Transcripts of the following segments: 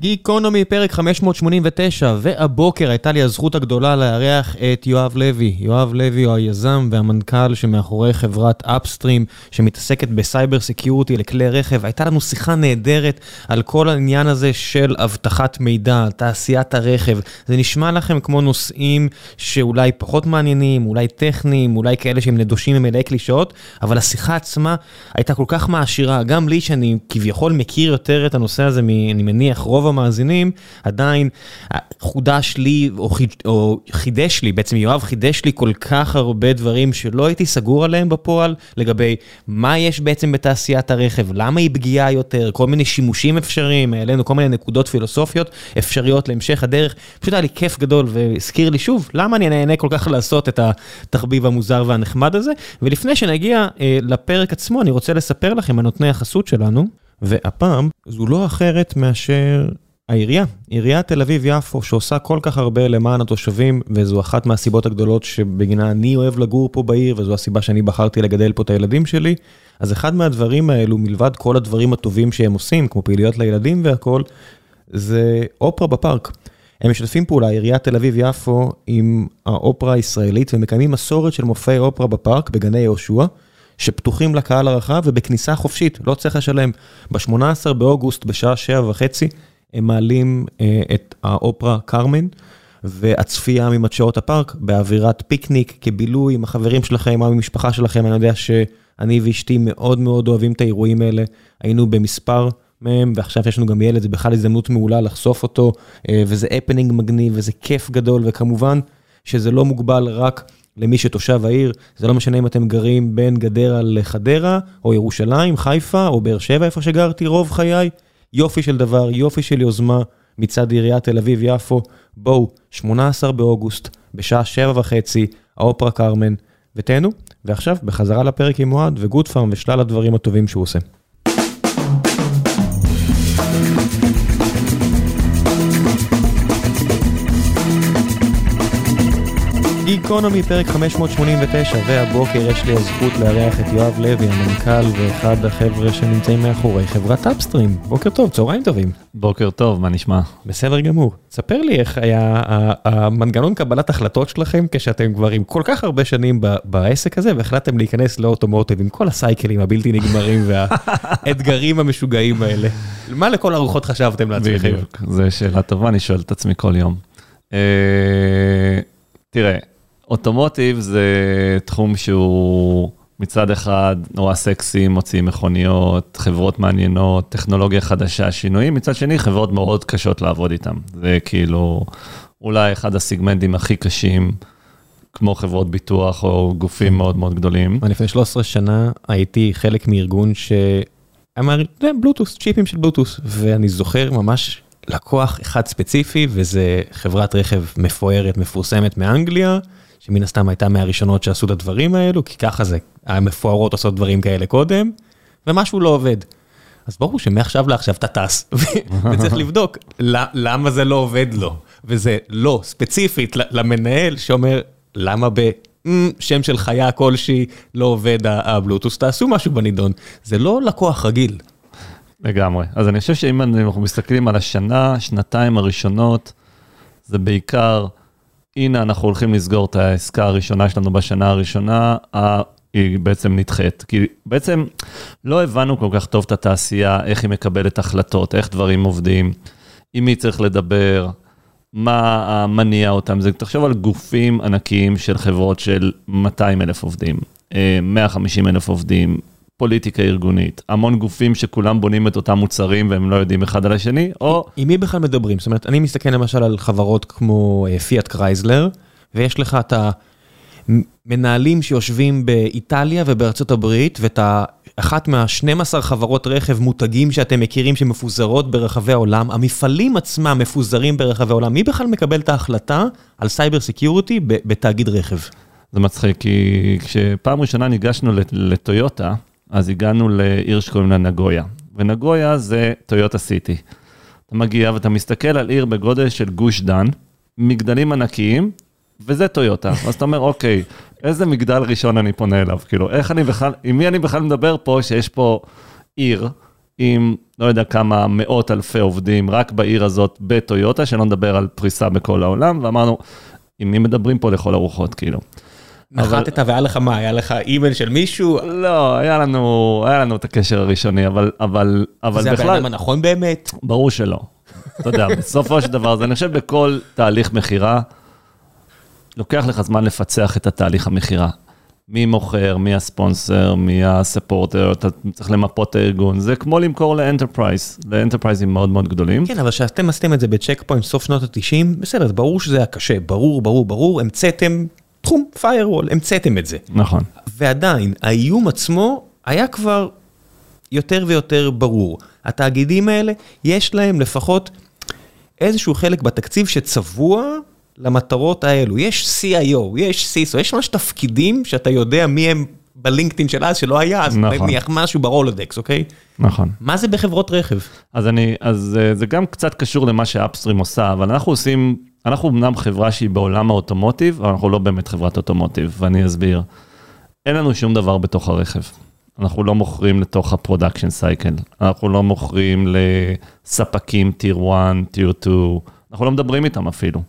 גיקונומי, פרק 589, והבוקר הייתה לי הזכות הגדולה לארח את יואב לוי. יואב לוי הוא היזם והמנכ"ל שמאחורי חברת אפסטרים, שמתעסקת בסייבר סקיורטי לכלי רכב. הייתה לנו שיחה נהדרת על כל העניין הזה של אבטחת מידע, תעשיית הרכב. זה נשמע לכם כמו נושאים שאולי פחות מעניינים, אולי טכניים, אולי כאלה שהם נדושים ומלאי קלישאות, אבל השיחה עצמה הייתה כל כך מעשירה, גם לי שאני כביכול מכיר יותר את הנושא הזה, אני מניח רוב המאזינים, עדיין חודש לי או, חיד, או חידש לי, בעצם יואב חידש לי כל כך הרבה דברים שלא הייתי סגור עליהם בפועל, לגבי מה יש בעצם בתעשיית הרכב, למה היא פגיעה יותר, כל מיני שימושים אפשריים, העלינו כל מיני נקודות פילוסופיות אפשריות להמשך הדרך, פשוט היה לי כיף גדול והזכיר לי שוב, למה אני נהנה כל כך לעשות את התחביב המוזר והנחמד הזה, ולפני שנגיע אה, לפרק עצמו, אני רוצה לספר לכם על החסות שלנו. והפעם זו לא אחרת מאשר העירייה, עיריית תל אביב-יפו, שעושה כל כך הרבה למען התושבים, וזו אחת מהסיבות הגדולות שבגינה אני אוהב לגור פה בעיר, וזו הסיבה שאני בחרתי לגדל פה את הילדים שלי. אז אחד מהדברים האלו, מלבד כל הדברים הטובים שהם עושים, כמו פעילויות לילדים והכול, זה אופרה בפארק. הם משתפים פעולה, עיריית תל אביב-יפו, עם האופרה הישראלית, ומקיימים מסורת של מופעי אופרה בפארק בגני יהושע. שפתוחים לקהל הרחב ובכניסה חופשית, לא צריך לשלם. ב-18 באוגוסט בשעה שבע וחצי הם מעלים אה, את האופרה קרמן והצפייה ממדשאות הפארק באווירת פיקניק, כבילוי עם החברים שלכם, עם המשפחה שלכם, אני יודע שאני ואשתי מאוד מאוד אוהבים את האירועים האלה, היינו במספר מהם ועכשיו יש לנו גם ילד, זה בכלל הזדמנות מעולה לחשוף אותו, אה, וזה הפנינג מגניב וזה כיף גדול, וכמובן שזה לא מוגבל רק למי שתושב העיר, זה לא משנה אם אתם גרים בין גדרה לחדרה, או ירושלים, חיפה, או באר שבע, איפה שגרתי רוב חיי. יופי של דבר, יופי של יוזמה מצד עיריית תל אביב-יפו. בואו, 18 באוגוסט, בשעה שבע וחצי, האופרה קרמן, ותהנו. ועכשיו, בחזרה לפרק עם אוהד וגוד פארם ושלל הדברים הטובים שהוא עושה. גיקונומי, פרק 589, והבוקר יש לי הזכות לארח את יואב לוי, המנכ"ל ואחד החבר'ה שנמצאים מאחורי חברת אפסטרים. בוקר טוב, צהריים טובים. בוקר טוב, מה נשמע? בסדר גמור. ספר לי איך היה המנגנון קבלת החלטות שלכם כשאתם כבר עם כל כך הרבה שנים בעסק הזה, והחלטתם להיכנס לאוטומוטיב עם כל הסייקלים הבלתי נגמרים והאתגרים המשוגעים האלה. מה לכל הרוחות חשבתם לעצמכם? בדיוק, זו שאלה טובה, אני שואל את עצמי כל יום. אה, תראה, אוטומוטיב זה תחום שהוא מצד אחד נורא סקסי, מוציא מכוניות, חברות מעניינות, טכנולוגיה חדשה, שינויים, מצד שני חברות מאוד קשות לעבוד איתן. זה כאילו אולי אחד הסיגמנטים הכי קשים, כמו חברות ביטוח או גופים מאוד מאוד גדולים. לפני 13 שנה הייתי חלק מארגון שאמר, זה בלוטוס, צ'יפים של בלוטוס, ואני זוכר ממש לקוח אחד ספציפי, וזה חברת רכב מפוארת, מפורסמת מאנגליה. שמן הסתם הייתה מהראשונות שעשו את הדברים האלו, כי ככה זה, המפוארות עושות דברים כאלה קודם, ומשהו לא עובד. אז ברור שמעכשיו לעכשיו אתה טס, וצריך לבדוק למה זה לא עובד לו. וזה לא ספציפית למנהל שאומר, למה בשם של חיה כלשהי לא עובד הבלוטוס, תעשו משהו בנידון. זה לא לקוח רגיל. לגמרי. אז אני חושב שאם אנחנו מסתכלים על השנה, שנתיים הראשונות, זה בעיקר הנה אנחנו הולכים לסגור את העסקה הראשונה שלנו בשנה הראשונה, היא בעצם נדחית. כי בעצם לא הבנו כל כך טוב את התעשייה, איך היא מקבלת החלטות, איך דברים עובדים, עם מי צריך לדבר, מה מניע אותם. זה, תחשוב על גופים ענקיים של חברות של 200 אלף עובדים, 150 אה, אלף עובדים, פוליטיקה ארגונית, המון גופים שכולם בונים את אותם מוצרים והם לא יודעים אחד על השני, או... עם מי בכלל מדברים? זאת אומרת, אני מסתכל למשל על חברות כמו פיאט אה, קרייזלר, ויש לך את המנהלים שיושבים באיטליה ובארצות הברית, ואת אחת מה-12 חברות רכב מותגים שאתם מכירים שמפוזרות ברחבי העולם, המפעלים עצמם מפוזרים ברחבי העולם, מי בכלל מקבל את ההחלטה על cyber security בתאגיד רכב? זה מצחיק, כי כשפעם ראשונה ניגשנו לטויוטה, אז הגענו לעיר שקוראים לה נגויה, ונגויה זה טויוטה city. אתה מגיע ואתה מסתכל על עיר בגודל של גוש דן, מגדלים ענקיים, וזה טויוטה. אז אתה אומר, אוקיי, איזה מגדל ראשון אני פונה אליו? כאילו, איך אני בכלל, עם מי אני בכלל מדבר פה, שיש פה עיר, עם לא יודע כמה מאות אלפי עובדים רק בעיר הזאת בטויוטה, שלא נדבר על פריסה בכל העולם, ואמרנו, עם מי מדברים פה לכל הרוחות, כאילו. נחתת והיה לך מה, היה לך אימייל של מישהו? לא, היה לנו, היה לנו את הקשר הראשוני, אבל, אבל, אבל זה בכלל... הבן אדם הנכון באמת? ברור שלא. אתה יודע, בסופו של דבר, זה אני חושב בכל תהליך מכירה, לוקח לך זמן לפצח את התהליך המכירה. מי מוכר, מי הספונסר, מי ה supporter, אתה צריך למפות את הארגון. זה כמו למכור ל enterprise, ל enterpriseים מאוד מאוד גדולים. כן, אבל כשאתם עשיתם את זה בצ'ק פוינט סוף שנות ה-90, בסדר, זה ברור שזה היה קשה, ברור, ברור, ברור, המצאתם תחום firewall, המצאתם את זה. נכון. ועדיין, האיום עצמו היה כבר יותר ויותר ברור. התאגידים האלה, יש להם לפחות איזשהו חלק בתקציב שצבוע למטרות האלו. יש CIO, יש CISO, יש ממש תפקידים שאתה יודע מי הם בלינקדאין של אז, שלא היה, אז נכון. נניח משהו ברולודקס, אוקיי? נכון. מה זה בחברות רכב? אז אני, אז אה, זה גם קצת קשור למה שאפסטרים עושה, אבל אנחנו עושים, אנחנו אמנם חברה שהיא בעולם ה automotive, אבל אנחנו לא באמת חברת automotive, ואני אסביר. אין לנו שום דבר בתוך הרכב. אנחנו לא מוכרים לתוך ה production cycle, אנחנו לא מוכרים לספקים tier 1, tier 2, אנחנו לא מדברים איתם אפילו.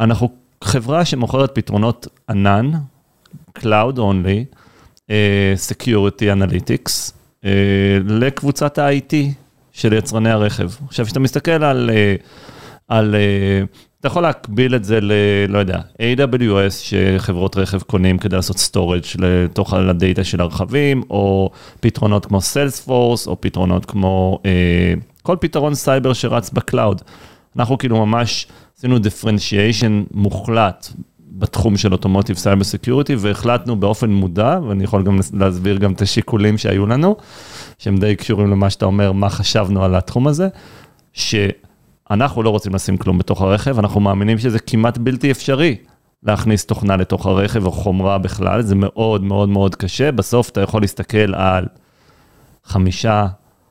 אנחנו חברה שמוכרת פתרונות ענן, Cloud only, אה, Security Analytics, אה, לקבוצת ה-IT של יצרני הרכב. עכשיו, כשאתה מסתכל על, אה, על, אתה יכול להקביל את זה ל, לא יודע, AWS שחברות רכב קונים כדי לעשות storage לתוך הדאטה של הרכבים, או פתרונות כמו Salesforce, או פתרונות כמו אה, כל פתרון סייבר שרץ ב cloud. אנחנו כאילו ממש עשינו differentiation מוחלט בתחום של automotive cyber security, והחלטנו באופן מודע, ואני יכול גם להסביר גם את השיקולים שהיו לנו, שהם די קשורים למה שאתה אומר, מה חשבנו על התחום הזה, שאנחנו לא רוצים לשים כלום בתוך הרכב, אנחנו מאמינים שזה כמעט בלתי אפשרי להכניס תוכנה לתוך הרכב, או חומרה בכלל, זה מאוד מאוד מאוד קשה, בסוף אתה יכול להסתכל על חמישה,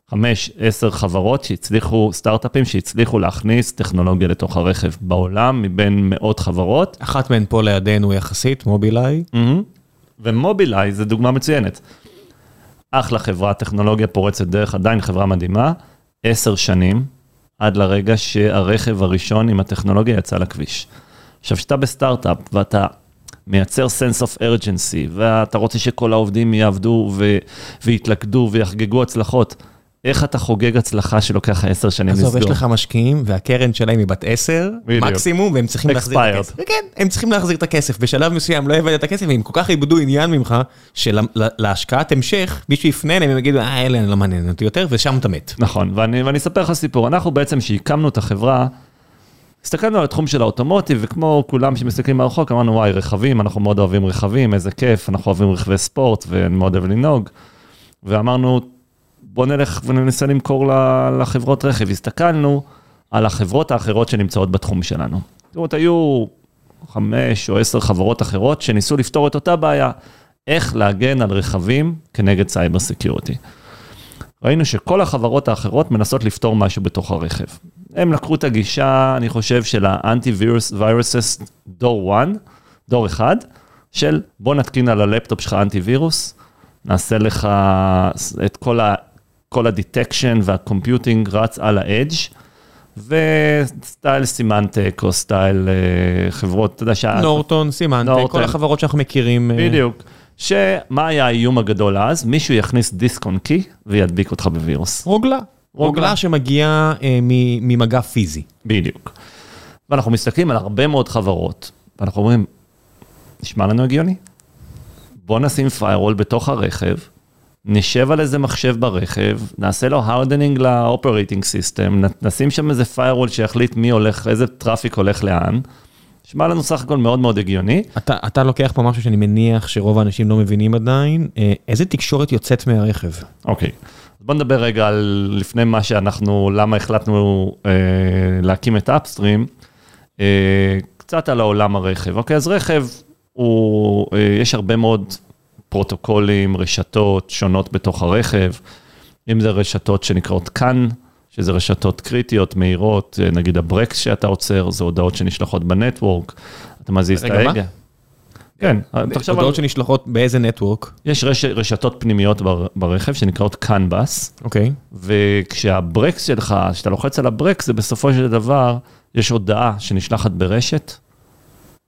חמש, עשר חברות שהצליחו, סטארט-אפים שהצליחו להכניס טכנולוגיה לתוך הרכב בעולם, מבין מאות חברות. אחת מהן פה לידינו יחסית, מובילאיי. מהמם. ומובילאיי זה דוגמה מצוינת. אחלה חברה, טכנולוגיה פורצת דרך, עדיין חברה מדהימה, עשר שנים עד לרגע שהרכב הראשון עם הטכנולוגיה יצא לכביש. עכשיו, כשאתה בסטארט-אפ ואתה מייצר sense of urgency, ואתה רוצה שכל העובדים יעבדו ו- ויתלכדו ויחגגו הצלחות, איך אתה חוגג הצלחה שלוקח לך עשר שנים לסגור? עזוב, יש לך משקיעים, והקרן שלהם היא בת 10, בדיוק. מקסימום, והם צריכים להחזיר את. הכסף. כן, הם צריכים להחזיר את הכסף. בשלב מסוים לא הבאת את הכסף, והם כל כך איבדו עניין ממך, שלהשקעת המשך, מישהו יפנה אליהם, הם יגידו, אה, אלה לא מעניין אותי יותר, ושם אתה מת. נכון, ואני, ואני אספר לך סיפור. אנחנו בעצם, כשהקמנו את החברה, הסתכלנו על התחום של האוטומוטיב, וכמו כולם שמסתכלים מרחוק, אמרנו, וואי, רכבים, אנחנו מאוד אוהבים רכבים, איזה כיף, אנחנו אוהבים רכבי ספורט, ואני מאוד אוהב לנהוג. ואמרנו, בוא נלך וננסה למכור לחברות רכב. הסתכלנו על החברות האחרות שנמצאות בתחום שלנו. זאת אומרת, היו חמש או עשר חברות אחרות שניסו לפתור את אותה בעיה, איך להגן על רכבים כנגד cyber security. ראינו שכל החברות האחרות מנסות לפתור משהו בתוך הרכב. הם לקחו את הגישה, אני חושב, של האנטי וירוסס דור 1, דור 1, של בוא נתקין על הלפטופ שלך אנטי וירוס, נעשה לך את כל ה... כל ה detection וה computing רץ על ה edge ו style Symantec או style אה, חברות, אתה יודע שה... Norton, Symantec, Norton. כל החברות שאנחנו מכירים. אה, בדיוק. שמה היה האיום הגדול אז? מישהו יכניס דיסק און קי וידביק אותך בווירוס. רוגלה. רוגלה שמגיעה אה, ממגע פיזי. בדיוק. ואנחנו מסתכלים על הרבה מאוד חברות, ואנחנו אומרים, נשמע לנו הגיוני? בוא נשים firewall בתוך הרכב, נשב על איזה מחשב ברכב, נעשה לו ל-operating system, נ- נשים שם איזה firewall שיחליט מי הולך, איזה traffic הולך לאן. נשמע לנו סך הכל מאוד מאוד הגיוני. אתה, אתה לוקח פה משהו שאני מניח שרוב האנשים לא מבינים עדיין, אה, איזה תקשורת יוצאת מהרכב? אוקיי. אז בוא נדבר רגע על לפני מה שאנחנו, למה החלטנו אה, להקים את Upstream, אה, קצת על העולם הרכב. אוקיי, אז רכב הוא, אה, יש הרבה מאוד פרוטוקולים, רשתות שונות בתוך הרכב, אם זה רשתות שנקראות כאן, שזה רשתות קריטיות, מהירות, אה, נגיד הברקס שאתה עוצר, זה הודעות שנשלחות בנטוורק, אתה מזיז את? ההגה. כן, תחשוב על... הודעות שנשלחות באיזה נטוורק? יש רש, רשתות פנימיות בר, ברכב שנקראות קנבאס, אוקיי. וכשהברקס שלך, כשאתה לוחץ על הברקס, זה בסופו של דבר, יש הודעה שנשלחת ברשת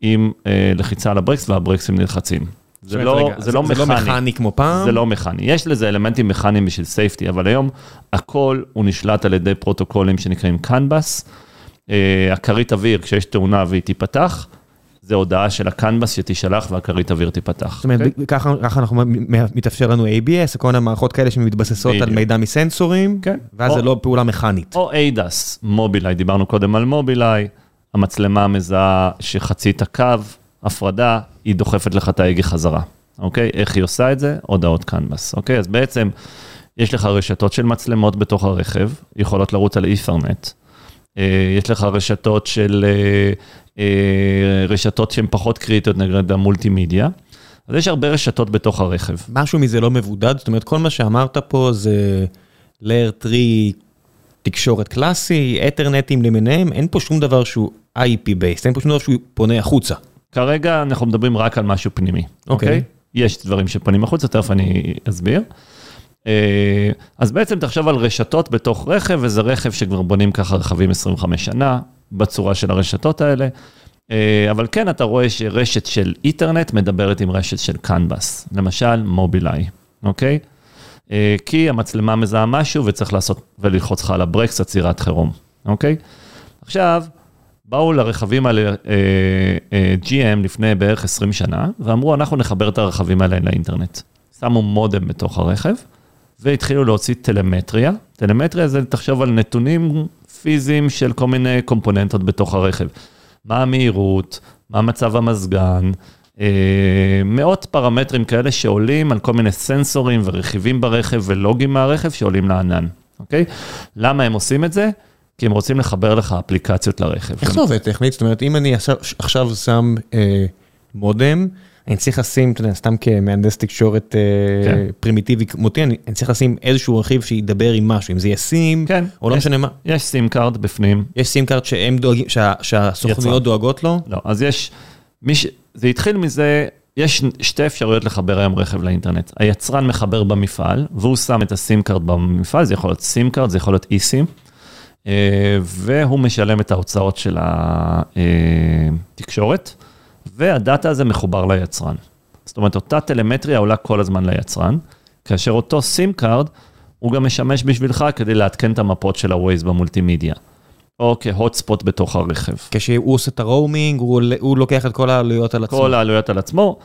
עם אה, לחיצה על הברקס והברקסים נלחצים. זה לא, רגע, זה, זה לא מכני. זה לא מכני כמו פעם? זה לא מכני. יש לזה אלמנטים מכניים בשביל סייפטי, אבל היום הכל הוא נשלט על ידי פרוטוקולים שנקראים קנבאס. אה, הכרית אוויר, כשיש תאונה והיא תיפתח, זה הודעה של הקנבס שתישלח והכרית אוויר תיפתח. זאת אומרת, okay? אוקיי? ככה, ככה אנחנו מתאפשר לנו ABS, כל המערכות כאלה שמתבססות על מידע מסנסורים, כן. ואז או, זה לא פעולה מכנית. או ADAS, מובילאיי, דיברנו קודם על מובילאיי, המצלמה מזהה שחצית הקו, הפרדה, היא דוחפת לך את ההגה חזרה, אוקיי? איך היא עושה את זה? הודעות קנבס, אוקיי? אז בעצם יש לך רשתות של מצלמות בתוך הרכב, יכולות לרוץ על אית'רנט. אה, יש לך רשתות של, אה, אה, רשתות שהן פחות קריטיות נגד המולטימדיה. אז יש הרבה רשתות בתוך הרכב. משהו מזה לא מבודד? זאת אומרת, כל מה שאמרת פה זה לייר 3 תקשורת קלאסי, אתרנטים למיניהם, אין פה שום דבר שהוא IP-based, אין פה שום דבר שהוא פונה החוצה. כרגע אנחנו מדברים רק על משהו פנימי, אוקיי? Okay. Okay? יש דברים שפונים החוצה, תכף אני אסביר. אה, אז בעצם תחשוב על רשתות בתוך רכב, וזה רכב שכבר בונים ככה רכבים 25 שנה, בצורה של הרשתות האלה. אה, אבל כן, אתה רואה שרשת של איתרנט מדברת עם רשת של קנבאס, למשל מובילאיי, אוקיי? אה, כי המצלמה מזהה משהו וצריך לעשות וללחוץ לך על הברקס, עצירת חירום, אוקיי? עכשיו, באו לרכבים האלה GM לפני בערך 20 שנה, ואמרו, אנחנו נחבר את הרכבים האלה לאינטרנט. שמו מודם בתוך הרכב, והתחילו להוציא טלמטריה. טלמטריה זה, תחשוב על נתונים פיזיים של כל מיני קומפוננטות בתוך הרכב. מה המהירות, מה מצב המזגן, אה, מאות פרמטרים כאלה שעולים על כל מיני סנסורים ורכיבים ברכב ולוגים מהרכב שעולים לענן, אוקיי? למה הם עושים את זה? כי הם רוצים לחבר לך אפליקציות לרכב. איך זה עובד טכנית? זאת אומרת, אם אני עכשיו, שם אה, מודם, אני צריך לשים, אתה יודע, סתם כמהנדס תקשורת אה, כן. פרימיטיבי כמותי, אני צריך לשים איזשהו רכיב שידבר עם משהו, אם זה יהיה סים, כן. או לא משנה מה. יש SIM card בפנים. יש SIM card שהם דואגים, שהסוכנויות דואגות לו? לא, אז יש, ש... זה התחיל מזה, יש שתי אפשרויות לחבר היום רכב לאינטרנט. היצרן מחבר במפעל, והוא שם את ה SIM card במפעל, זה יכול להיות SIM card, זה יכול להיות eSIM, והוא משלם את ההוצאות של התקשורת. אה, והדאטה הזה מחובר ליצרן. זאת אומרת, אותה טלמטריה עולה כל הזמן ליצרן, כאשר אותו SIM card, הוא גם משמש בשבילך כדי לעדכן את המפות של ה-Waze במולטימדיה. או כ hot spot בתוך הרכב. כשהוא עושה את ה roaming, הוא, הוא לוקח את כל העלויות על עצמו. כל העלויות על עצמו.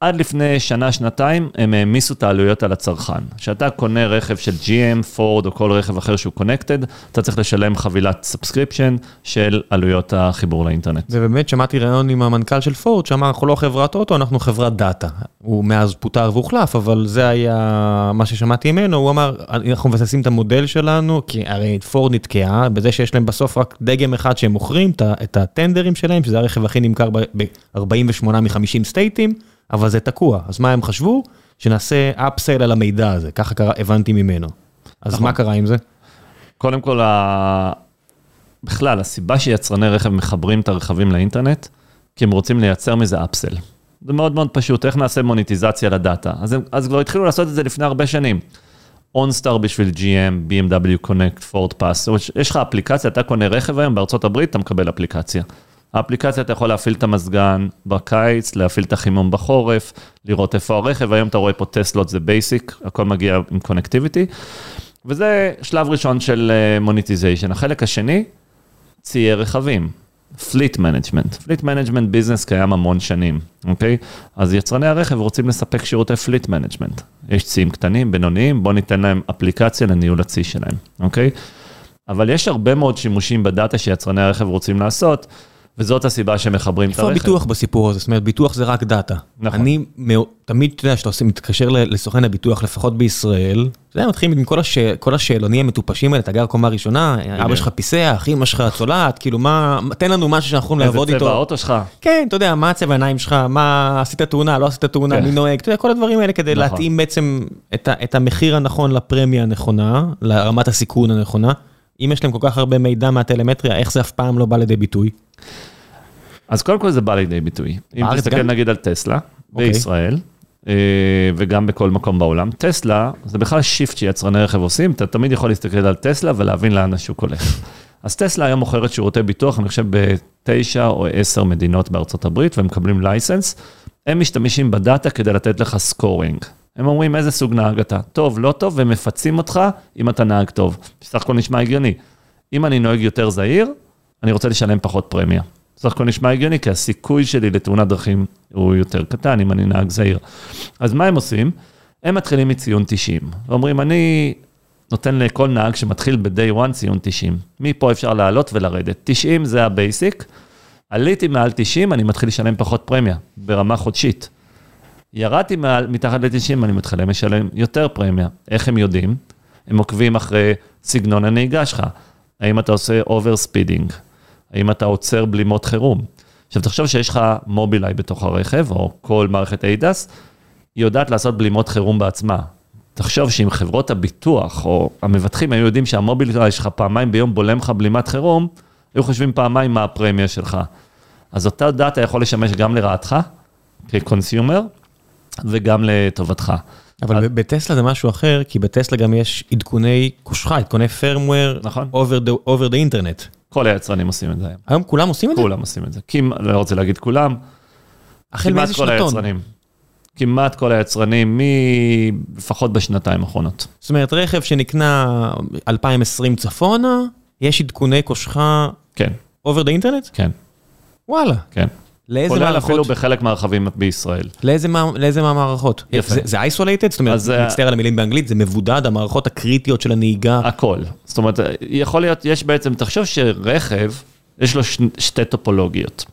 עד לפני שנה, שנתיים, הם העמיסו את העלויות על הצרכן. כשאתה קונה רכב של GM, פורד או כל רכב אחר שהוא connected, אתה צריך לשלם חבילת subscription של עלויות החיבור לאינטרנט. ובאמת שמעתי ראיון עם המנכ"ל של פורד, שאמר, אנחנו לא חברת אוטו, אנחנו חברת דאטה. הוא מאז פוטר והוחלף, אבל זה היה מה ששמעתי ממנו, הוא אמר, אנחנו מבססים את המודל שלנו, כי הרי פורד נתקעה בזה שיש להם בסוף רק דגם אחד שהם מוכרים, את הטנדרים שלהם, שזה הרכב הכי נמכר ב-48 מ-50 סטייטים. אבל זה תקוע. אז מה הם חשבו? שנעשה אפסייל על המידע הזה, ככה קרה, הבנתי ממנו. אז נכון. מה קרה עם זה? קודם כל, ה... בכלל, הסיבה שיצרני רכב מחברים את הרכבים לאינטרנט, כי הם רוצים לייצר מזה אפסל. זה מאוד מאוד פשוט, איך נעשה מוניטיזציה לדאטה? אז, הם, אז כבר התחילו לעשות את זה לפני הרבה שנים. OnStar בשביל GM, BMW Connect, Ford Pass, יש לך אפליקציה, אתה קונה רכב היום בארצות הברית, אתה מקבל אפליקציה. האפליקציה, אתה יכול להפעיל את המזגן בקיץ, להפעיל את החימום בחורף, לראות איפה הרכב, היום אתה רואה פה טסלות זה basic, הכל מגיע עם connectivity. וזה שלב ראשון של monetization. Uh, החלק השני, ציי רכבים, fleet management. fleet management business קיים המון שנים, אוקיי? אז יצרני הרכב רוצים לספק שירותי fleet management. יש ציים קטנים, בינוניים, בואו ניתן להם אפליקציה לניהול הצי שלהם, אוקיי? אבל יש הרבה מאוד שימושים בדאטה שיצרני הרכב רוצים לעשות. וזאת הסיבה שמחברים את הרכב. איפה הביטוח בסיפור הזה? זאת אומרת, ביטוח זה רק דאטה. נכון. אני תמיד, אתה יודע, כשאתה מתקשר לסוכן הביטוח, לפחות בישראל, זה היה מתחיל עם כל, הש... כל השאלונים המטופשים האלה, אתה גר קומה ראשונה, אבא שלך פיסח, אמא שלך צולעת, כאילו מה, תן לנו משהו שאנחנו יכולים לעבוד איתו. איזה צבע האוטו שלך? כן, אתה יודע, מה הצבע העיניים שלך, מה עשית תאונה, לא עשית תאונה, כן. מי נוהג, אתה יודע, כל הדברים האלה כדי נכון. להתאים בעצם. את המחיר הנכון לפרמיה הנכונה, לרמת הסיכון הנכונה. אם יש להם כל כך הרבה מידע מהטלמטריה, איך זה אף פעם לא בא לידי ביטוי? אז קודם כל זה בא לידי ביטוי. אם תסתכל גם? נגיד על טסלה, אוקיי. בישראל, אה, וגם בכל מקום בעולם, טסלה זה בכלל shift שיצרני רכב עושים, אתה תמיד יכול להסתכל על טסלה ולהבין לאן השוק הולך. אז טסלה היום מוכרת שירותי ביטוח, אני חושב בתשע או עשר מדינות בארצות הברית, והם מקבלים license. הם משתמשים בדאטה כדי לתת לך scoring. הם אומרים איזה סוג נהג אתה, טוב, לא טוב, והם מפצים אותך אם אתה נהג טוב. בסך הכל נשמע הגיוני. אם אני נוהג יותר זהיר, אני רוצה לשלם פחות פרמיה. בסך הכל נשמע הגיוני, כי הסיכוי שלי לתאונת דרכים הוא יותר קטן אם אני נהג זהיר. אז מה הם עושים? הם מתחילים מציון 90, ואומרים, אני נותן לכל נהג שמתחיל ב-day one ציון 90. מפה אפשר לעלות ולרדת. 90 זה ה basic, עליתי מעל 90, אני מתחיל לשלם פחות פרמיה, ברמה חודשית. ירדתי מעל, מתחת ל-90, אני מתחיל לשלם יותר פרמיה. איך הם יודעים? הם עוקבים אחרי סגנון הנהיגה שלך. האם אתה עושה over speeding? האם אתה עוצר בלימות חירום? עכשיו, תחשוב שיש לך מובילאיי בתוך הרכב, או כל מערכת ADAS, היא יודעת לעשות בלימות חירום בעצמה. תחשוב שאם חברות הביטוח או המבטחים היו יודעים שהמובילאיי שלך פעמיים ביום בולם לך בלימת חירום, היו חושבים פעמיים מה הפרמיה שלך. אז אותה דאטה יכול לשמש גם לרעתך, כקונסיומר, וגם לטובתך. אבל בטסלה זה משהו אחר, כי בטסלה גם יש עדכוני קושחה, עדכוני firmware, נכון. over the, over the internet. כל היצרנים עושים את זה היום. היום כולם עושים את זה? כולם עושים את זה. כמעט, לא רוצה להגיד כולם, כמעט כל? היצרנים. כמעט כל היצרנים, מ... לפחות בשנתיים האחרונות. זאת אומרת, רכב שנקנה 2020 צפונה, יש עדכוני קושחה כן, over the internet? כן, וואלה. כן. לאיזה כולל אפילו מערכות? בחלק מהרכבים בישראל. לאיזה מה- לאיזה מהמערכות? יפה. זה- זה isolated? זאת אומרת, אז זה- מצטער על המילים באנגלית, זה מבודד, המערכות הקריטיות של הנהיגה. הכל. זאת אומרת, יכול להיות, יש בעצם, תחשוב שרכב, יש לו ש... שתי טופולוגיות.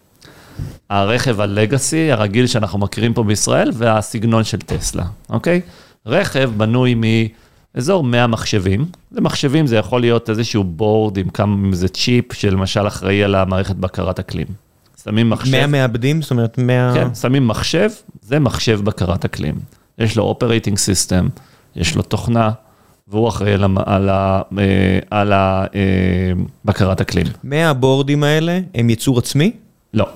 הרכב הלגאסי, הרגיל שאנחנו מכירים פה בישראל, והסגנון של טסלה, אוקיי? רכב בנוי מאזור 100 מחשבים. זה מחשבים, זה יכול להיות איזשהו board עם כמה, עם איזה צ'יפ, שלמשל אחראי על המערכת בקרת אקלים. שמים מחשב. 100 מעבדים? זאת אומרת, 100... כן, שמים מחשב, זה מחשב בקרת אקלים. יש לו operating system, יש לו תוכנה, והוא אחראי על, על, אה, על ה, אה, בקרת אקלים. 100 הבורדים האלה הם ייצור עצמי? לא.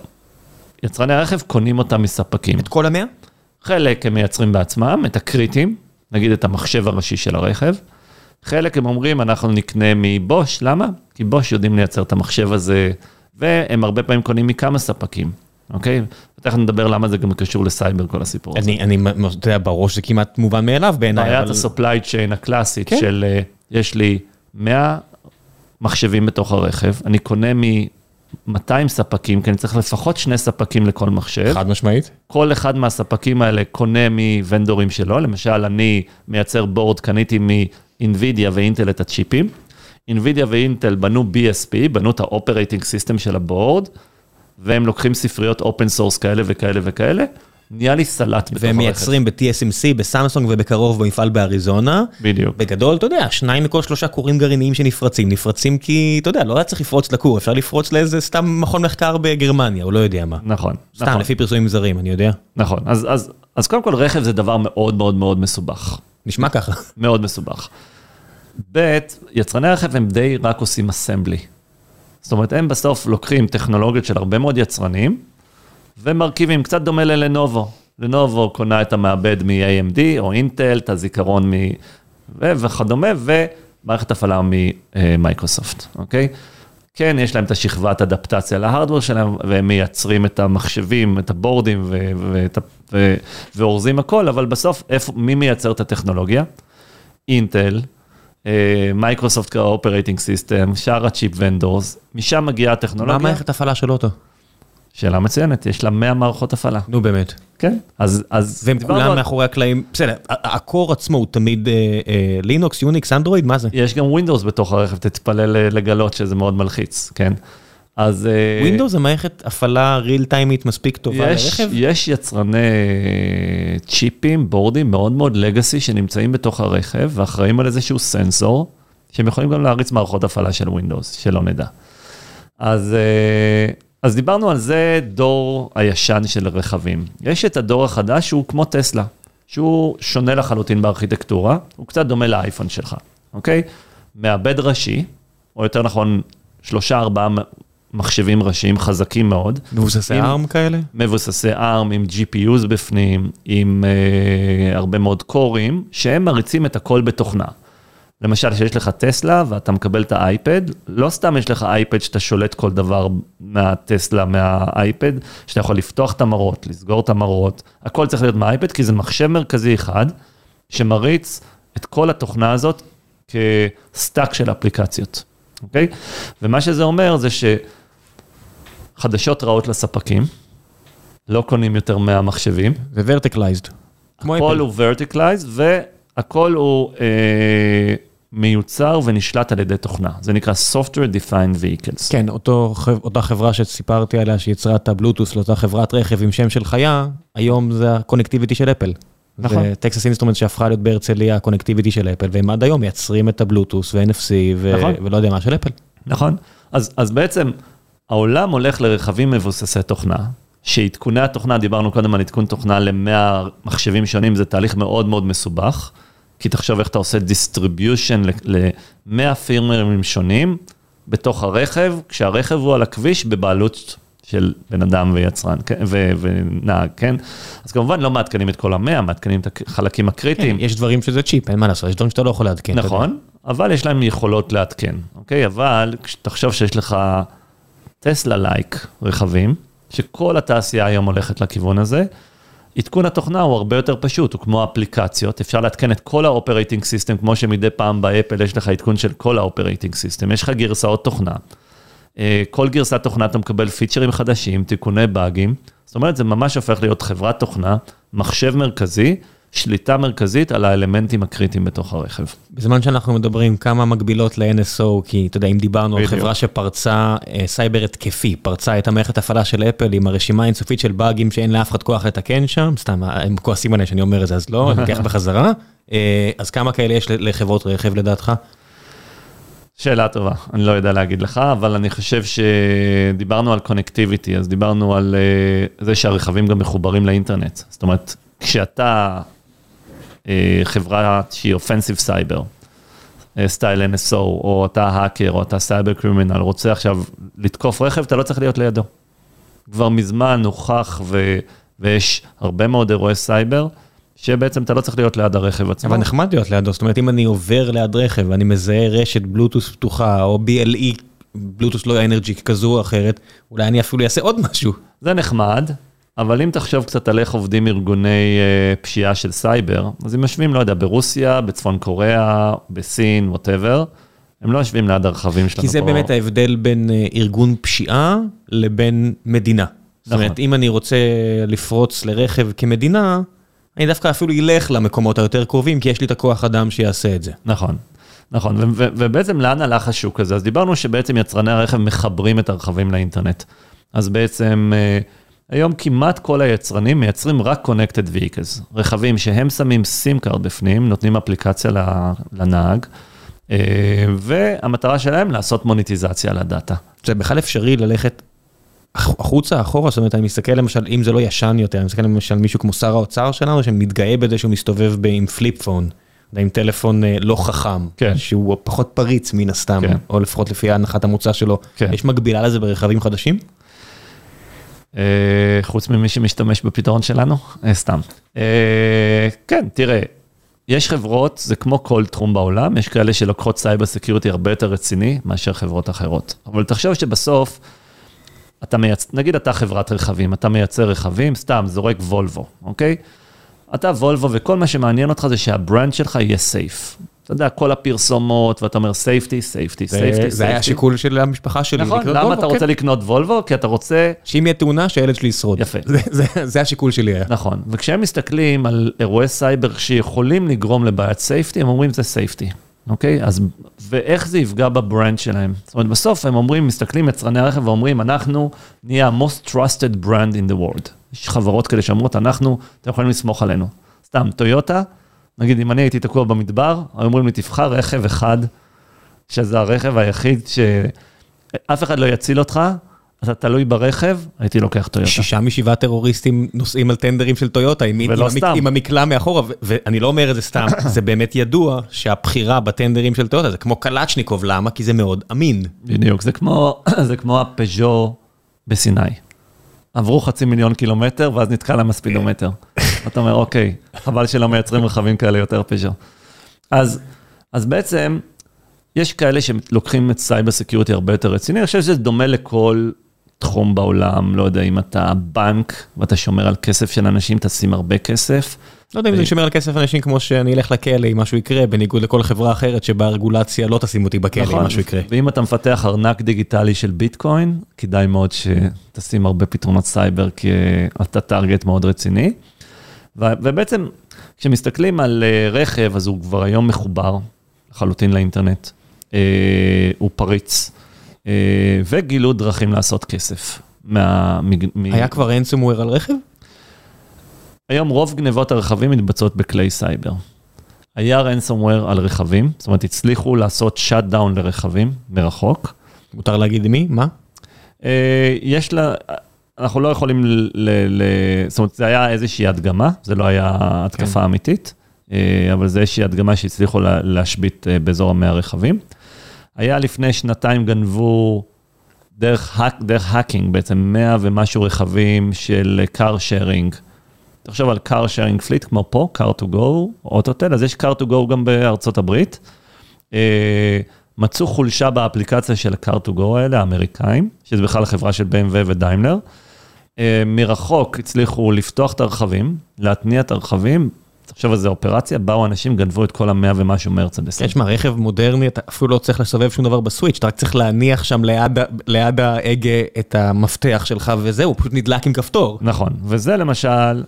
יצרני הרכב קונים אותם מספקים. את כל המאה? חלק הם מייצרים בעצמם, את הקריטים, נגיד את המחשב הראשי של הרכב. חלק הם אומרים, אנחנו נקנה מבוש, למה? כי בוש יודעים לייצר את המחשב הזה, והם הרבה פעמים קונים מכמה ספקים, אוקיי? ותכף נדבר למה זה גם קשור לסייבר, כל הסיפור הזה. אני, אני, אתה יודע, בראש זה כמעט מובן מאליו בעיניי, בעיית. ה-supply chain הקלאסית כן. של אה, יש לי 100 מחשבים בתוך הרכב, אני קונה מ-200 ספקים, כי אני צריך לפחות שני ספקים לכל מחשב. חד משמעית. כל אחד מהספקים האלה קונה מוונדורים שלו, למשל אני מייצר בורד, קניתי מ-NVIDIA ואינטל את הצ'יפים. NVIDIA ואינטל בנו BSP, בנו את ה-Operating System של הבורד, והם לוקחים ספריות open source כאלה וכאלה וכאלה, נהיה לי סלט בתוך והם הרכב. מייצרים ב-TSMC, בסמסונג ובקרוב במפעל באריזונה. בדיוק. בגדול, אתה יודע, שניים מכל שלושה כורים גרעיניים שנפרצים, נפרצים כי, אתה יודע, לא היה צריך לפרוץ לכור, אפשר לפרוץ לאיזה סתם מכון מחקר בגרמניה, או לא יודע מה. נכון, סתם, נכון, לפי פרסומים זרים, אני יודע. נכון. אז, אז, אז קודם כל רכב זה דבר מאוד מאוד מאוד מסובך. נשמע ככה. מאוד מסובך. ב', יצרני הרכב הם די רק עושים אסמבלי. זאת אומרת, הם בסוף לוקחים טכנולוגיות של הרבה מאוד יצרנים, ומרכיבים, קצת דומה ללנובו. לנובו קונה את המעבד מ-AMD או אינטל, את הזיכרון מ... ו- וכדומה, ומערכת הפעלה ממייקרוסופט, אוקיי? כן, יש להם את השכבת אדפטציה להארדוור שלהם, והם מייצרים את המחשבים, את הבורדים, ו- ואת ו- ואורזים הכל, אבל בסוף, איפה, מי מייצר את הטכנולוגיה? אינטל, אה, מייקרוסופט כ operating system, שאר ה chip vendors, משם מגיעה מה הטכנולוגיה. מערכת הפעלה של אוטו? שאלה מצוינת, יש לה 100 מערכות הפעלה. נו באמת. כן. אז, אז והם כולם מאחורי הקלעים, בסדר, ה core עצמו הוא תמיד אה, אה, לינוקס, יוניקס, אנדרואיד, מה זה? יש גם ווינדוס בתוך הרכב, תתפלא ל- לגלות שזה מאוד מלחיץ, כן? אז... אה, ווינדוס זה מערכת הפעלה real time ית מספיק טובה יש, לרכב? יש יצרני צ'יפים, בורדים מאוד מאוד legacy שנמצאים בתוך הרכב ואחראים על איזשהו סנסור, שהם יכולים גם להריץ מערכות הפעלה של ווינדוס, שלא נדע. אז, אה, אז דיברנו על זה דור הישן של רכבים. יש את הדור החדש שהוא כמו טסלה, שהוא שונה לחלוטין בארכיטקטורה, הוא קצת דומה לאייפון שלך, אוקיי? מעבד ראשי, או יותר נכון, שלושה ארבעה מחשבים ראשיים חזקים מאוד. מבוססי עם- ARM כאלה? מבוססי ARM עם GPUs בפנים, עם uh, הרבה מאוד קורים, שהם מריצים את הכל בתוכנה. למשל, שיש לך טסלה ואתה מקבל את האייפד, לא סתם יש לך אייפד שאתה שולט כל דבר מהטסלה, מהאייפד, שאתה יכול לפתוח את המראות, לסגור את המראות, הכל צריך להיות מהאייפד, כי זה מחשב מרכזי אחד, שמריץ את כל התוכנה הזאת כ stack של אפליקציות, אוקיי? ומה שזה אומר זה שחדשות רעות לספקים, לא קונים יותר מהמחשבים, זה verticalized. כמו הכל. הוא verticalized והכל הוא אה, מיוצר ונשלט על ידי תוכנה. זה נקרא Software Defined Vehicles. כן, אותו, אותה חברה שסיפרתי עליה שיצרה את הבלוטוס לאותה חברת רכב עם שם של חיה, היום זה ה connectivity של אפל. נכון. זה Texas Instruments שהפכה להיות בהרצליה ה connectivity של אפל, והם עד היום מייצרים את הבלוטוס ו-NFC ו- נכון. ולא יודע מה של אפל. נכון? אז, אז בעצם העולם הולך לרכבים מבוססי תוכנה, שעדכוני התוכנה, דיברנו קודם על עדכון תוכנה ל-100 מחשבים שונים, זה תהליך מאוד מאוד מסובך, כי תחשוב איך אתה עושה distribution ל-100 firmware ים שונים בתוך הרכב, כשהרכב הוא על הכביש בבעלות של בן אדם ויצרן כן, ו- ונהג, כן? אז כמובן לא מעדכנים את כל המאה, מעדכנים את החלקים הקריטיים. כן, יש דברים שזה צ'יפ, אין מה לעשות, יש דברים שאתה לא יכול לעדכן. נכון, אבל יש להם יכולות לעדכן, אוקיי? אבל תחשוב שיש לך טסלה like רכבים, שכל התעשייה היום הולכת לכיוון הזה, עדכון התוכנה הוא הרבה יותר פשוט, הוא כמו אפליקציות, אפשר לעדכן את כל ה operating system, כמו שמדי פעם באפל יש לך עדכון של כל ה operating system, יש לך גרסאות תוכנה. אה, כל גרסת תוכנה אתה מקבל פיצ'רים חדשים, תיקוני באגים, זאת אומרת זה ממש הופך להיות חברת תוכנה, מחשב מרכזי, שליטה מרכזית על האלמנטים הקריטיים בתוך הרכב. בזמן שאנחנו מדברים כמה מקבילות ל-NSO, כי אתה יודע, אם דיברנו על בדיוק. חברה שפרצה אה, סייבר התקפי, פרצה את המערכת הפעלה של אפל עם הרשימה האינסופית של באגים שאין לאף אחד כוח לתקן שם, סתם, הם כועסים עליי שאני אומר את זה, אז לא, אני לוקח בחזרה. אה, אז כמה כאלה יש לחברות רכב לדעתך? שאלה טובה, אני לא יודע להגיד לך, אבל אני חושב שדיברנו על connectivity, אז דיברנו על אה, זה שהרכבים גם מחוברים לאינטרנט. זאת אומרת, כשאתה חברה שהיא offensive cyber, style NSO, או אתה האקר, או אתה cyber criminal, רוצה עכשיו לתקוף רכב, אתה לא צריך להיות לידו. כבר מזמן הוכח ו, ויש הרבה מאוד אירועי סייבר, שבעצם אתה לא צריך להיות ליד הרכב עצמו. אבל נחמד להיות לידו, זאת אומרת, אם אני עובר ליד רכב ואני מזהה רשת בלוטוס פתוחה, או BLE, Bluetooth Low Energy כזו או אחרת, אולי אני אפילו אעשה עוד משהו. זה נחמד, אבל אם תחשוב קצת על איך עובדים ארגוני אה, פשיעה של סייבר, אז הם יושבים, לא יודע, ברוסיה, בצפון קוריאה, בסין, whatever, הם לא יושבים ליד הרכבים שלנו כי זה פה. באמת ההבדל בין אה, ארגון פשיעה לבין מדינה. זאת נכון. אומרת, אם אני רוצה לפרוץ לרכב כמדינה, אני דווקא אפילו אלך למקומות היותר קרובים, כי יש לי את הכוח אדם שיעשה את זה. נכון, נכון, ו- ו- ובעצם לאן הלך השוק הזה? אז דיברנו שבעצם יצרני הרכב מחברים את הרכבים לאינטרנט. אז בעצם אה, היום כמעט כל היצרנים מייצרים רק Connected Vehicles, רכבים שהם שמים SIM card בפנים, נותנים אפליקציה לנהג, אה, והמטרה שלהם לעשות מוניטיזציה על ה data. זה בכלל אפשרי ללכת הח- החוצה, אחורה, זאת אומרת, אני מסתכל למשל, אם זה לא ישן יותר, אני מסתכל למשל על מישהו כמו שר האוצר שלנו, שמתגאה בזה שהוא מסתובב עם flip phone, עם טלפון אה, לא חכם, כן. שהוא פחות פריץ מן הסתם, כן. או לפחות לפי הנחת המוצא שלו. כן. יש מקבילה לזה ברכבים חדשים? אה, חוץ ממי שמשתמש בפתרון שלנו? אה, סתם. אה, כן, תראה, יש חברות, זה כמו כל תחום בעולם, יש כאלה שלוקחות cyber security הרבה יותר רציני מאשר חברות אחרות. אבל תחשוב שבסוף, אתה מייצ... נגיד אתה חברת רכבים, אתה מייצר רכבים, סתם, זורק וולבו, אוקיי? אתה וולבו וכל מה שמעניין אותך זה שה brand שלך יהיה safe. אתה יודע, כל הפרסומות, ואתה אומר safety, safety, safety, זה היה השיקול של המשפחה שלי. נכון, לקנות למה וולבו, אתה כן. רוצה לקנות וולבו? כי אתה רוצה שאם יהיה תאונה, שהילד שלי ישרוד. יפה. זה- זה- זה השיקול שלי היה. נכון, וכשהם מסתכלים על אירועי סייבר שיכולים לגרום לבעיית safety, הם אומרים זה safety, אוקיי? אז, ואיך זה יפגע ב brand שלהם? זאת אומרת, בסוף הם אומרים, מסתכלים יצרני הרכב ואומרים, אנחנו נהיה ה-most trusted brand in the world. יש חברות כאלה שאומרות, אנחנו, אתם יכולים לסמוך עלינו. סתם, טויוטה, נגיד אם אני הייתי תקוע במדבר, היו אומרים לי, תבחר רכב אחד, שזה הרכב היחיד שאף אחד לא יציל אותך, אתה תלוי ברכב, הייתי לוקח טויוטה. שישה משבעה טרוריסטים נוסעים על טנדרים של טויוטה, עם, עם. המק, עם המקלע מאחורה, ו- ואני לא אומר את זה סתם, זה באמת ידוע שהבחירה בטנדרים של טויוטה זה כמו קלצ'ניקוב, למה? כי זה מאוד אמין. בדיוק, זה כמו, זה כמו הפז'ו בסיני. עברו חצי מיליון קילומטר, ואז נתקע להם הספידומטר. אתה אומר, אוקיי, חבל שלא מייצרים רכבים כאלה יותר פז'ו. אז, אז בעצם, יש כאלה שלוקחים את cyber security הרבה יותר רציני, אני חושב שזה דומה לכל תחום בעולם, לא יודע אם אתה בנק ואתה שומר על כסף של אנשים, תשים הרבה כסף. לא יודע אם זה שומר על כסף אנשים כמו שאני אלך לכלא אם משהו יקרה, בניגוד לכל חברה אחרת שבה הרגולציה לא תשים אותי בכלא אם משהו יקרה. ואם אתה מפתח ארנק דיגיטלי של ביטקוין, כדאי מאוד שתשים הרבה פתרונות סייבר, כי אה, אתה target מאוד רציני. ו- ובעצם, כשמסתכלים על אה, רכב, אז הוא כבר היום מחובר לחלוטין לאינטרנט. אה, הוא פריץ, אה, וגילו דרכים לעשות כסף. מה, מ- היה כבר ransomware על רכב? היום רוב גנבות הרכבים מתבצעות בכלי סייבר. היה ransomware על רכבים, זאת אומרת, הצליחו לעשות shutdown לרכבים מרחוק. מותר להגיד מי? מה? אה, יש לה, אנחנו לא יכולים ל... ל, זאת אומרת, זה היה איזושהי הדגמה, זה לא היה התקפה כן. אמיתית, אה, אבל זה איזושהי הדגמה שהצליחו לה, להשבית אה, באזור המאה רכבים. היה לפני שנתיים גנבו דרך, דרך האקינג בעצם 100 ומשהו רכבים של car sharing. תחשוב על car sharing fleet כמו פה, car to go, אוטוטל, אז יש car to go גם בארצות הברית. אה, מצאו חולשה באפליקציה של ה-car to go האלה, האמריקאים, שזה בכלל חברה של BMW ודיימלר. אה, מרחוק הצליחו לפתוח את הרכבים, להתניע את הרכבים, תחשוב על זה אופרציה, באו אנשים, גנבו את כל המאה ומשהו מרצדס. כן, שמע, רכב מודרני, אתה אפילו לא צריך לסובב שום דבר בסוויץ', אתה רק צריך להניח שם ליד ליד ההגה את המפתח שלך וזהו, פשוט נדלק עם כפתור. נכון, וזה למשל,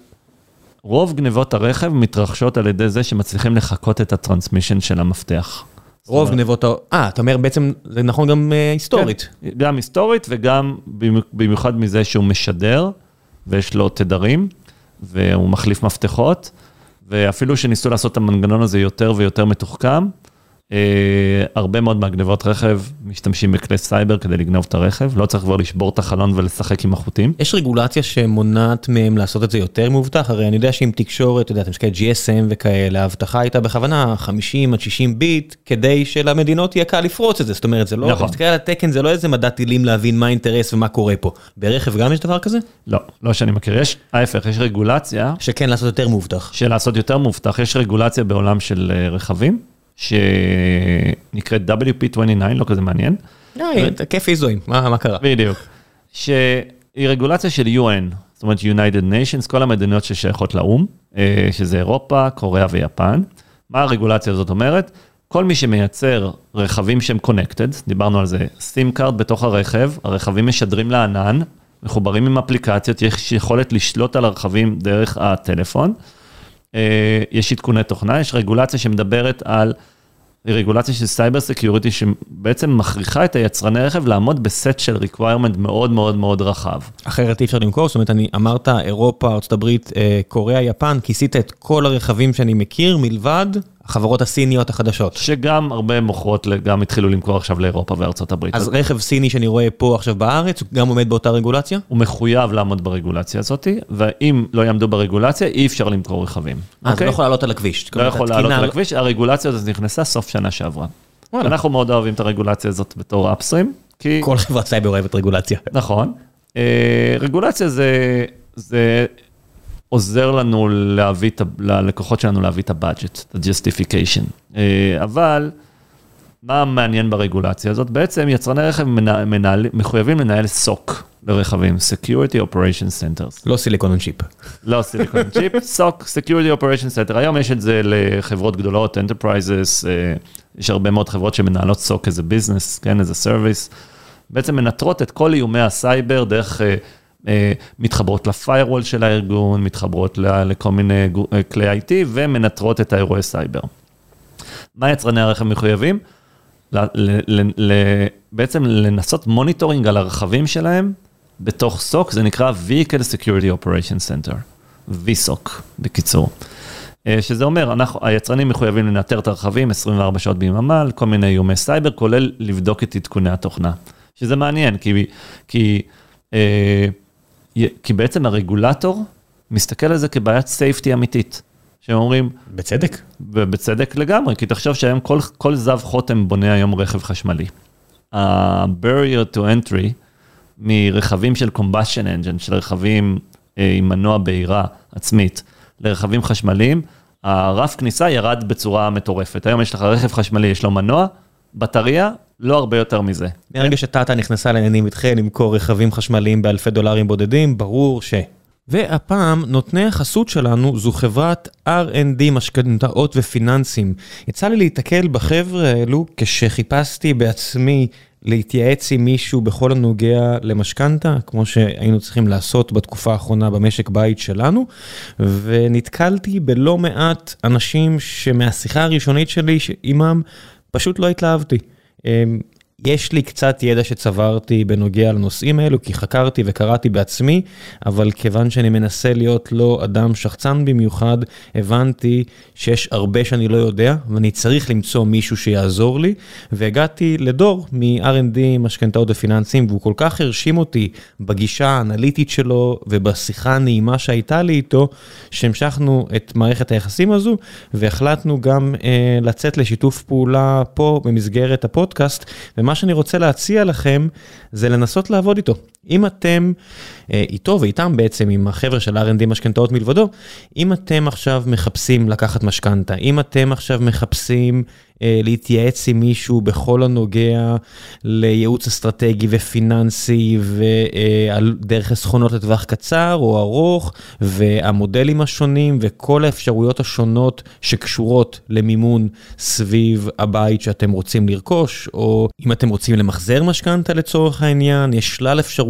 רוב גנבות הרכב מתרחשות על ידי זה שמצליחים לחקות את הטרנסמישן של המפתח. רוב גנבות. אה, אתה אומר בעצם, זה נכון גם אה, היסטורית. כן, גם היסטורית וגם במ- במיוחד מזה שהוא משדר, ויש לו תדרים, והוא מחליף מפתחות, ואפילו שניסו לעשות את המנגנון הזה יותר ויותר מתוחכם, הרבה מאוד מהגנבות רכב משתמשים בכלי סייבר כדי לגנוב את הרכב, לא צריך כבר לשבור את החלון ולשחק עם החוטים. יש רגולציה שמונעת מהם לעשות את זה יותר מאובטח? הרי אני יודע שעם תקשורת, אתה יודע, אתה מסתכל GSM וכאלה, האבטחה הייתה בכוונה 50 עד 60 ביט, כדי שלמדינות יהיה קל לפרוץ את זה. זאת אומרת, זה לא, נכון. אתה מסתכל על התקן, זה לא איזה מדע טילים להבין מה האינטרס ומה קורה פה. ברכב גם יש דבר כזה? לא, לא שאני מכיר, יש, ההפך, יש רגולציה שכן לעשות יותר מאובטח. של לעשות יותר מאובטח, יש רגולציה בעולם של אה, רכבים, שנקראת WP29, לא כזה מעניין. אה, כיף איזואים, מה קרה? בדיוק. שהיא רגולציה של UN, זאת אומרת United Nations, כל המדינות ששייכות לאו"ם, אה, שזה אירופה, קוריאה ויפן. מה הרגולציה הזאת אומרת? כל מי שמייצר רכבים שהם connected, דיברנו על זה, SIM card בתוך הרכב, הרכבים משדרים לענן, מחוברים עם אפליקציות, יש יכולת לשלוט על הרכבים דרך הטלפון. אה, יש עדכוני תוכנה, יש רגולציה שמדברת על רגולציה של cyber security שבעצם מכריחה את היצרני רכב לעמוד בסט של requirement מאוד מאוד מאוד רחב. אחרת אי אפשר למכור, זאת אומרת, אני אמרת אירופה, הברית, אה, קוריאה, יפן, כיסית את כל הרכבים שאני מכיר מלבד החברות הסיניות החדשות. שגם הרבה מוכרות, גם התחילו למכור עכשיו לאירופה וארצות הברית. אז רכב סיני שאני רואה פה עכשיו בארץ, הוא גם עומד באותה רגולציה? הוא מחויב לעמוד ברגולציה הזאת, ואם לא יעמדו ברגולציה, אי אפשר למכור רכבים. אה, זה אוקיי? לא יכול לעלות על הכביש. לא יכול לעלות על הכביש, הרגולציה הזאת נכנסה סוף שנה שעברה. וואלה. אנחנו מאוד אוהבים את הרגולציה הזאת בתור Upstream, כי... כל חברת סייבר אוהבת רגולציה. נכון. אה, רגולציה זה, זה עוזר לנו להביא, את ללקוחות שלנו להביא את ה-budget, את ה-justification. אה, אבל מה מעניין ברגולציה הזאת? בעצם יצרני רכב מנהל, מנהל, מחויבים לנהל SOC לרכבים, Security Operation Centers. לא silicon chip. לא silicon chip, SOC, Security Operation Center. היום יש את זה לחברות גדולות, Enterprises, אה, יש הרבה מאוד חברות שמנהלות SOC as a business, כן, as a service. בעצם מנטרות את כל איומי הסייבר דרך, אה, מתחברות ל-firewall של הארגון, מתחברות לכל מיני אה, כלי IT ומנטרות את האירועי סייבר. מה יצרני הרכב מחויבים? ל- ל- ל- ל- בעצם לעשות monitoring על הרכבים שלהם בתוך SOC, זה נקרא Vehicle Security Operation Center, VSOC בקיצור. אה, שזה אומר, אנחנו, היצרנים מחויבים לנטר את הרכבים 24 שעות ביממה על כל מיני איומי סייבר, כולל לבדוק את עדכוני התוכנה. שזה מעניין, כי, כי, אה, כי בעצם הרגולטור מסתכל על זה כבעיית safety אמיתית. שהם אומרים... בצדק. ובצדק לגמרי, כי תחשוב שהיום כל, כל זב חותם בונה היום רכב חשמלי. ה-barrier to entry מרכבים של combustion engine, של רכבים אה, עם מנוע בעירה עצמית, לרכבים חשמליים, הרף כניסה ירד בצורה מטורפת. היום יש לך רכב חשמלי, יש לו מנוע, בטריה, לא הרבה יותר מזה. מהרגע שטאטה נכנסה לעניינים איתכם למכור רכבים חשמליים באלפי דולרים בודדים, ברור ש... והפעם, נותני החסות שלנו זו חברת R&D משכנתאות ופיננסים. יצא לי להתקל בחבר'ה האלו כשחיפשתי בעצמי להתייעץ עם מישהו בכל הנוגע למשכנתה, כמו שהיינו צריכים לעשות בתקופה האחרונה במשק בית שלנו, ונתקלתי בלא מעט אנשים שמהשיחה הראשונית שלי עימם פשוט לא התלהבתי. Eh, יש לי קצת ידע שצברתי בנוגע לנושאים האלו, כי חקרתי וקראתי בעצמי, אבל כיוון שאני מנסה להיות לא אדם שחצן במיוחד, הבנתי שיש הרבה שאני לא יודע, ואני צריך למצוא מישהו שיעזור לי, והגעתי לדור מ-R&D משכנתאות ופיננסים, והוא כל כך הרשים אותי בגישה האנליטית שלו ובשיחה הנעימה שהייתה לי איתו, שהמשכנו את מערכת היחסים הזו, והחלטנו גם אה, לצאת לשיתוף פעולה פה במסגרת הפודקאסט. ומה שאני רוצה להציע לכם זה לנסות לעבוד איתו. אם אתם אה, איתו ואיתם בעצם, עם החבר'ה של R&D משכנתאות מלבדו, אם אתם עכשיו מחפשים לקחת משכנתה, אם אתם עכשיו מחפשים אה, להתייעץ עם מישהו בכל הנוגע לייעוץ אסטרטגי ופיננסי ועל דרך חסכונות לטווח קצר או ארוך והמודלים השונים וכל האפשרויות השונות שקשורות למימון סביב הבית שאתם רוצים לרכוש, או אם אתם רוצים למחזר משכנתה לצורך העניין, יש שלל אפשרויות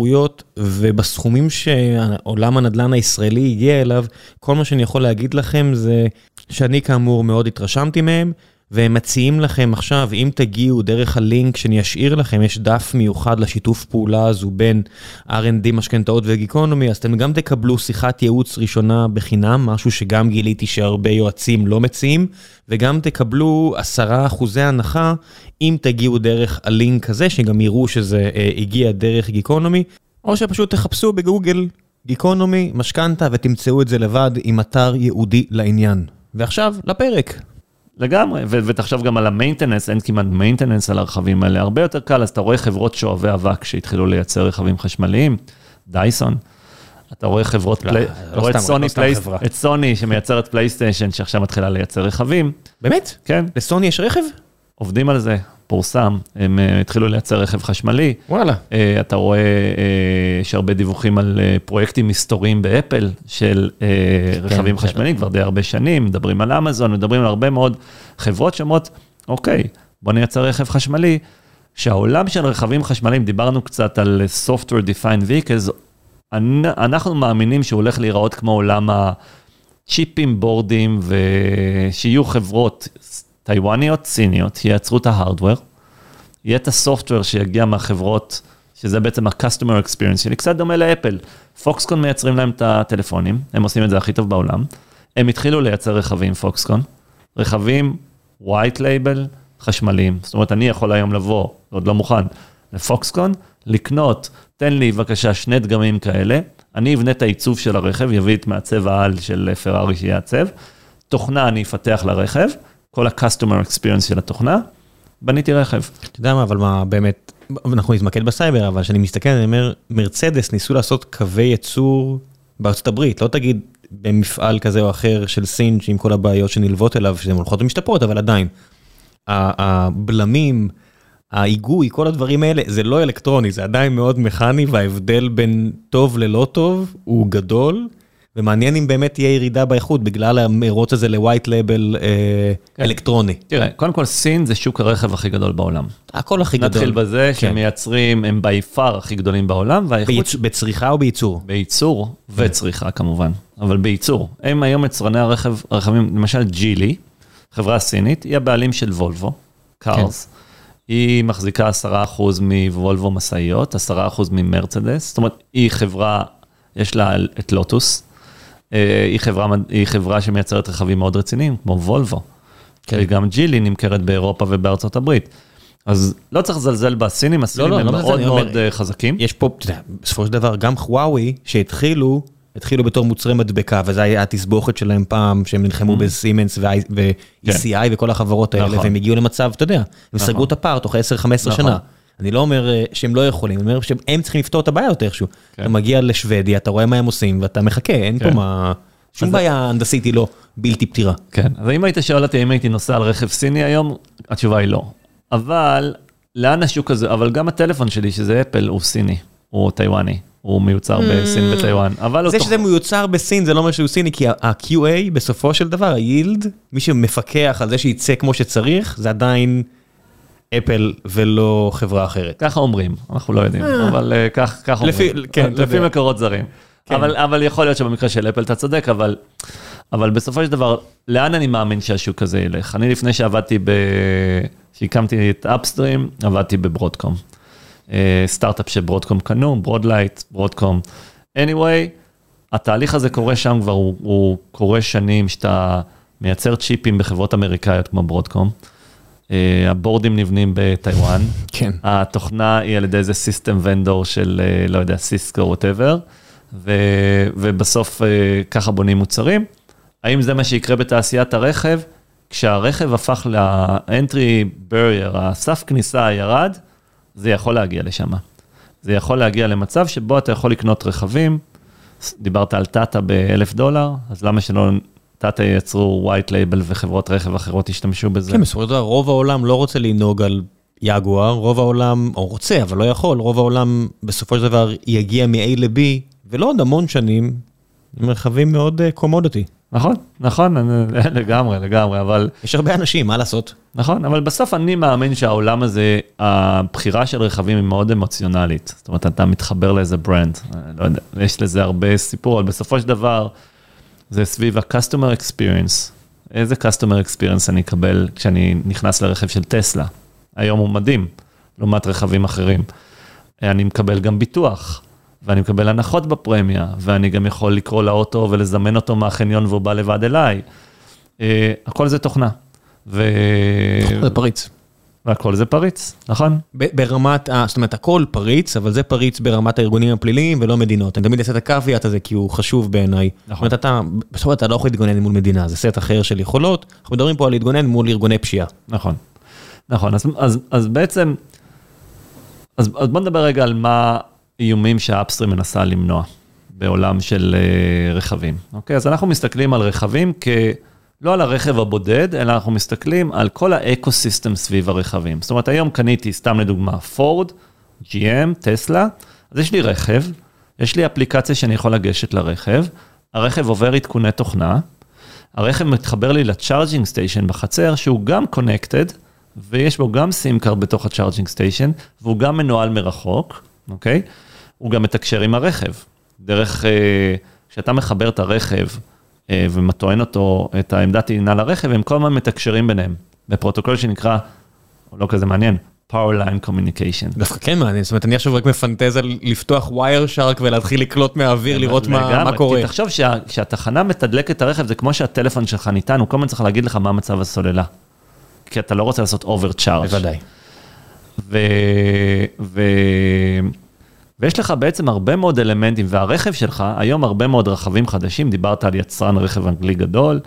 ובסכומים שעולם הנדל"ן הישראלי הגיע אליו, כל מה שאני יכול להגיד לכם זה שאני כאמור מאוד התרשמתי מהם. והם מציעים לכם עכשיו, אם תגיעו דרך הלינק שאני אשאיר לכם, יש דף מיוחד לשיתוף פעולה הזו בין R&D משכנתאות וגיקונומי, אז אתם גם תקבלו שיחת ייעוץ ראשונה בחינם, משהו שגם גיליתי שהרבה יועצים לא מציעים, וגם תקבלו 10% הנחה אם תגיעו דרך הלינק הזה, שגם יראו שזה אה, הגיע דרך גיקונומי, או שפשוט תחפשו בגוגל גיקונומי, משכנתה, ותמצאו את זה לבד עם אתר ייעודי לעניין. ועכשיו, לפרק. לגמרי, ו- ותחשוב גם על ה-maintenance, אין כמעט maintenance על הרכבים האלה, הרבה יותר קל, אז אתה רואה חברות שואבי אבק שהתחילו לייצר רכבים חשמליים, דייסון, אתה רואה חברות, לא, פלי... לא רואה את סתם, סוני, לא סתם פלייס... חברה. את סוני שמייצרת פלייסטיישן שעכשיו מתחילה לייצר רכבים, באמת? כן, לסוני יש רכב? עובדים על זה, פורסם, הם uh, התחילו לייצר רכב חשמלי, וואלה. uh, אתה רואה, uh, יש הרבה דיווחים על פרויקטים מסתוריים באפל של uh, רכבים כן. חשמליים כבר די הרבה שנים, מדברים על אמזון, מדברים על הרבה מאוד חברות שאומרות, אוקיי, בוא נייצר רכב חשמלי, שהעולם של רכבים חשמליים, דיברנו קצת על Software Defined Vehicles, אנ- אנחנו מאמינים שהוא הולך להיראות כמו עולם הצ'יפים, בורדים, ושיהיו חברות טיוואניות, סיניות, שייצרו את ההארדוור, יהיה את הסופטוור שיגיע מהחברות, שזה בעצם ה-customer experience שלי, קצת דומה לאפל. פוקסקון מייצרים להם את הטלפונים, הם עושים את זה הכי טוב בעולם. הם התחילו לייצר רכבים, פוקסקון, רכבים white label חשמליים. זאת אומרת, אני יכול היום לבוא, עוד לא מוכן, לפוקסקון, לקנות, תן לי בבקשה שני דגמים כאלה, אני אבנה את העיצוב של הרכב, יביא את מעצב העל של פרארי שיעצב, תוכנה אני אפתח לרכב, כל ה-customer experience של התוכנה, בניתי רכב. אתה יודע מה, אבל מה באמת, אנחנו נתמקד בסייבר, אבל כשאני מסתכל, אני אומר, מרצדס ניסו לעשות קווי ייצור בארצות הברית, לא תגיד במפעל כזה או אחר של סין, עם כל הבעיות שנלוות אליו, שהן הולכות ומשתפרות, אבל עדיין. הבלמים, ההיגוי, כל הדברים האלה, זה לא אלקטרוני, זה עדיין מאוד מכני, וההבדל בין טוב ללא טוב הוא גדול, ומעניין אם באמת תהיה ירידה באיכות בגלל המרוץ הזה ל-white label אה, כן. אלקטרוני. תראה, קודם כל סין זה שוק הרכב הכי גדול בעולם. הכל הכי גדול. נתחיל בזה כן. שהם מייצרים, הם by far הכי גדולים בעולם, והאיכות... בייצ... בצריכה או בייצור? בייצור וצריכה כמובן, אבל בייצור. הם היום יצרני הרכב, הרכבים, למשל ג'ילי, חברה סינית, היא הבעלים של וולבו, קארס. היא מחזיקה 10% מוולבו משאיות, 10% ממרצדס, זאת אומרת, היא חברה, יש לה את לוטוס, היא חברה, היא חברה שמייצרת רכבים מאוד רציניים, כמו וולבו. כן. וגם ג'ילי נמכרת באירופה ובארצות הברית. אז לא צריך לזלזל בסינים, הסינים לא, הם לא מאוד מאוד אומר- אה, חזקים. יש פה, אתה יודע, בסופו של דבר, גם חוואוי שהתחילו, התחילו בתור מוצרי מדבקה, וזו הייתה התסבוכת שלהם פעם, שהם נלחמו בסימנס ו-ECI וכל החברות האלה, Mm-hmm. כן. נכון. והם הגיעו למצב, אתה יודע, הם נכון. סגרו את הפער תוך 10-15 נכון. שנה. אני לא אומר אה, שהם לא יכולים, אני אומר שהם צריכים לפתור את הבעיה יותר איכשהו. כן. אתה מגיע לשוודיה, אתה רואה מה הם עושים, ואתה מחכה, אין פה כן. מה... שום בעיה הנדסית היא לא בלתי פתירה. כן, אז אם היית שואל אותי אם הייתי נוסע על רכב סיני היום, התשובה היא לא. אבל לאן השוק הזה, אבל גם הטלפון שלי, שזה אפל, הוא סיני, הוא טיוואני, הוא מיוצר בסין וטיוואן. אבל הוא זה שזה מיוצר בסין זה לא אומר שהוא סיני, כי ה-QA בסופו של דבר, היילד, מי שמפקח על זה שיצא כמו שצריך, זה עדיין אפל ולא חברה אחרת. ככה אומרים, אנחנו לא יודעים, אבל אה, כך כך לפי- אומרים, כן, לפי יודע. מקורות זרים. כן. אבל אבל יכול להיות שבמקרה של אפל אתה צודק, אבל אבל בסופו של דבר, לאן אני מאמין שהשוק הזה ילך? אני לפני שעבדתי ב... שהקמתי את Upstream, עבדתי ב-Broadcom. אה, סטארט-אפ ש-Broadcom קנו, Broadlight, Broadcom. anyway, התהליך הזה קורה שם כבר, הוא, הוא קורה שנים, שאתה מייצר צ'יפים בחברות אמריקאיות כמו Broadcom. אה, הבורדים נבנים בטיוואן. כן. התוכנה היא על ידי איזה system vendor של, אה, לא יודע, סיסקו, whatever, ובסוף אה, ככה בונים מוצרים. האם זה מה שיקרה בתעשיית הרכב? כשהרכב הפך ל-entry barrier, הסף כניסה ירד, זה יכול להגיע לשם. זה יכול להגיע למצב שבו אתה יכול לקנות רכבים, דיברת על טאטה באלף דולר, אז למה שלא טאטה ייצרו white label וחברות רכב אחרות ישתמשו בזה? כן, בסופו של דבר רוב העולם לא רוצה לנהוג על יגואר, רוב העולם, או רוצה, אבל לא יכול, רוב העולם בסופו של דבר יגיע מ-A ל-B, ולא עוד המון שנים, עם רכבים מאוד קומודיטי. נכון, נכון, אני- לגמרי, לגמרי, אבל יש הרבה אנשים, מה לעשות? נכון, אבל בסוף אני מאמין שהעולם הזה, הבחירה של רכבים היא מאוד אמוציונלית. זאת אומרת, אתה מתחבר לאיזה ברנד, לא יודע, יש לזה הרבה סיפור, אבל בסופו של דבר, זה סביב ה-customer experience. איזה customer experience אני אקבל כשאני נכנס לרכב של טסלה? היום הוא מדהים, לעומת רכבים אחרים. אני מקבל גם ביטוח, ואני מקבל הנחות בפרמיה, ואני גם יכול לקרוא לאוטו ולזמן אותו מהחניון והוא בא לבד אליי. אה, הכל זה תוכנה. ו... זה פריץ. והכל זה פריץ, נכון? ברמת, ה- זאת אומרת, הכל פריץ, אבל זה פריץ ברמת הארגונים הפליליים ולא מדינות. אני תמיד אעשה את הקוויאט הזה כי הוא חשוב בעיניי. זאת אומרת, אתה, בסופו אתה לא יכול להתגונן מול מדינה, זה סט אחר של יכולות. אנחנו מדברים פה על להתגונן מול ארגוני פשיעה. נכון. נכון, אז, אז, אז בעצם, אז, אז בוא נדבר רגע על מה איומים שהאפסטרים מנסה למנוע בעולם של אה, רכבים. אוקיי, אז אנחנו מסתכלים על רכבים כ... לא על הרכב הבודד, אלא אנחנו מסתכלים על כל ה-ecosystem סביב הרכבים. זאת אומרת, היום קניתי, סתם לדוגמה, פורד, GM, טסלה, אז יש לי רכב, יש לי אפליקציה שאני יכול לגשת לרכב, הרכב עובר עדכוני תוכנה, הרכב מתחבר לי ל-charging station בחצר, שהוא גם connected, ויש בו גם סים בתוך ה-charging station, והוא גם מנוהל מרחוק, אוקיי? הוא גם מתקשר עם הרכב. דרך, אה, כשאתה מחבר את הרכב וטוען אותו, את העמדת טעינה לרכב, הם כל הזמן מתקשרים ביניהם, בפרוטוקול שנקרא, לא כזה מעניין, Power Line Communication. דווקא כן מעניין, זאת אומרת, אני עכשיו רק מפנטז על לפתוח Wireshark ולהתחיל לקלוט מהאוויר, לראות מה מה קורה. כי תחשוב שה- שהתחנה מתדלקת את הרכב, זה כמו שהטלפון שלך ניתן, הוא כל הזמן צריך להגיד לך מה מצב הסוללה. כי אתה לא רוצה לעשות overcharge. בוודאי. ו... ו... ויש לך בעצם הרבה מאוד אלמנטים, והרכב שלך, היום הרבה מאוד רכבים חדשים, דיברת על יצרן רכב אנגלי גדול,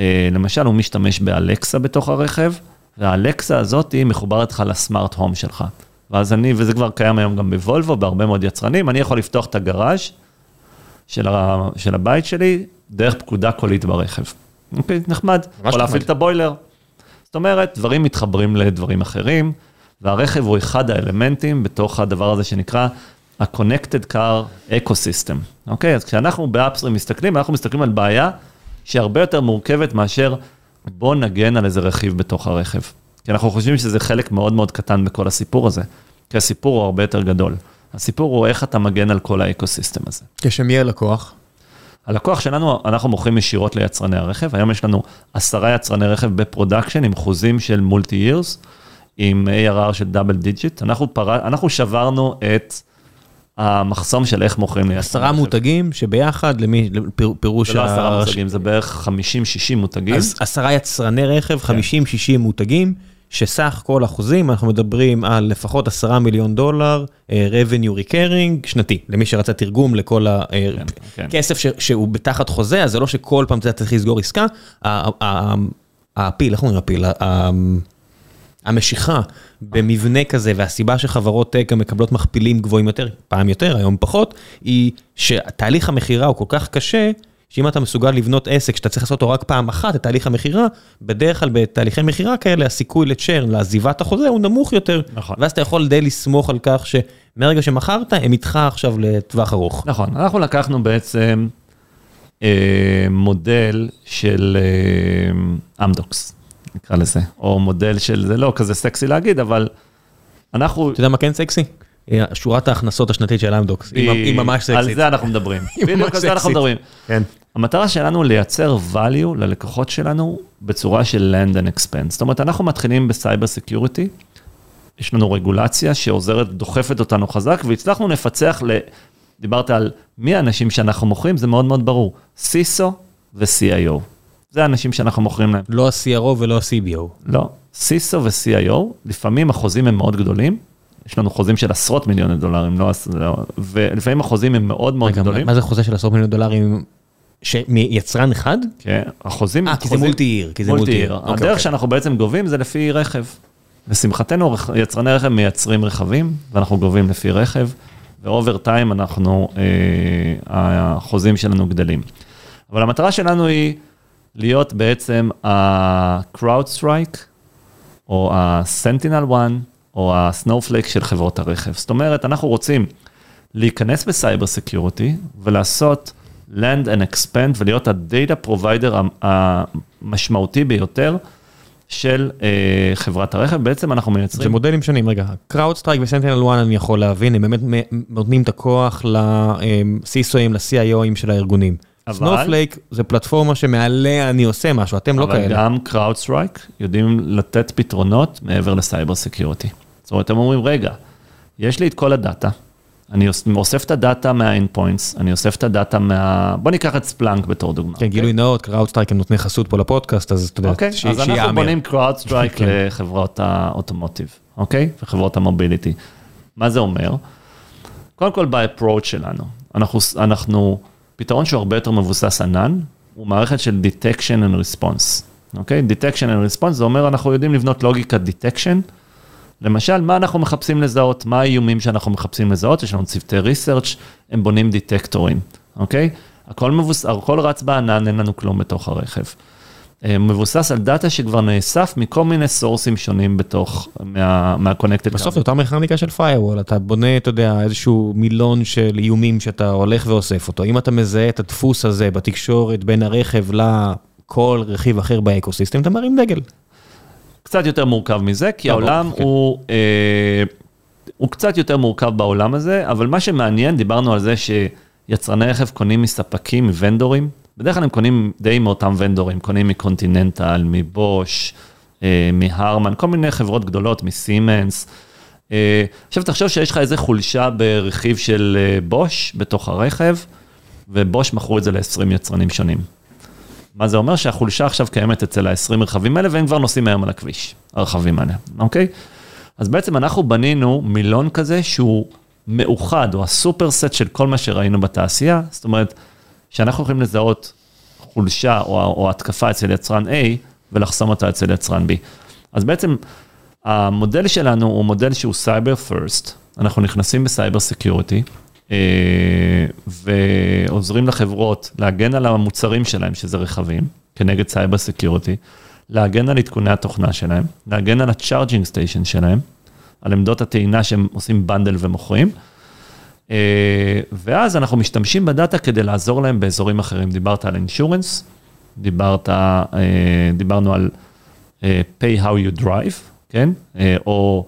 אה, למשל הוא משתמש באלקסה בתוך הרכב, והאלקסה הזאת היא מחוברת לך ל smart home שלך. ואז אני, וזה כבר קיים היום גם בוולבו, בהרבה מאוד יצרנים, אני יכול לפתוח את הגראז' של, ה... של הבית שלי דרך פקודה קולית ברכב. אוקיי, נחמד. או להפעיל. את הבוילר. זאת אומרת, דברים מתחברים לדברים אחרים, והרכב הוא אחד האלמנטים בתוך הדבר הזה שנקרא ה-Connected Car Ecosystem. אוקיי? אז כשאנחנו באפסטרים מסתכלים, אנחנו מסתכלים על בעיה שהיא הרבה יותר מורכבת מאשר בוא נגן על איזה רכיב בתוך הרכב. כי אנחנו חושבים שזה חלק מאוד מאוד קטן בכל הסיפור הזה, כי הסיפור הוא הרבה יותר גדול. הסיפור הוא איך אתה מגן על כל האקוסיסטם הזה. כשמי הלקוח? הלקוח שלנו, אנחנו מוכרים ישירות ליצרני הרכב, היום יש לנו עשרה יצרני רכב ב production עם חוזים של multi years, עם ARR של double digit, אנחנו, פר... אנחנו שברנו את המחסום של איך מוכרים ליצרני עשרה. מותגים שביחד, למי, לפיר- פירוש זה לא עשרה הש- מותגים, זה בערך 50-60 מותגים. אז עשרה יצרני רכב, 50-60 מותגים, שסך כל החוזים, אנחנו מדברים על לפחות 10 מיליון דולר, אה, revenue recurring, שנתי, למי שרצה תרגום לכל הכסף כן. שהוא בתחת חוזה, אז זה לא שכל פעם אתה צריך לסגור עסקה. הפיל, איך אומרים הפיל? המשיכה במבנה כזה, והסיבה שחברות טק מקבלות מכפילים גבוהים יותר, פעם יותר, היום פחות, היא שתהליך המכירה הוא כל כך קשה, שאם אתה מסוגל לבנות עסק שאתה צריך לעשות אותו רק פעם אחת, את תהליך המכירה, בדרך כלל בתהליכי מכירה כאלה, הסיכוי לצ'רן, לעזיבת החוזה, הוא נמוך יותר. נכון. ואז אתה יכול די לסמוך על כך שמרגע שמכרת, הם איתך עכשיו לטווח ארוך. נכון, אנחנו לקחנו בעצם אה, מודל של אה, אמדוקס. נקרא לזה, או מודל של, זה לא כזה סקסי להגיד, אבל אנחנו... אתה יודע מה כן סקסי? שורת ההכנסות השנתית של אמדוקס, היא ממש סקסית. על זה אנחנו מדברים. בדיוק על זה אנחנו מדברים. כן. המטרה שלנו לייצר value ללקוחות שלנו בצורה של land and expand. זאת אומרת, אנחנו מתחילים בסייבר security, יש לנו רגולציה שעוזרת, דוחפת אותנו חזק, והצלחנו לפצח, ל... דיברת על מי האנשים שאנחנו מוכרים, זה מאוד מאוד ברור, CISO ו-CIO. זה האנשים שאנחנו מוכרים להם. לא ה-CRO ולא ה-CBO. לא, CISO ו-CIO, לפעמים החוזים הם מאוד גדולים, יש לנו חוזים של עשרות מיליוני דולרים, לא, לא, ולפעמים החוזים הם מאוד מאוד רגע, גדולים. מה זה חוזה של עשרות מיליוני דולרים? מיצרן אחד? כן, החוזים... אה, כי זה מולטי עיר, כי זה מולטי עיר. אוקיי, הדרך אוקיי. שאנחנו בעצם גובים זה לפי רכב. לשמחתנו, יצרני רכב מייצרים רכבים, ואנחנו גובים לפי רכב, ו over time אנחנו, אה, החוזים שלנו גדלים. אבל המטרה שלנו היא להיות בעצם ה-CrowdStrike, או ה-Sentinel One, או ה-Snowflake של חברות הרכב. זאת אומרת, אנחנו רוצים להיכנס בסייבר security ולעשות land and expand ולהיות ה-data provider המשמעותי ביותר של אה, חברת הרכב. בעצם אנחנו מייצרים... זה מודלים שונים, רגע, CrowdStrike ו-Sentinel One אני יכול להבין, הם באמת נותנים את הכוח ל-CISOים, ל-CIOים של הארגונים. Snowflake זה פלטפורמה שמעליה אני עושה משהו, אתם לא כאלה. אבל גם CrowdStrike יודעים לתת פתרונות מעבר לסייבר security. זאת אומרת, הם אומרים, רגע, יש לי את כל הדאטה, אני אוסף את הדאטה מה-end points, אני אוסף את הדאטה מה... בוא ניקח את Splunk בתור דוגמה. כן, גילוי אוקיי? נאות, CrowdStrike הם נותני חסות פה לפודקאסט, אז אתה יודע, שיאמר. אז אנחנו בונים CrowdStrike כן. לחברות ה automotive, אוקיי? וחברות ה mobility. מה זה אומר? קודם כל, ב-approach שלנו, אנחנו... פתרון שהוא הרבה יותר מבוסס ענן, הוא מערכת של detection and response, אוקיי? detection and response זה אומר אנחנו יודעים לבנות לוגיקת detection, למשל, מה אנחנו מחפשים לזהות, מה האיומים שאנחנו מחפשים לזהות, יש לנו צוותי research, הם בונים detectorים, אוקיי? הכל מבוס... הכל רץ בענן, אין לנו כלום בתוך הרכב. אה, מבוסס על דאטה שכבר נאסף מכל מיני sourceים שונים בתוך, מה, מה connected. בסוף זו אותה מכניקה של firewall, אתה בונה, אתה יודע, איזשהו מילון של איומים שאתה הולך ואוסף אותו. אם אתה מזהה את הדפוס הזה בתקשורת בין הרכב לכל רכיב אחר באקוסיסטם, אתה מרים דגל. קצת יותר מורכב מזה, כי העולם כן. הוא, אה, הוא קצת יותר מורכב בעולם הזה, אבל מה שמעניין, דיברנו על זה שיצרני רכב קונים מספקים, מוונדורים, בדרך כלל הם קונים די מאותם ונדורים, קונים מקונטיננטל, מבוש, אה, מהרמן, כל מיני חברות גדולות, מסימנס. אה, עכשיו תחשוב שיש לך איזה חולשה ברכיב של אה, בוש בתוך הרכב, ובוש מכרו את זה ל-20 יצרנים שונים. מה זה אומר? שהחולשה עכשיו קיימת אצל ה-20 רכבים האלה, והם כבר נוסעים היום על הכביש, הרכבים האלה, אוקיי? אז בעצם אנחנו בנינו מילון כזה שהוא מאוחד, או הסופר סט של כל מה שראינו בתעשייה, זאת אומרת, שאנחנו יכולים לזהות חולשה או, או התקפה אצל יצרן A ולחסום אותה אצל יצרן B. אז בעצם המודל שלנו הוא מודל שהוא סייבר first, אנחנו נכנסים בסייבר security אה, ועוזרים לחברות להגן על המוצרים שלהם, שזה רכבים, כנגד סייבר security, להגן על עדכוני התוכנה שלהם, להגן על ה charging station שלהם, על עמדות הטעינה שהם עושים bundle ומוכרים. אה, ואז אנחנו משתמשים בדאטה כדי לעזור להם באזורים אחרים. דיברת על אינשורנס, דיברת, אה, דיברנו על אה, pay how you drive, כן? או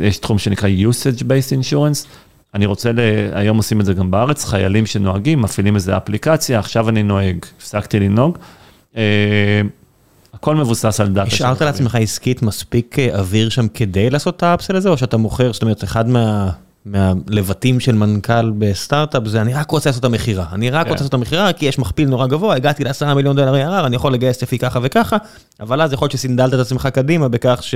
יש תחום שנקרא usage based insurance. אני רוצה, ל... היום עושים את זה גם בארץ, חיילים שנוהגים, מפעילים איזה אפליקציה, עכשיו אני נוהג, הפסקתי לנהוג. הכל מבוסס על דאטה. השארת לעצמך עסקית מספיק אוויר שם כדי לעשות את האפסל הזה, או שאתה מוכר, זאת אומרת, אחד מה... מהלבטים של מנכ"ל בסטארט-אפ זה אני רק רוצה לעשות את המכירה, אני רק כן. רוצה לעשות את המכירה כי יש מכפיל נורא גבוה, הגעתי לעשרה מיליון דולר ARR, אני יכול לגייס לפי ככה וככה, אבל אז יכול להיות שסינדלת את עצמך קדימה בכך ש...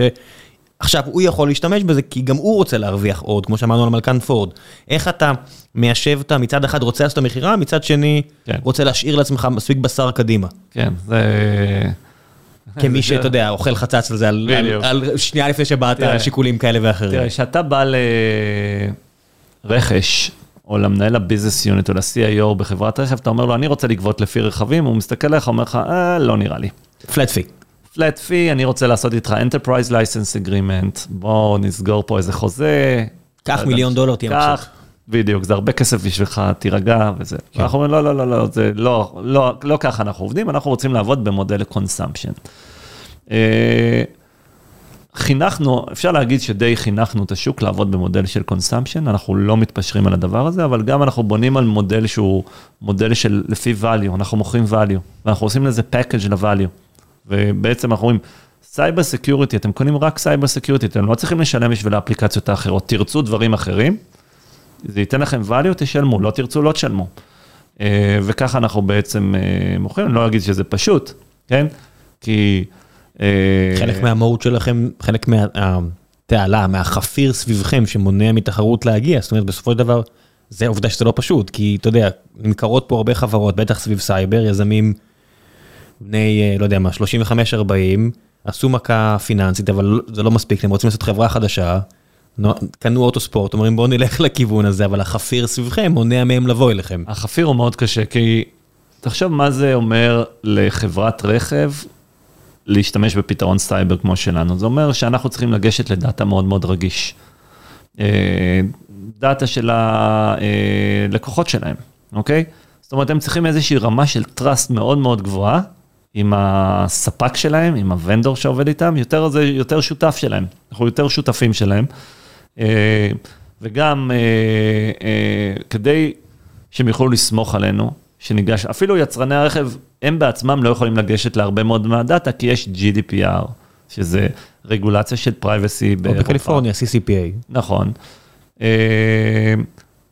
עכשיו הוא יכול להשתמש בזה כי גם הוא רוצה להרוויח עוד, כמו שאמרנו על מלכן פורד. איך אתה מיישב את מצד אחד רוצה לעשות את המכירה, מצד שני כן. רוצה להשאיר לעצמך מספיק בשר קדימה. כן, זה... כמי שאתה יודע, אוכל חצץ על זה, על- שנייה לפני שבאת. על שיקולים כאלה ואחרים. תראה, כשאתה בא לרכש, או למנהל ה business unit, או ל-CIO בחברת רכב, אתה אומר לו, אני רוצה לגבות לפי רכבים, הוא מסתכל עליך, אומר לך, אה, לא נראה לי. flat fee. flat fee, אני רוצה לעשות איתך Enterprise License Agreement, בוא נסגור פה איזה חוזה. קח לא מיליון דולר, תהיה מבסוט. בדיוק, זה הרבה כסף בשבילך, תירגע וזה. כן. אנחנו אומרים, לא, לא, לא, לא, זה לא, לא, לא ככה אנחנו עובדים, אנחנו רוצים לעבוד במודל consumption. חינכנו, אפשר להגיד שדי חינכנו את השוק לעבוד במודל של consumption, אנחנו לא מתפשרים על הדבר הזה, אבל גם אנחנו בונים על מודל שהוא מודל של לפי value, אנחנו מוכרים value, ואנחנו עושים לזה package ל-value. ובעצם אנחנו אומרים, סייבר security, אתם קונים רק סייבר security, אתם לא צריכים לשלם בשביל האפליקציות האחרות, תרצו דברים אחרים, זה ייתן לכם value, תשלמו, לא תרצו, לא תשלמו. אה, וככה אנחנו בעצם אה, מוכרים, אני לא אגיד שזה פשוט, כן? כי... אה, חלק מהמהות שלכם, חלק מהתעלה, מהחפיר סביבכם שמונע מתחרות להגיע, זאת אומרת בסופו של דבר, זה עובדה שזה לא פשוט, כי אתה יודע, נמכרות פה הרבה חברות, בטח סביב סייבר, יזמים בני, לא יודע מה, 35-40, עשו מכה פיננסית, אבל זה לא מספיק, הם רוצים לעשות חברה חדשה, קנו אוטוספורט, אומרים בואו נלך לכיוון הזה, אבל החפיר סביבכם מונע מהם לבוא אליכם. החפיר הוא מאוד קשה, כי תחשוב מה זה אומר לחברת רכב להשתמש בפתרון סייבר כמו שלנו. זה אומר שאנחנו צריכים לגשת לדאטה מאוד מאוד רגיש. אה, דאטה של הלקוחות שלהם, אוקיי? זאת אומרת, הם צריכים איזושהי רמה של trust מאוד מאוד גבוהה עם הספק שלהם, עם ה vendor שעובד איתם, יותר זה יותר שותף שלהם, אנחנו יותר שותפים שלהם. אה, וגם אה, אה, כדי שהם יוכלו לסמוך עלינו, שניגש, אפילו יצרני הרכב, הם בעצמם לא יכולים לגשת להרבה מאוד מהדאטה, כי יש GDPR, שזה רגולציה של או באירופה. בקליפורניה, CCPA. נכון.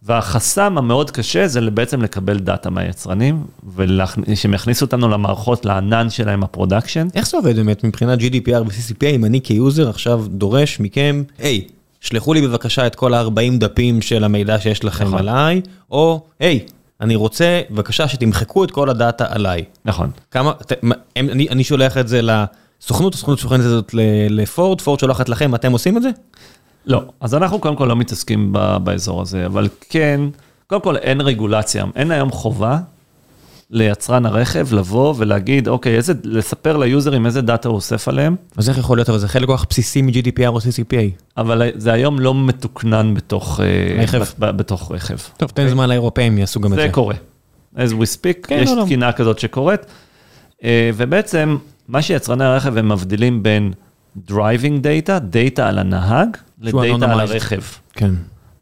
והחסם המאוד קשה זה בעצם לקבל דאטה מהיצרנים, ושהם יכניסו אותנו למערכות, לענן שלהם, ה production. איך זה עובד באמת מבחינת GDPR ו-CCPA, אם אני כ user עכשיו דורש מכם, היי, שלחו לי בבקשה את כל ה-40 דפים של המידע שיש לכם נכון. עליי, או היי, אני רוצה בבקשה שתמחקו את כל הדאטה עליי. נכון. כמה, ת- הם- אני אני שולח את זה לסוכנות, הסוכנות שולחת את זה לפורד, פורד שולחת לכם, אתם עושים את זה? לא, אז אנחנו קודם כל לא מתעסקים ב- באזור הזה, אבל כן, קודם כל אין רגולציה, אין היום חובה ליצרן הרכב לבוא ולהגיד, אוקיי, איזה, לספר ליוזרים איזה דאטה הוא אוסף עליהם, אז איך יכול להיות, אבל זה חלק כל כך בסיסי מ-GDPR או CCPA. אבל זה היום לא מתוקנן בתוך אה, רכב. בתוך רכב. טוב, תן זמן לאירופאים, יעשו גם את זה. זה קורה. as we speak, כן, יש לא, לא. תקינה כזאת שקורית, אה, ובעצם מה שיצרני הרכב הם מבדילים בין driving data, דאטה על הנהג, לדאטה על. הרכב. כן.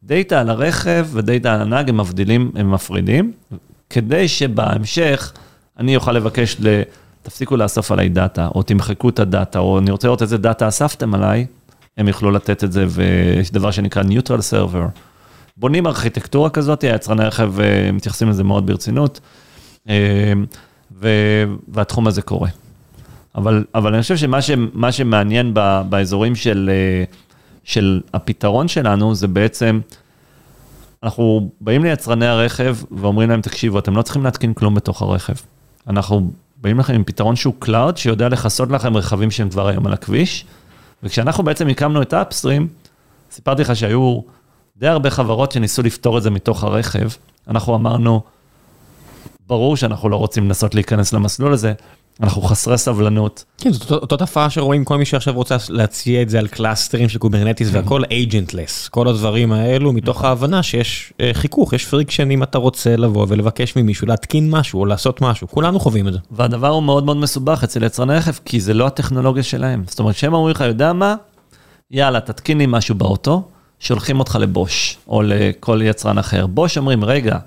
דאטה על הרכב ודאטה על הנהג הם מבדילים, הם מפרידים, כדי שבהמשך אני אוכל לבקש. תפסיקו לאסוף עליי דאטה, או תמחקו את הדאטה, או אני רוצה לראות איזה דאטה אספתם עליי, הם יוכלו לתת את זה, ויש דבר שנקרא neutral server. בונים ארכיטקטורה כזאת, היצרני הרכב אה, מתייחסים לזה מאוד ברצינות, אה, ו... והתחום הזה קורה. אבל, אבל אני חושב שמה ש, שמעניין ב, באזורים של, אה, של הפתרון שלנו, זה בעצם, אנחנו באים ליצרני הרכב ואומרים להם, תקשיבו, אתם לא צריכים להתקין כלום בתוך הרכב. אנחנו באים לכם עם פתרון שהוא cloud, שיודע לכסות לכם רכבים שהם כבר היום על הכביש, וכשאנחנו בעצם הקמנו את ה Upstream, סיפרתי לך שהיו די הרבה חברות שניסו לפתור את זה מתוך הרכב. אנחנו אמרנו, ברור שאנחנו לא רוצים לנסות להיכנס למסלול הזה, אנחנו חסרי סבלנות. כן, זאת אותה תופעה שרואים כל מי שעכשיו רוצה להציע את זה על קלאסטרים של Kubernetes והכל agentless, כל הדברים האלו מתוך ההבנה שיש אה, חיכוך, יש friction אם אתה רוצה לבוא ולבקש ממישהו להתקין משהו או לעשות משהו, כולנו חווים את זה. והדבר הוא מאוד מאוד מסובך אצל יצרני רכב, כי זה לא הטכנולוגיה שלהם. זאת אומרת, שהם אומרים לך, יודע מה? יאללה, תתקין לי משהו באוטו, שולחים אותך לבוש, או לכל יצרן אחר. בוש אומרים, רגע,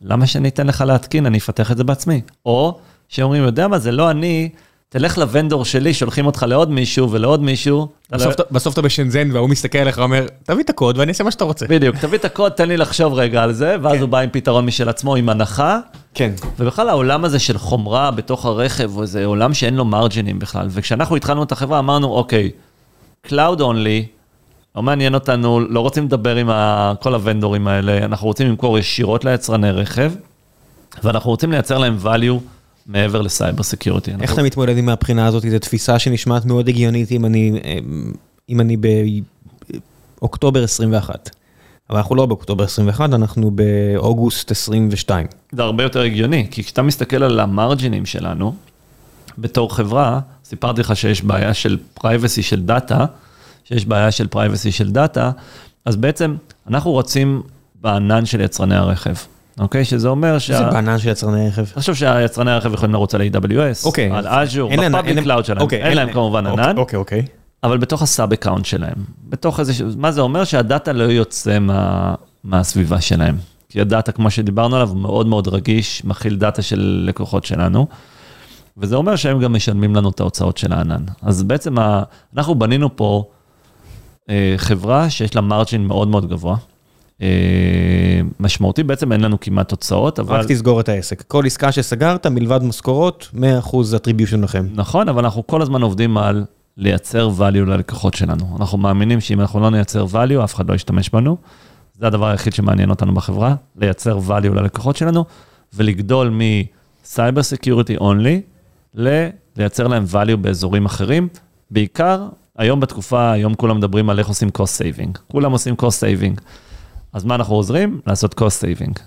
למה שאני אתן לך להתקין? אני אפתח את זה בעצמי. או שאומרים, יודע מה, זה לא אני, תלך לוונדור שלי, שולחים אותך לעוד מישהו ולעוד מישהו. בסוף אתה- בסוף אתה בשנזן והוא מסתכל עליך ואומר, תביא את הקוד ואני אעשה מה שאתה רוצה. בדיוק, תביא את הקוד, תן לי לחשוב רגע על זה, ואז כן. הוא בא עם פתרון משל עצמו, עם הנחה. כן. ובכלל העולם הזה של חומרה בתוך הרכב, הוא איזה עולם שאין לו מרג'ינים בכלל. וכשאנחנו התחלנו את החברה, אמרנו, אוקיי, Cloud only, לא מעניין אותנו, לא רוצים לדבר עם ה- כל הוונדורים האלה, אנחנו רוצים למכור ישירות ליצרני רכב, ואנחנו רוצים לייצר להם value מעבר ל cyber security. איך אתה מתמודד עם הבחינה הזאת? זו תפיסה שנשמעת מאוד הגיונית אם אני, אם אני באוקטובר 21. אבל אנחנו לא באוקטובר 21, אנחנו באוגוסט 22. זה הרבה יותר הגיוני, כי כשאתה מסתכל על המרג'ינים שלנו, בתור חברה, סיפרתי לך שיש בעיה של privacy של דאטה, שיש בעיה של privacy של דאטה, אז בעצם אנחנו רוצים בענן של יצרני הרכב, אוקיי? שזה אומר שה... זה בענן של יצרני רכב. תחשוב שהיצרני הרכב יכולים לרוץ על AWS, אוקיי. על אין אין ב public cloud שלהם, אוקיי, אין להם כמובן אוקיי, ענן, אוקיי, אוקיי. אבל בתוך ה sub account שלהם, בתוך איזה, מה זה אומר? שהדאטה לא יוצא מה, מהסביבה שלהם. כי הדאטה, כמו שדיברנו עליו, הוא מאוד מאוד רגיש, מכיל דאטה של לקוחות שלנו, וזה אומר שהם גם משלמים לנו את ההוצאות של הענן. אז בעצם ה, אנחנו בנינו פה אה, חברה שיש לה margin מאוד מאוד גבוה. אה, משמעותי, בעצם אין לנו כמעט הוצאות, אבל... רק תסגור את העסק. כל עסקה שסגרת, מלבד משכורות, 100% attribution לכם. נכון, אבל אנחנו כל הזמן עובדים על לייצר value ללקוחות שלנו. אנחנו מאמינים שאם אנחנו לא נייצר value, אף אחד לא ישתמש בנו. זה הדבר היחיד שמעניין אותנו בחברה, לייצר value ללקוחות שלנו, ולגדול מ-Cyber Security only, ל- לייצר להם value באזורים אחרים. בעיקר, היום בתקופה, היום כולם מדברים על איך עושים cost saving. כולם עושים cost saving. אז מה אנחנו עוזרים? לעשות cost saving.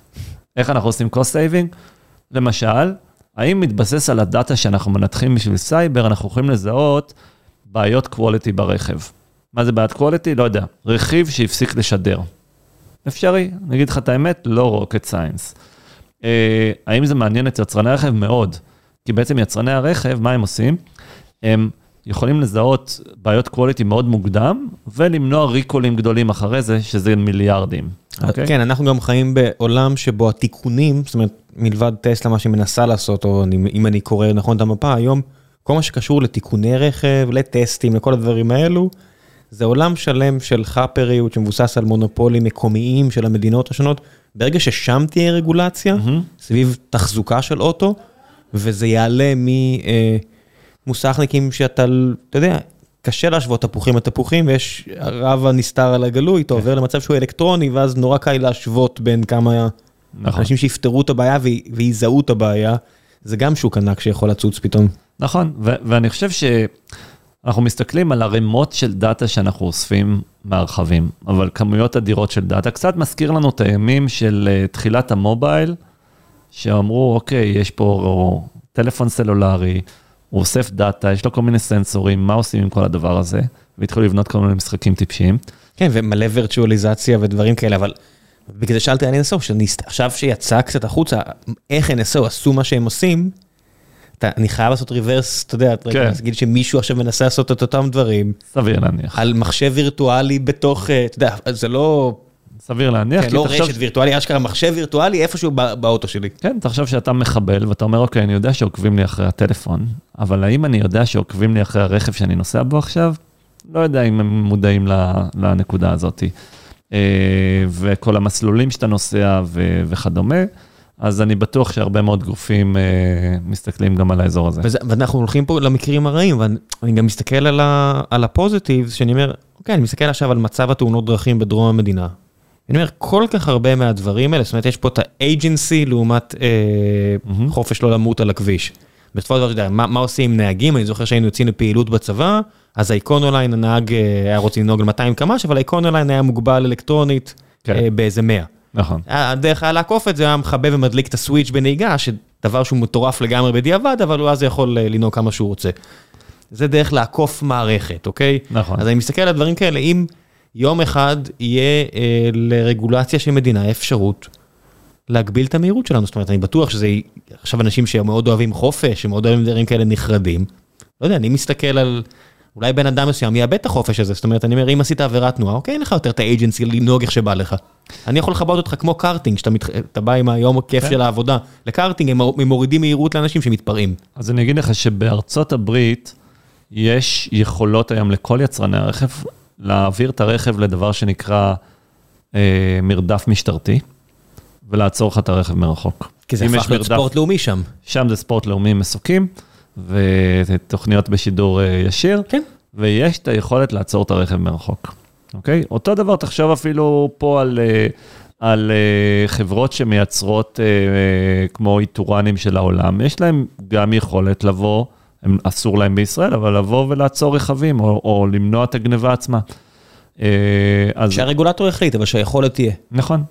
איך אנחנו עושים cost saving? למשל, האם מתבסס על הדאטה שאנחנו מנתחים בשביל סייבר, אנחנו יכולים לזהות בעיות quality ברכב. מה זה בעיית quality? לא יודע. רכיב שהפסיק לשדר. אפשרי, אני אגיד לך את האמת, לא rocket science. אה, האם זה מעניין את יצרני הרכב? מאוד. כי בעצם יצרני הרכב, מה הם עושים? הם יכולים לזהות בעיות quality מאוד מוקדם, ולמנוע ריקולים גדולים אחרי זה, שזה מיליארדים. אוקיי? כן, אנחנו גם חיים בעולם שבו התיקונים, זאת אומרת, מלבד טסלה, מה שהיא מנסה לעשות, או אני- אם אני קורא נכון את המפה היום, כל מה שקשור לתיקוני רכב, לטסטים, לכל הדברים האלו, זה עולם שלם של חאפריות שמבוסס על מונופולים מקומיים של המדינות השונות. ברגע ששם תהיה רגולציה, מהמם. סביב תחזוקה של אוטו, וזה יעלה ממוסכניקים שאתה, אתה יודע, קשה להשוות תפוחים לתפוחים, ויש רב הנסתר על הגלוי, אתה עובר למצב שהוא אלקטרוני, ואז נורא קל להשוות בין כמה נכון. אנשים שיפתרו את הבעיה וי- ויזהו את הבעיה. זה גם שוק ענק שיכול לצוץ פתאום. נכון, ו- ואני חושב שאנחנו מסתכלים על ערימות של דאטה שאנחנו אוספים מהרכבים, אבל כמויות אדירות של דאטה, קצת מזכיר לנו את הימים של אה, תחילת המובייל, שאמרו, אוקיי, יש פה טלפון סלולרי, הוא אוסף דאטה, יש לו כל מיני סנסורים, מה עושים עם כל הדבר הזה? והתחילו לבנות כל מיני משחקים טיפשיים. כן, ומלא וירטואליזציה ודברים כאלה, אבל בגלל זה שאלתי על NSO, עכשיו שיצא קצת החוצה, איך NSO עשו מה שהם עושים, אתה, אני חייב לעשות ריברס, אתה יודע, כן. להגיד שמישהו עכשיו מנסה לעשות את אותם דברים, סביר להניח. על מחשב וירטואלי בתוך, אה, אתה יודע, זה לא, סביר להניח, כן, לא תחשוב- רשת וירטואלי, אשכרה מחשב וירטואלי איפשהו בא- באוטו שלי. כן, תחשוב שאתה מחבל ואתה אומר, אוקיי, אני יודע שעוקבים לי אחרי הטלפון, אבל האם אני יודע שעוקבים לי אחרי הרכב שאני נוסע בו עכשיו? לא יודע אם הם מודעים ל- לנקודה הזאת. אה, וכל המסלולים שאתה נוסע ו- וכדומה, אז אני בטוח שהרבה מאוד גופים אה, מסתכלים גם על האזור הזה. וזה, ואנחנו הולכים פה למקרים הרעים, ואני גם מסתכל על, ה, על הפוזיטיבס, שאני אומר, אוקיי, אני מסתכל עכשיו על מצב התאונות דרכים בדרום המדינה. אני אומר, כל כך הרבה מהדברים האלה, זאת אומרת, יש פה את האג'נסי לעומת אה, מהמם. חופש לא למות על הכביש. בסופו של דבר, אתה יודע, מה, מה עושים עם נהגים? אני זוכר שהיינו יוצאים לפעילות בצבא, אז האיקונוליין, הנהג אה, היה רוצה לנהוג ל-200 קמ"ש, אבל האיקונוליין היה מוגבל אלקטרונית כן. אה, באיזה 100. נכון. הדרך היה לעקוף את זה, היה מכבה ומדליק את הסוויץ' בנהיגה, שדבר שהוא מטורף לגמרי בדיעבד, אבל הוא אז יכול אה, לנהוג כמה שהוא רוצה. זה דרך לעקוף מערכת, אוקיי? נכון. אז אני מסתכל על דברים כאלה, אם יום אחד יהיה אה, לרגולציה של מדינה אפשרות להגביל את המהירות שלנו, זאת אומרת, אני בטוח שזה, עכשיו אנשים שמאוד אוהבים חופש, שמאוד אוהבים דברים כאלה נחרדים. לא יודע, אני מסתכל על, אולי בן אדם מסוים יאבד את החופש הזה, זאת אומרת, אני אומר, אם עשית עבירת תנועה, אוקיי, אין לך יותר את ה agency לנהוג איך שבא לך. אני יכול לכבות אותך כמו קארטינג, שאתה מת... בא עם היום הכיף כן. של העבודה. לקארטינג הם הם מורידים מהירות לאנשים שמתפרעים. אז אני אגיד לך שבארצות הברית יש יכולות היום לכל יצרני הרכב להעביר את הרכב לדבר שנקרא אה, מרדף משטרתי, ולעצור לך את הרכב מרחוק. כי זה הפך להיות ספורט לאומי שם. שם זה ספורט לאומי מסוקים, ותוכניות בשידור אה, ישיר, כן. ויש את היכולת לעצור את הרכב מרחוק, אוקיי? אותו דבר, תחשוב אפילו פה על, אה, על אה, חברות שמייצרות אה, אה, כמו איתורנים של העולם, יש להם גם יכולת לבוא, הם, אסור להם בישראל, אבל לבוא ולעצור רכבים, או, או למנוע את הגניבה עצמה. אה, אז... שהרגולטור יחליט, אבל שהיכולת תהיה. נכון.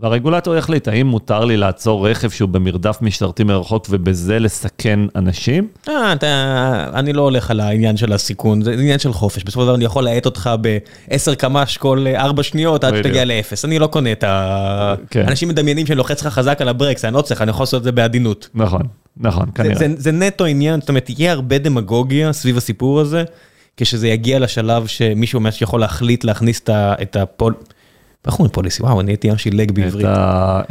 והרגולטור יחליט האם מותר לי לעצור רכב שהוא במרדף משטרתי מרחוק ובזה לסכן אנשים? אה, אתה, אני לא הולך על העניין של הסיכון, זה עניין של חופש. בסופו של דבר אני יכול להאט אותך ב-10 קמ"ש כל 4 שניות עד. שתגיע לאפס. אני לא קונה את ה... כן. אנשים מדמיינים שאני לוחץ לך חזק על הברקס, אני לא צריך, אני יכול לעשות את זה בעדינות. נכון, נכון, זה, כנראה. זה, זה נטו עניין, זאת אומרת, יהיה הרבה דמגוגיה סביב הסיפור הזה, כשזה יגיע לשלב שמישהו ממש יכול להחליט להכניס את ה pol... איך אומרים policy? וואו, אני הייתי ממש עילג בעברית. את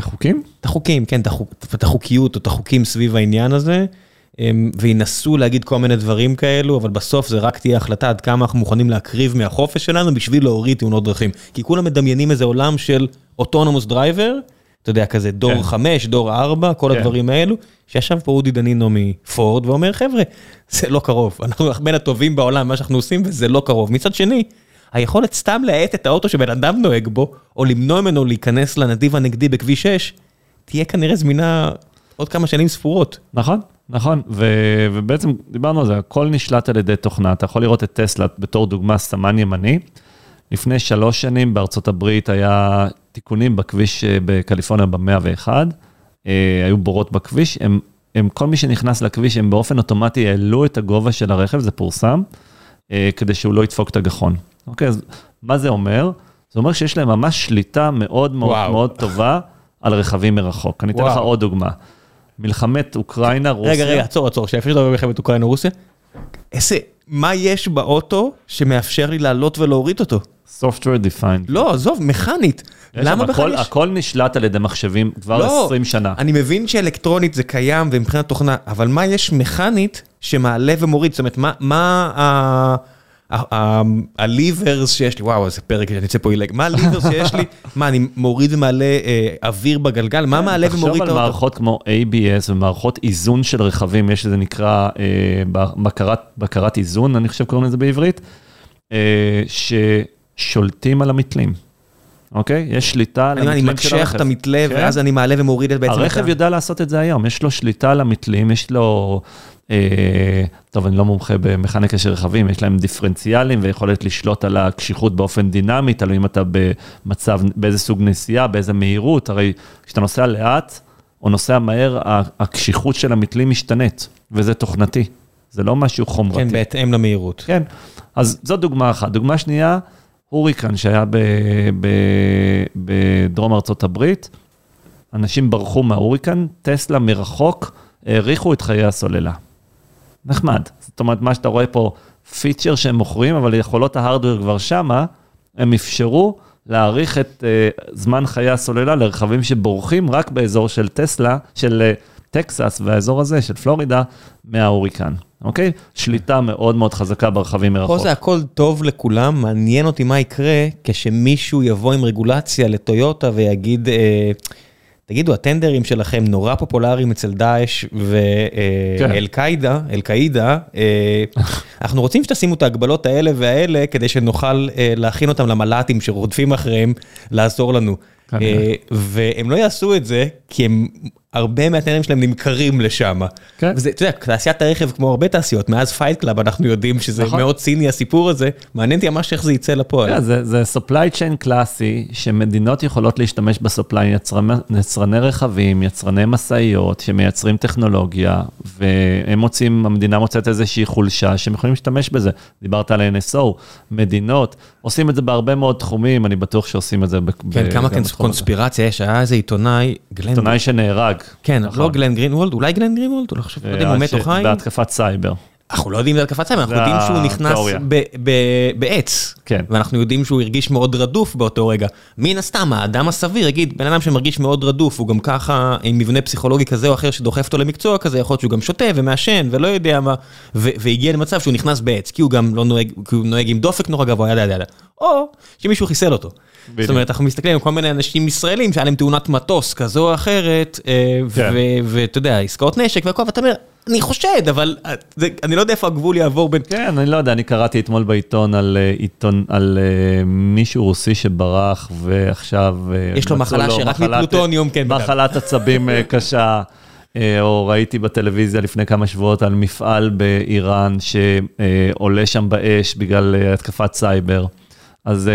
החוקים? את החוקים, כן, את החוק- את החוקיות או את החוקים סביב העניין הזה, הם- וינסו להגיד כל מיני דברים כאלו, אבל בסוף זה רק תהיה החלטה עד כמה אנחנו מוכנים להקריב מהחופש שלנו בשביל להוריד תאונות דרכים. כי כולם מדמיינים איזה עולם של autonomous driver, אתה יודע, כזה דור כן. 5, דור 4, כל כן. הדברים האלו, שישב פה אודי דנינו מפורד ואומר, חבר'ה, זה לא קרוב, אנחנו בין הטובים בעולם, מה שאנחנו עושים, וזה לא קרוב. מצד שני, היכולת סתם להאט את האוטו שבן אדם נוהג בו, או למנוע ממנו להיכנס לנתיב הנגדי בכביש 6, תהיה כנראה זמינה עוד כמה שנים ספורות. נכון, נכון, ו- ובעצם דיברנו על זה, הכל נשלט על ידי תוכנה, אתה יכול לראות את טסלה בתור דוגמה סמן ימני. לפני שלוש שנים בארצות הברית היה תיקונים בכביש אה, בקליפורניה ב-101, אה, היו בורות בכביש, הם, הם, כל מי שנכנס לכביש, הם באופן אוטומטי העלו את הגובה של הרכב, זה פורסם, אה, כדי שהוא לא ידפוק את הגחון. אוקיי, אז מה זה אומר? זה אומר שיש להם ממש שליטה מאוד מאוד וואו. מאוד טובה על רכבים מרחוק. אני אתן לך וואו. עוד דוגמה. מלחמת אוקראינה, רוסיה. רגע, רגע, עצור, עצור, שאפשר לדבר במלחמת אוקראינה רוסיה? איזה, מה יש באוטו שמאפשר לי לעלות ולהוריד אותו? software defined. לא, עזוב, מכנית. למה בכלל יש... הכל נשלט על ידי מחשבים כבר לא, 20 שנה. אני מבין שאלקטרונית זה קיים ומבחינת תוכנה, אבל מה יש מכנית שמעלה ומוריד? זאת אומרת, מה, מה ה... הליברס שיש לי, וואו, איזה פרק, אני יוצא פה עילג, מה הליברס שיש לי? מה, אני מוריד ומעלה אה, אוויר בגלגל? מה מעלה ומוריד תחשוב את על האוטו? מערכות כמו ABS ומערכות איזון של רכבים, יש לזה נקרא אה, בקרת, בקרת איזון, אני חושב קוראים לזה בעברית, אה, ששולטים על המתלים, אוקיי? יש שליטה על אני, אני המתלים של מקשח הרכב. את המתלה, כן? ואז אני מעלה ומוריד את בעצם... את הרכב יודע לעשות את זה היום, יש לו שליטה על המתלים, יש לו, אה, טוב, אני לא מומחה במכניקה של רכבים, יש להם דיפרנציאלים ויכולת לשלוט על הקשיחות באופן דינמי, תלוי אם אתה במצב, באיזה סוג נסיעה, באיזה מהירות, הרי כשאתה נוסע לאט או נוסע מהר, הקשיחות של המתלים משתנית, וזה תוכנתי, זה לא משהו חומרתי. כן, בהתאם למהירות. כן, אז זו דוגמה אחת. דוגמה שנייה, הוריקן שהיה בדרום ארצות הברית, אנשים ברחו מההוריקן, טסלה מרחוק, האריכו את חיי הסוללה. נחמד. זאת אומרת, מה שאתה רואה פה, פיצ'ר שהם מוכרים, אבל יכולות ההארדוור כבר שמה, הם אפשרו להאריך את uh, זמן חיי הסוללה לרכבים שבורחים רק באזור של טסלה, של uh, טקסס והאזור הזה של פלורידה, מההוריקן, אוקיי? שליטה מאוד מאוד חזקה ברכבים מרחוק. פה זה הכל טוב לכולם, מעניין אותי מה יקרה כשמישהו יבוא עם רגולציה לטויוטה ויגיד, אה, תגידו, הטנדרים שלכם נורא פופולריים אצל דאעש כן. ואל-קאידה, אל-קאידה, אה, אנחנו רוצים שתשימו את ההגבלות האלה והאלה כדי שנוכל אה, להכין אותם למל"טים שרודפים אחריהם, לעזור לנו. אה, והם לא יעשו את זה, כי הם, הרבה מהטנדרים שלהם נמכרים לשם. כן. וזה, אתה יודע, תעשיית הרכב כמו הרבה תעשיות, מאז Fight Club אנחנו יודעים שזה נכון. מאוד ציני הסיפור הזה, מעניין אותי ממש איך זה יצא לפועל. כן, זה, זה supply chain קלאסי, שמדינות יכולות להשתמש ב-supply, יצרני, יצרני רכבים, יצרני משאיות, שמייצרים טכנולוגיה, והם מוצאים, המדינה מוצאת איזושהי חולשה שהם יכולים להשתמש בזה. דיברת על NSO, מדינות, עושים את זה בהרבה מאוד תחומים, אני בטוח שעושים את זה. כן, כמה הזה. קונספירציה יש, היה איזה עיתונאי, גלן, עיתונאי שנהרג. כן, נכון. לא גלן גרינוולד, אולי גלן גרינוולד, לא חושב, לא יודע אם הוא מת או חי. בהתקפת סייבר. אנחנו לא יודעים זה התקפת סייבר, אנחנו יודעים שהוא נכנס בעץ. כן. ואנחנו יודעים שהוא הרגיש מאוד רדוף באותו רגע. מן הסתם, האדם הסביר יגיד, בן אדם שמרגיש מאוד רדוף, הוא גם ככה עם מבנה פסיכולוגי כזה או אחר שדוחף אותו למקצוע כזה, יכול להיות שהוא גם שותה ומעשן ולא יודע מה, והגיע למצב שהוא נכנס בעץ, כי הוא גם לא נוהג, כי הוא נוהג עם דופק נורא גבוה, ידה ידה ידה. או שמישהו חיסל אותו. בדיוק. זאת אומרת, אנחנו מסתכלים על כל מיני אנשים ישראלים שהיה להם תאונת מטוס כזו או אחרת, אה, כן. ואתה יודע, עסקאות נשק והכל, ואתה אומר, אני חושד, אבל אה, זה- אני לא יודע איפה הגבול יעבור בין... כן, אני לא יודע, אני קראתי אתמול בעיתון על אה, עיתון, על אה, מישהו רוסי שברח ועכשיו... יש לו מחלה שרק מפלוטוניום, כן. מחלת עצבים קשה. או ראיתי בטלוויזיה לפני כמה שבועות על מפעל באיראן שעולה שם באש בגלל התקפת סייבר. אז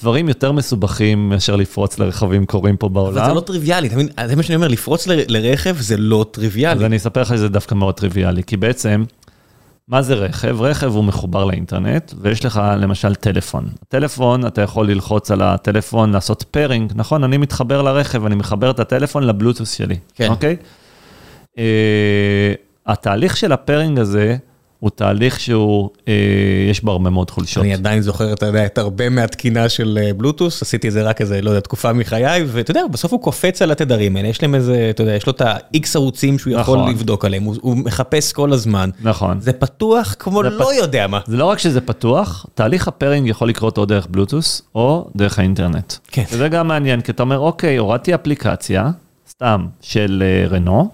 דברים יותר מסובכים מאשר לפרוץ לרכבים קורים פה בעולם. אבל זה לא טריוויאלי, אתה מבין? זה מה שאני אומר, לפרוץ ל- לרכב זה לא אז טריוויאלי. אני אספר לך שזה דווקא מאוד טריוויאלי, כי בעצם, מה זה רכב? רכב הוא מחובר לאינטרנט, ויש לך למשל טלפון. הטלפון, אתה יכול ללחוץ על הטלפון, לעשות pairing, נכון? אני מתחבר לרכב, אני מחבר את הטלפון לבלוטות' שלי, כן. אוקיי? Uh, התהליך של הפארינג הזה, הוא תהליך שהוא, uh, יש בו הרבה מאוד חולשות. אני עדיין זוכר, אתה יודע, את הרבה מהתקינה של אה, בלוטוס, עשיתי את זה רק איזה, לא יודע, תקופה מחיי, ואתה יודע, בסוף הוא קופץ על התדרים האלה, יש להם איזה, אתה יודע, יש לו את ה-X ערוצים שהוא יכול נכון. לבדוק עליהם, הוא- הוא מחפש כל הזמן. נכון. זה פתוח כמו זה לא פת- יודע מה. זה לא רק שזה פתוח, תהליך הפארינג יכול לקרות או דרך בלוטוס או דרך האינטרנט. כן. וזה גם מעניין, כי אתה אומר, אוקיי, הורדתי אפליקציה, סתם, של אה, רנו,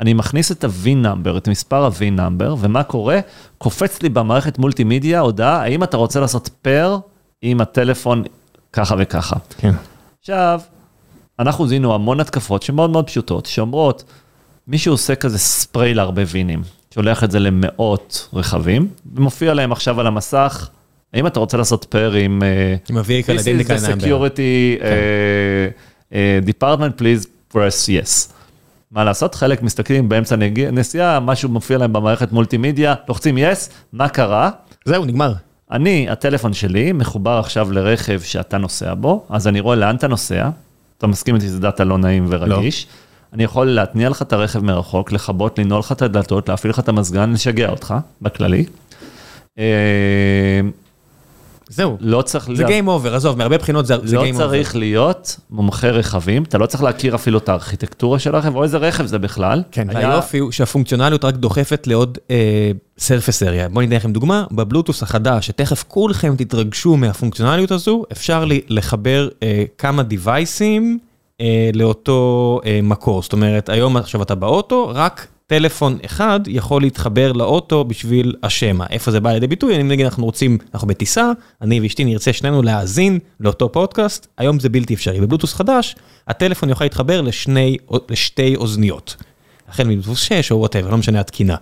אני מכניס את ה-V-Number, את מספר ה-V-Number, ומה קורה? קופץ לי במערכת מולטימדיה הודעה, האם אתה רוצה לעשות פר עם הטלפון ככה וככה. כן. עכשיו, אנחנו זיהינו המון התקפות שמאוד מאוד פשוטות, שאומרות, מישהו עושה כזה ספרי להרבה וינים, שולח את זה למאות רכבים, ומופיע להם עכשיו על המסך, האם אתה רוצה לעשות פר עם... אה, עם ה-vehicle This is the security כן. uh, uh, department, please press yes. מה לעשות? חלק מסתכלים באמצע נסיעה, משהו מופיע להם במערכת מולטימדיה, לוחצים yes, מה קרה? זהו, נגמר. אני, הטלפון שלי מחובר עכשיו לרכב שאתה נוסע בו, אז אני רואה לאן אתה נוסע, אתה מסכים איתי, זה דאטה לא נעים ורגיש. אני יכול להתניע לך את הרכב מרחוק, לכבות, לנעול לך את הדלתות, להפעיל לך את המזגן, לשגע אותך, בכללי. אה, זהו. לא צריך... זה Game Over, עזוב, מהרבה בחינות זה זה לא Game Over. צריך להיות מומחה רכבים, אתה לא צריך להכיר אפילו את הארכיטקטורה של הרכב, או איזה רכב זה בכלל. כן, היה- והיופי הוא שהפונקציונליות רק דוחפת לעוד סרפס אריה. בואו ניתן לכם דוגמה, בבלוטוס החדש, שתכף כולכם תתרגשו מהפונקציונליות הזו, אפשר לי לחבר אה, כמה דיווייסים אה, לאותו אה, מקור. זאת אומרת, היום עכשיו אתה באוטו, רק טלפון אחד יכול להתחבר לאוטו בשביל השמע. איפה זה בא לידי ביטוי? אם נגיד אנחנו רוצים, אנחנו בטיסה, אני ואשתי נרצה שנינו להאזין לאותו פודקאסט, היום זה בלתי אפשרי. בבלוטוס חדש, הטלפון יוכל להתחבר לשני, לשתי אוזניות. החל מבלוטוס 6 או whatever, לא משנה התקינה.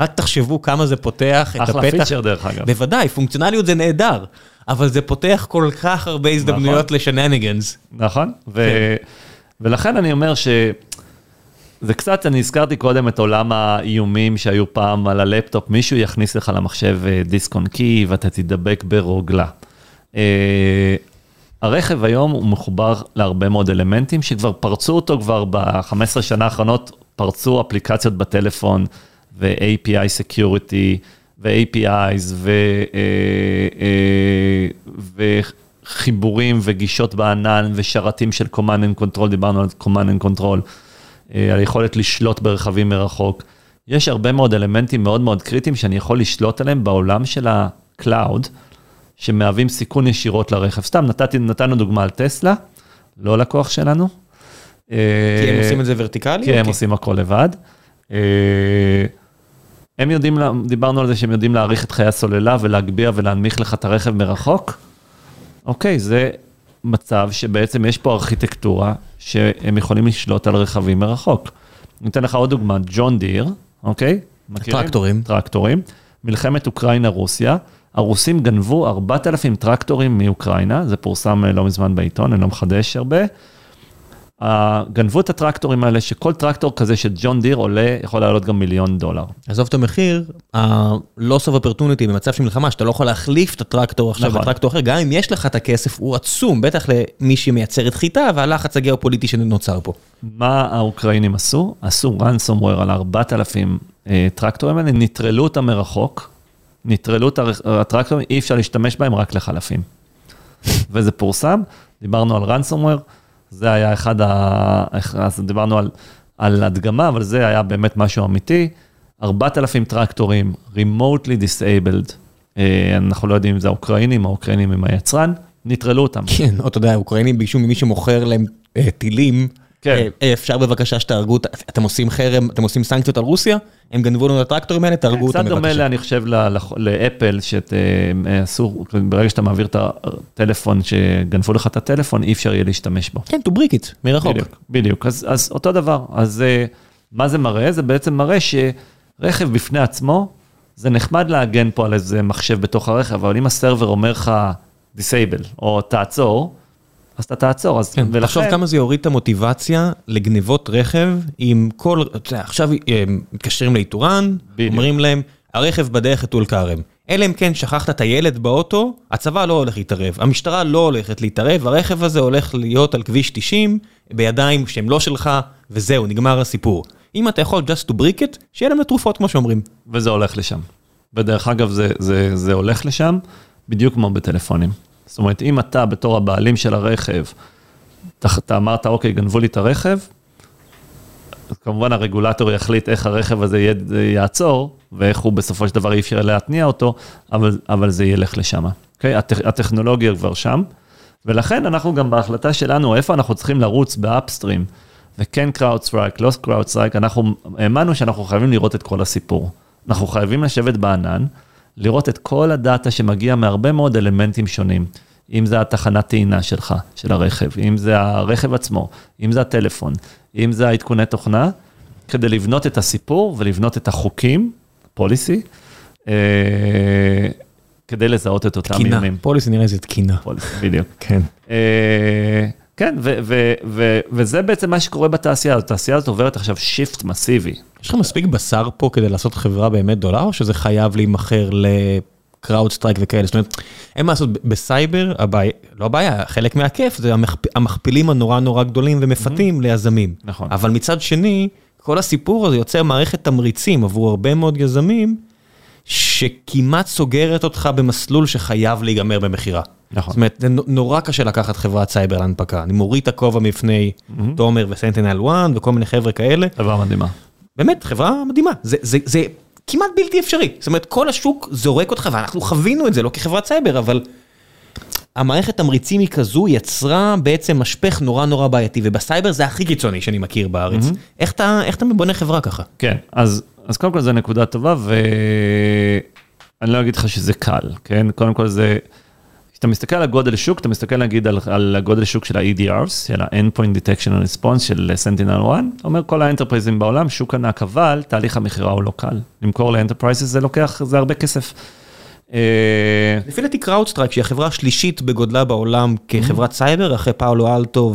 רק תחשבו כמה זה פותח את אחלה הפתח. פיצ'ר דרך אגב. בוודאי, פונקציונליות זה נהדר, אבל זה פותח כל כך הרבה הזדמנויות ל shenanigans. נכון, ו... כן. ולכן אני אומר ש... זה קצת, אני הזכרתי קודם את עולם האיומים שהיו פעם על הלפטופ, מישהו יכניס לך למחשב אה, דיסק און קי ואתה תדבק ברוגלה. אה, הרכב היום הוא מחובר להרבה מאוד אלמנטים שכבר פרצו אותו כבר ב-15 שנה האחרונות, פרצו אפליקציות בטלפון ו-API Security ו-APIs. אה, וחיבורים וגישות בענן ושרתים של Command and Control, דיברנו על Command and Control, על יכולת לשלוט ברכבים מרחוק. יש הרבה מאוד אלמנטים מאוד מאוד קריטיים שאני יכול לשלוט עליהם בעולם של ה-Cloud, שמהווים סיכון ישירות לרכב. סתם נתתי, נתנו דוגמה על טסלה, לא לקוח שלנו. כי הם עושים את זה ורטיקלי? כי הם אוקיי. עושים הכל לבד. אה, הם יודעים, דיברנו על זה שהם יודעים להעריך את חיי הסוללה ולהגביה ולהנמיך לך את הרכב מרחוק. אוקיי, זה מצב שבעצם יש פה ארכיטקטורה שהם יכולים לשלוט על רכבים מרחוק. אני אתן לך עוד דוגמה, ג'ון דיר, אוקיי? מכירים? טרקטורים. טרקטורים. מלחמת אוקראינה-רוסיה, הרוסים גנבו 4,000 טרקטורים מאוקראינה, זה פורסם אה, לא מזמן בעיתון, אני לא מחדש הרבה. אה, גנבו את הטרקטורים האלה, שכל טרקטור כזה של ג'ון דיר עולה, יכול לעלות גם מיליון דולר. עזוב את המחיר, ה-loss of opportunity במצב של מלחמה, שאתה לא יכול להחליף את הטרקטור עכשיו נכון. בטרקטור אחר, גם אם יש לך את הכסף, הוא עצום, בטח למי שמייצרת חיטה והלחץ הגיאופוליטי שנוצר פה. מה האוקראינים עשו? עשו ransomware על 4,000 הטרקטורים האלה, נטרלו אותם מרחוק, נטרלו את הטרקטורים, אי אפשר להשתמש בהם רק לחלפים. וזה פורסם, דיברנו על ransomware, זה היה אחד ה... אז דיברנו על, על הדגמה, אבל זה היה באמת משהו אמיתי. 4,000 טרקטורים, remotely disabled, אה, אנחנו לא יודעים אם זה האוקראינים, האוקראינים הם היצרן, נטרלו אותם. כן, או אתה יודע, האוקראינים ביקשו ממי שמוכר להם אה, טילים, כן. אה, אפשר בבקשה שתהרגו, את- אתם עושים חרם, אתם עושים סנקציות על רוסיה, הם גנבו לנו את הטרקטורים האלה, תהרגו אותם קצת דומה, בבקשה. אני חושב, לאפל, שאסור, ברגע שאתה מעביר את הטלפון, שגנבו לך את הטלפון, אי אפשר יהיה להשתמש בו. כן, to break it, מרחוק. בדיוק, בדיוק. אז, אז אותו דבר. אז אה, מה זה מראה? זה בעצם מראה שרכב בפני עצמו, זה נחמד להגן פה על איזה מחשב בתוך הרכב, אבל אם הסרבר אומר לך disable, או תעצור, אז אתה תעצור. אז כן, תחשוב כמה זה יוריד את המוטיבציה לגנבות רכב, עם כל, אתה יודע, עכשיו אה, מתקשרים לאיתורן. אומרים להם, הרכב בדרך לטול כרם. אלא אם כן שכחת את הילד באוטו, הצבא לא הולך להתערב, המשטרה לא הולכת להתערב, הרכב הזה הולך להיות על כביש 90, בידיים שהם לא שלך, וזהו, נגמר הסיפור. אם אתה יכול just to break it, שיהיה להם לתרופות כמו שאומרים. וזה הולך לשם. ודרך אגב, זה, זה, זה הולך לשם בדיוק כמו בטלפונים. זאת אומרת, אם אתה בתור הבעלים של הרכב, אתה, אתה אמרת, אוקיי, גנבו לי את הרכב, אז כמובן הרגולטור יחליט איך הרכב הזה יהיה, יעצור, ואיך הוא בסופו של דבר אי אפשר להתניע אותו, אבל, אבל זה ילך לשם. אוקיי? הטכ, הטכנולוגיה כבר שם, ולכן אנחנו גם בהחלטה שלנו, איפה אנחנו צריכים לרוץ באפסטרים, וכן קראודסטרייק, לא קראודסטרייק, אנחנו האמנו שאנחנו חייבים לראות את כל הסיפור. אנחנו חייבים לשבת בענן, לראות את כל הדאטה שמגיע מהרבה מאוד אלמנטים שונים. אם זה התחנת טעינה שלך, של הרכב, אם זה הרכב עצמו, אם זה הטלפון, אם זה העדכוני תוכנה, כדי לבנות את הסיפור ולבנות את החוקים, policy, אה, כדי לזהות את אותם תקינה, איומים. policy נראה איזה תקינה. policy, בדיוק. כן. אה, כן, ו- ו- ו- וזה בעצם מה שקורה בתעשייה הזאת. התעשייה הזאת עוברת עכשיו shift מסיבי. יש לך מספיק בשר פה כדי לעשות חברה באמת גדולה, או שזה חייב להימכר לקראוד סטרייק וכאלה? זאת אומרת, אין מה לעשות, בסייבר, הבעיה, לא הבעיה, חלק מהכיף זה המכפ, המכפילים הנורא נורא גדולים ומפתים ליזמים. נכון. אבל מצד שני, כל הסיפור הזה יוצר מערכת תמריצים עבור הרבה מאוד יזמים, שכמעט סוגרת אותך במסלול שחייב להיגמר במכירה. נכון. זאת אומרת, זה נו- נורא קשה לקחת חברת סייבר להנפקה. אני מוריד את הכובע מפני תומר וסנטינל 1 וכל מיני חבר'ה כאלה. דבר מדהימה. באמת, חברה מדהימה. זה, זה, זה כמעט בלתי אפשרי. זאת אומרת, כל השוק זורק אותך, ואנחנו חווינו את זה, לא כחברת סייבר, אבל המערכת תמריצים היא כזו, יצרה בעצם משפך נורא נורא בעייתי, ובסייבר זה הכי קיצוני שאני מכיר בארץ. איך אתה, איך אתה בונה חברה ככה? כן, אז, אז קודם כל זו נקודה טובה, ואני לא אגיד לך שזה קל, כן? קודם כל זה, כשאתה מסתכל על הגודל שוק, אתה מסתכל נגיד על, על הגודל שוק של ה-EDRs, של ה-Endpoint Detection and Response של Sentinel-1, אתה אומר כל האנטרפרייזים בעולם, שוק ענק, אבל תהליך המכירה הוא לא קל. למכור ל enterprises זה לוקח, זה הרבה כסף. אה, לפי דעתי קראודסטרייק, שהיא החברה השלישית בגודלה בעולם כחברת סייבר, אחרי פאלו אלטו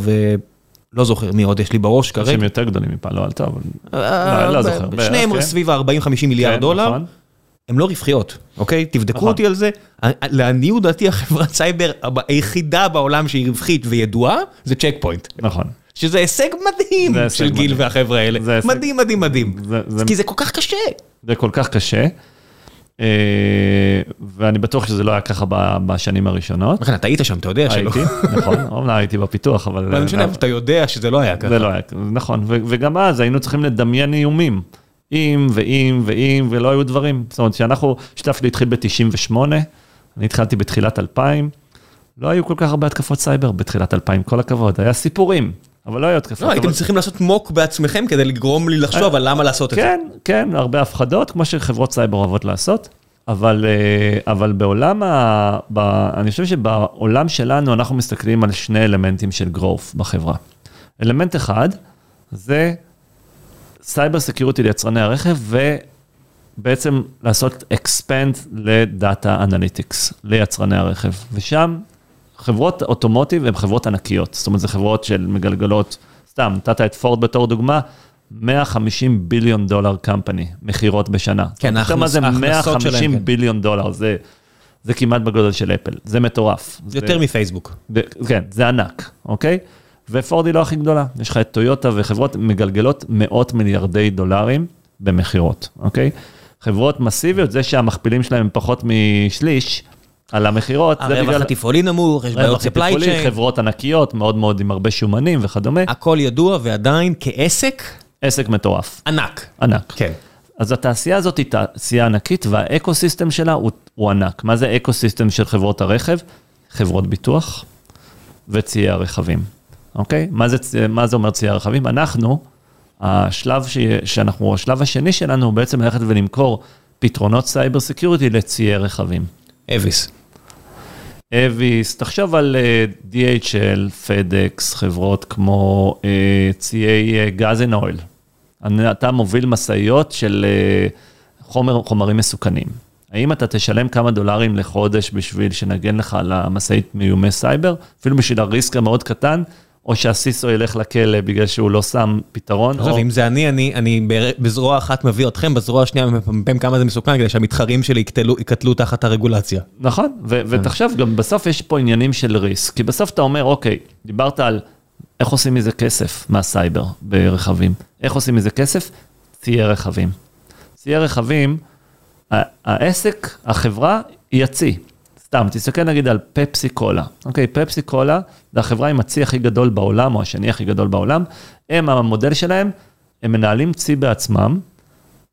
ולא זוכר מי עוד יש לי בראש כרגע. שהם יותר גדולים מפאלו אלטו, אבל... אה, לא ב- זוכר, בערך, שניהם כן. סביב ה-40-50 מיליארד כן, דולר. נכון. הן לא רווחיות, אוקיי? תבדקו נכון. אותי על זה. לעניות דעתי החברת סייבר היחידה בעולם שהיא רווחית וידועה זה צ'ק פוינט. נכון. שזה הישג מדהים של גיל. והחבר'ה האלה. מדהים, מדהים, מדהים. כי זה כל כך קשה. זה כל כך קשה, אה, ואני בטוח שזה לא היה ככה בשנים הראשונות. אתה היית שם, אתה יודע שלא. הייתי, נכון, אומנם הייתי בפיתוח, אבל... אבל משנה, אבל אתה יודע שזה לא היה ככה. זה לא היה, נכון, וגם אז היינו צריכים לדמיין איומים. אם ואם ואם, ולא היו דברים. זאת אומרת, כשאנחנו, שותף שלי התחיל ב-98, אני התחלתי בתחילת 2000, לא היו כל כך הרבה התקפות סייבר בתחילת 2000, כל הכבוד, היה סיפורים, אבל לא היו התקפות. לא, הייתם אבל- צריכים לעשות mock בעצמכם כדי לגרום לי לחשוב על למה לעשות את זה. כן, כן, הרבה הפחדות, כמו שחברות סייבר אוהבות לעשות, אבל, אה, אבל בעולם, ה, ב, אני חושב שבעולם שלנו אנחנו מסתכלים על שני אלמנטים של growth בחברה. אלמנט אחד זה cyber security ליצרני הרכב, ובעצם לעשות expand ל data analytics ליצרני הרכב, ושם חברות automotive הן חברות ענקיות, זאת אומרת, זה חברות של מגלגלות, סתם, נתת את פורד בתור דוגמה, 150 billion dollar company, מכירות בשנה. כן, אתה יודע מה זה ההכנס- ההכנסות שלהם, 150 כן. billion דולר, זה, זה כמעט בגודל של אפל, זה מטורף. זה יותר מפייסבוק. ו- כן, זה ענק, אוקיי? ופורד היא לא הכי גדולה, יש לך את טויוטה וחברות מגלגלות מאות מיליארדי דולרים במכירות, אוקיי? חברות מסיביות, זה שהמכפילים שלהם הם פחות משליש על המכירות, זה הרווח. התפעולי נמוך, יש בעיות supply chain, חברות ענקיות, מאוד מאוד עם הרבה שומנים וכדומה, הכל ידוע ועדיין כעסק עסק מטורף, ענק. ענק. כן. אז התעשייה הזאת היא תעשייה ענקית וה ecosystem שלה הוא, הוא ענק. מה זה ecosystem של חברות הרכב? חברות ביטוח וציי הרכבים, אוקיי? מה זה, מה זה אומר ציי הרכבים? אנחנו, השלב ש, שאנחנו, השלב השני שלנו הוא בעצם ללכת ולמכור פתרונות cyber security לציי רכבים. אביס. אביס, תחשוב על אה, DHL, FedEx, חברות כמו ציי gas and oil. אתה מוביל משאיות של אה, חומר, חומרים מסוכנים. האם אתה תשלם כמה דולרים לחודש בשביל שנגן לך על המשאית מאיומי סייבר, אפילו בשביל ה risk המאוד קטן, או שה CISO ילך לכלא בגלל שהוא לא שם פתרון? עזוב, או... אם זה אני, אני, אני בזרוע אחת מביא אתכם, בזרוע השנייה מפמפם כמה זה מסוכן, כדי שהמתחרים שלי יקטלו- תחת הרגולציה. נכון, ו- ותחשוב, גם בסוף יש פה עניינים של risk, כי בסוף אתה אומר, אוקיי, דיברת על איך עושים מזה כסף מהסייבר ברכבים. איך עושים מזה כסף? ציי רכבים. ציי רכבים, העסק, החברה, היא הצי. סתם, תסתכל נגיד על פפסי קולה. אוקיי, פפסי קולה זה החברה עם הצי הכי גדול בעולם, או השני הכי גדול בעולם. הם, המודל שלהם, הם מנהלים צי בעצמם,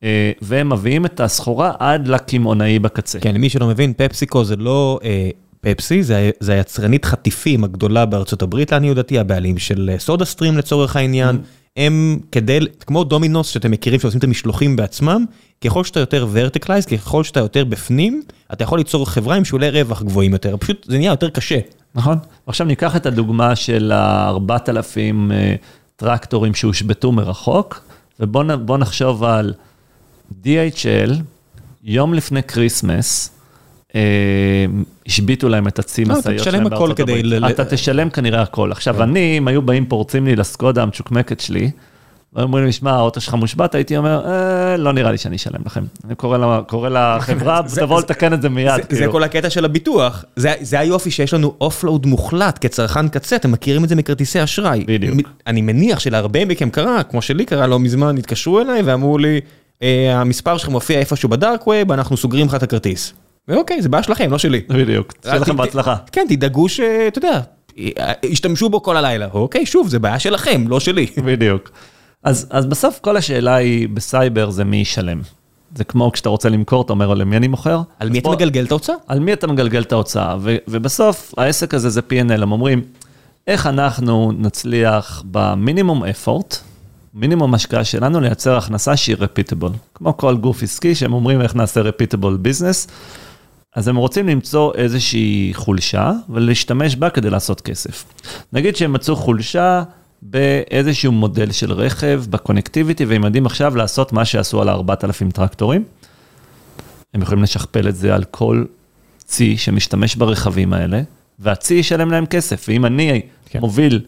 אה, והם מביאים את הסחורה עד לקמעונאי בקצה. כן, למי שלא מבין, פפסיקו זה לא אה, פפסי, זה, זה היצרנית חטיפים הגדולה בארצות הברית, לעניות דעתי, הבעלים של אה, סודה סטרים לצורך העניין. הם כדי, כמו דומינוס שאתם מכירים שעושים את המשלוחים בעצמם, ככל שאתה יותר verticalized, ככל שאתה יותר בפנים, אתה יכול ליצור חברה עם שולי רווח גבוהים יותר, פשוט זה נהיה יותר קשה. נכון. עכשיו ניקח את הדוגמה של ה-4,000 אה, טרקטורים שהושבתו מרחוק, ובואו נחשוב על DHL, יום לפני כריסמס, השביתו להם את הצי לא, אתה משאיות תשלם שלהם הכל בארצות כדי הברית. ל- כן. אתה תשלם כנראה הכל. עכשיו, אני, אם היו באים פורצים לי לסקודה המצ'וקמקת שלי, והיו אומרים לי, שמע, האוטו שלך מושבת, הייתי אומר, אה, לא נראה לי שאני אשלם לכם. אני קורא לה- קורא לחברה, תבואו לתקן את זה מיד. זה, זה כאילו. כל הקטע של הביטוח, זה, זה היופי שיש לנו אופלואוד מוחלט כצרכן קצה, אתם מכירים את זה מכרטיסי אשראי. בדיוק. אני מניח שלהרבה מכם קרה, כמו שלי קרה לא מזמן, התקשרו אליי ואמרו לי, אה, המספר שלך מופיע איפשהו בדארק ווב, אנחנו סוגרים לך את הכרטיס. ואוקיי, זה בעיה שלכם, לא שלי. בדיוק, שיהיה לכם בהצלחה. כן, תדאגו שאתה יודע, ישתמשו בו כל הלילה. אוקיי, שוב, זה בעיה שלכם, לא שלי. בדיוק. אז, אז בסוף כל השאלה היא, בסייבר זה מי ישלם. זה כמו כשאתה רוצה למכור, אתה אומר, למי אני מוכר? על מי אתה בוא- מגלגל את ההוצאה? על מי אתה מגלגל את ההוצאה? ובסוף העסק הזה זה P&L, הם אומרים, איך אנחנו נצליח במינימום effort, מינימום השקעה שלנו לייצר הכנסה שהיא repeatable. כמו כל גוף עסקי שהם אומרים איך נעשה repeatable business, אז הם רוצים למצוא איזושהי חולשה ולהשתמש בה כדי לעשות כסף. נגיד שהם מצאו חולשה באיזשהו מודל של רכב, ב connectivity, והם יודעים עכשיו לעשות מה שעשו על ה-4,000 טרקטורים. הם יכולים לשכפל את זה על כל צי שמשתמש ברכבים האלה, והצי ישלם להם כסף. ואם אני כן. מוביל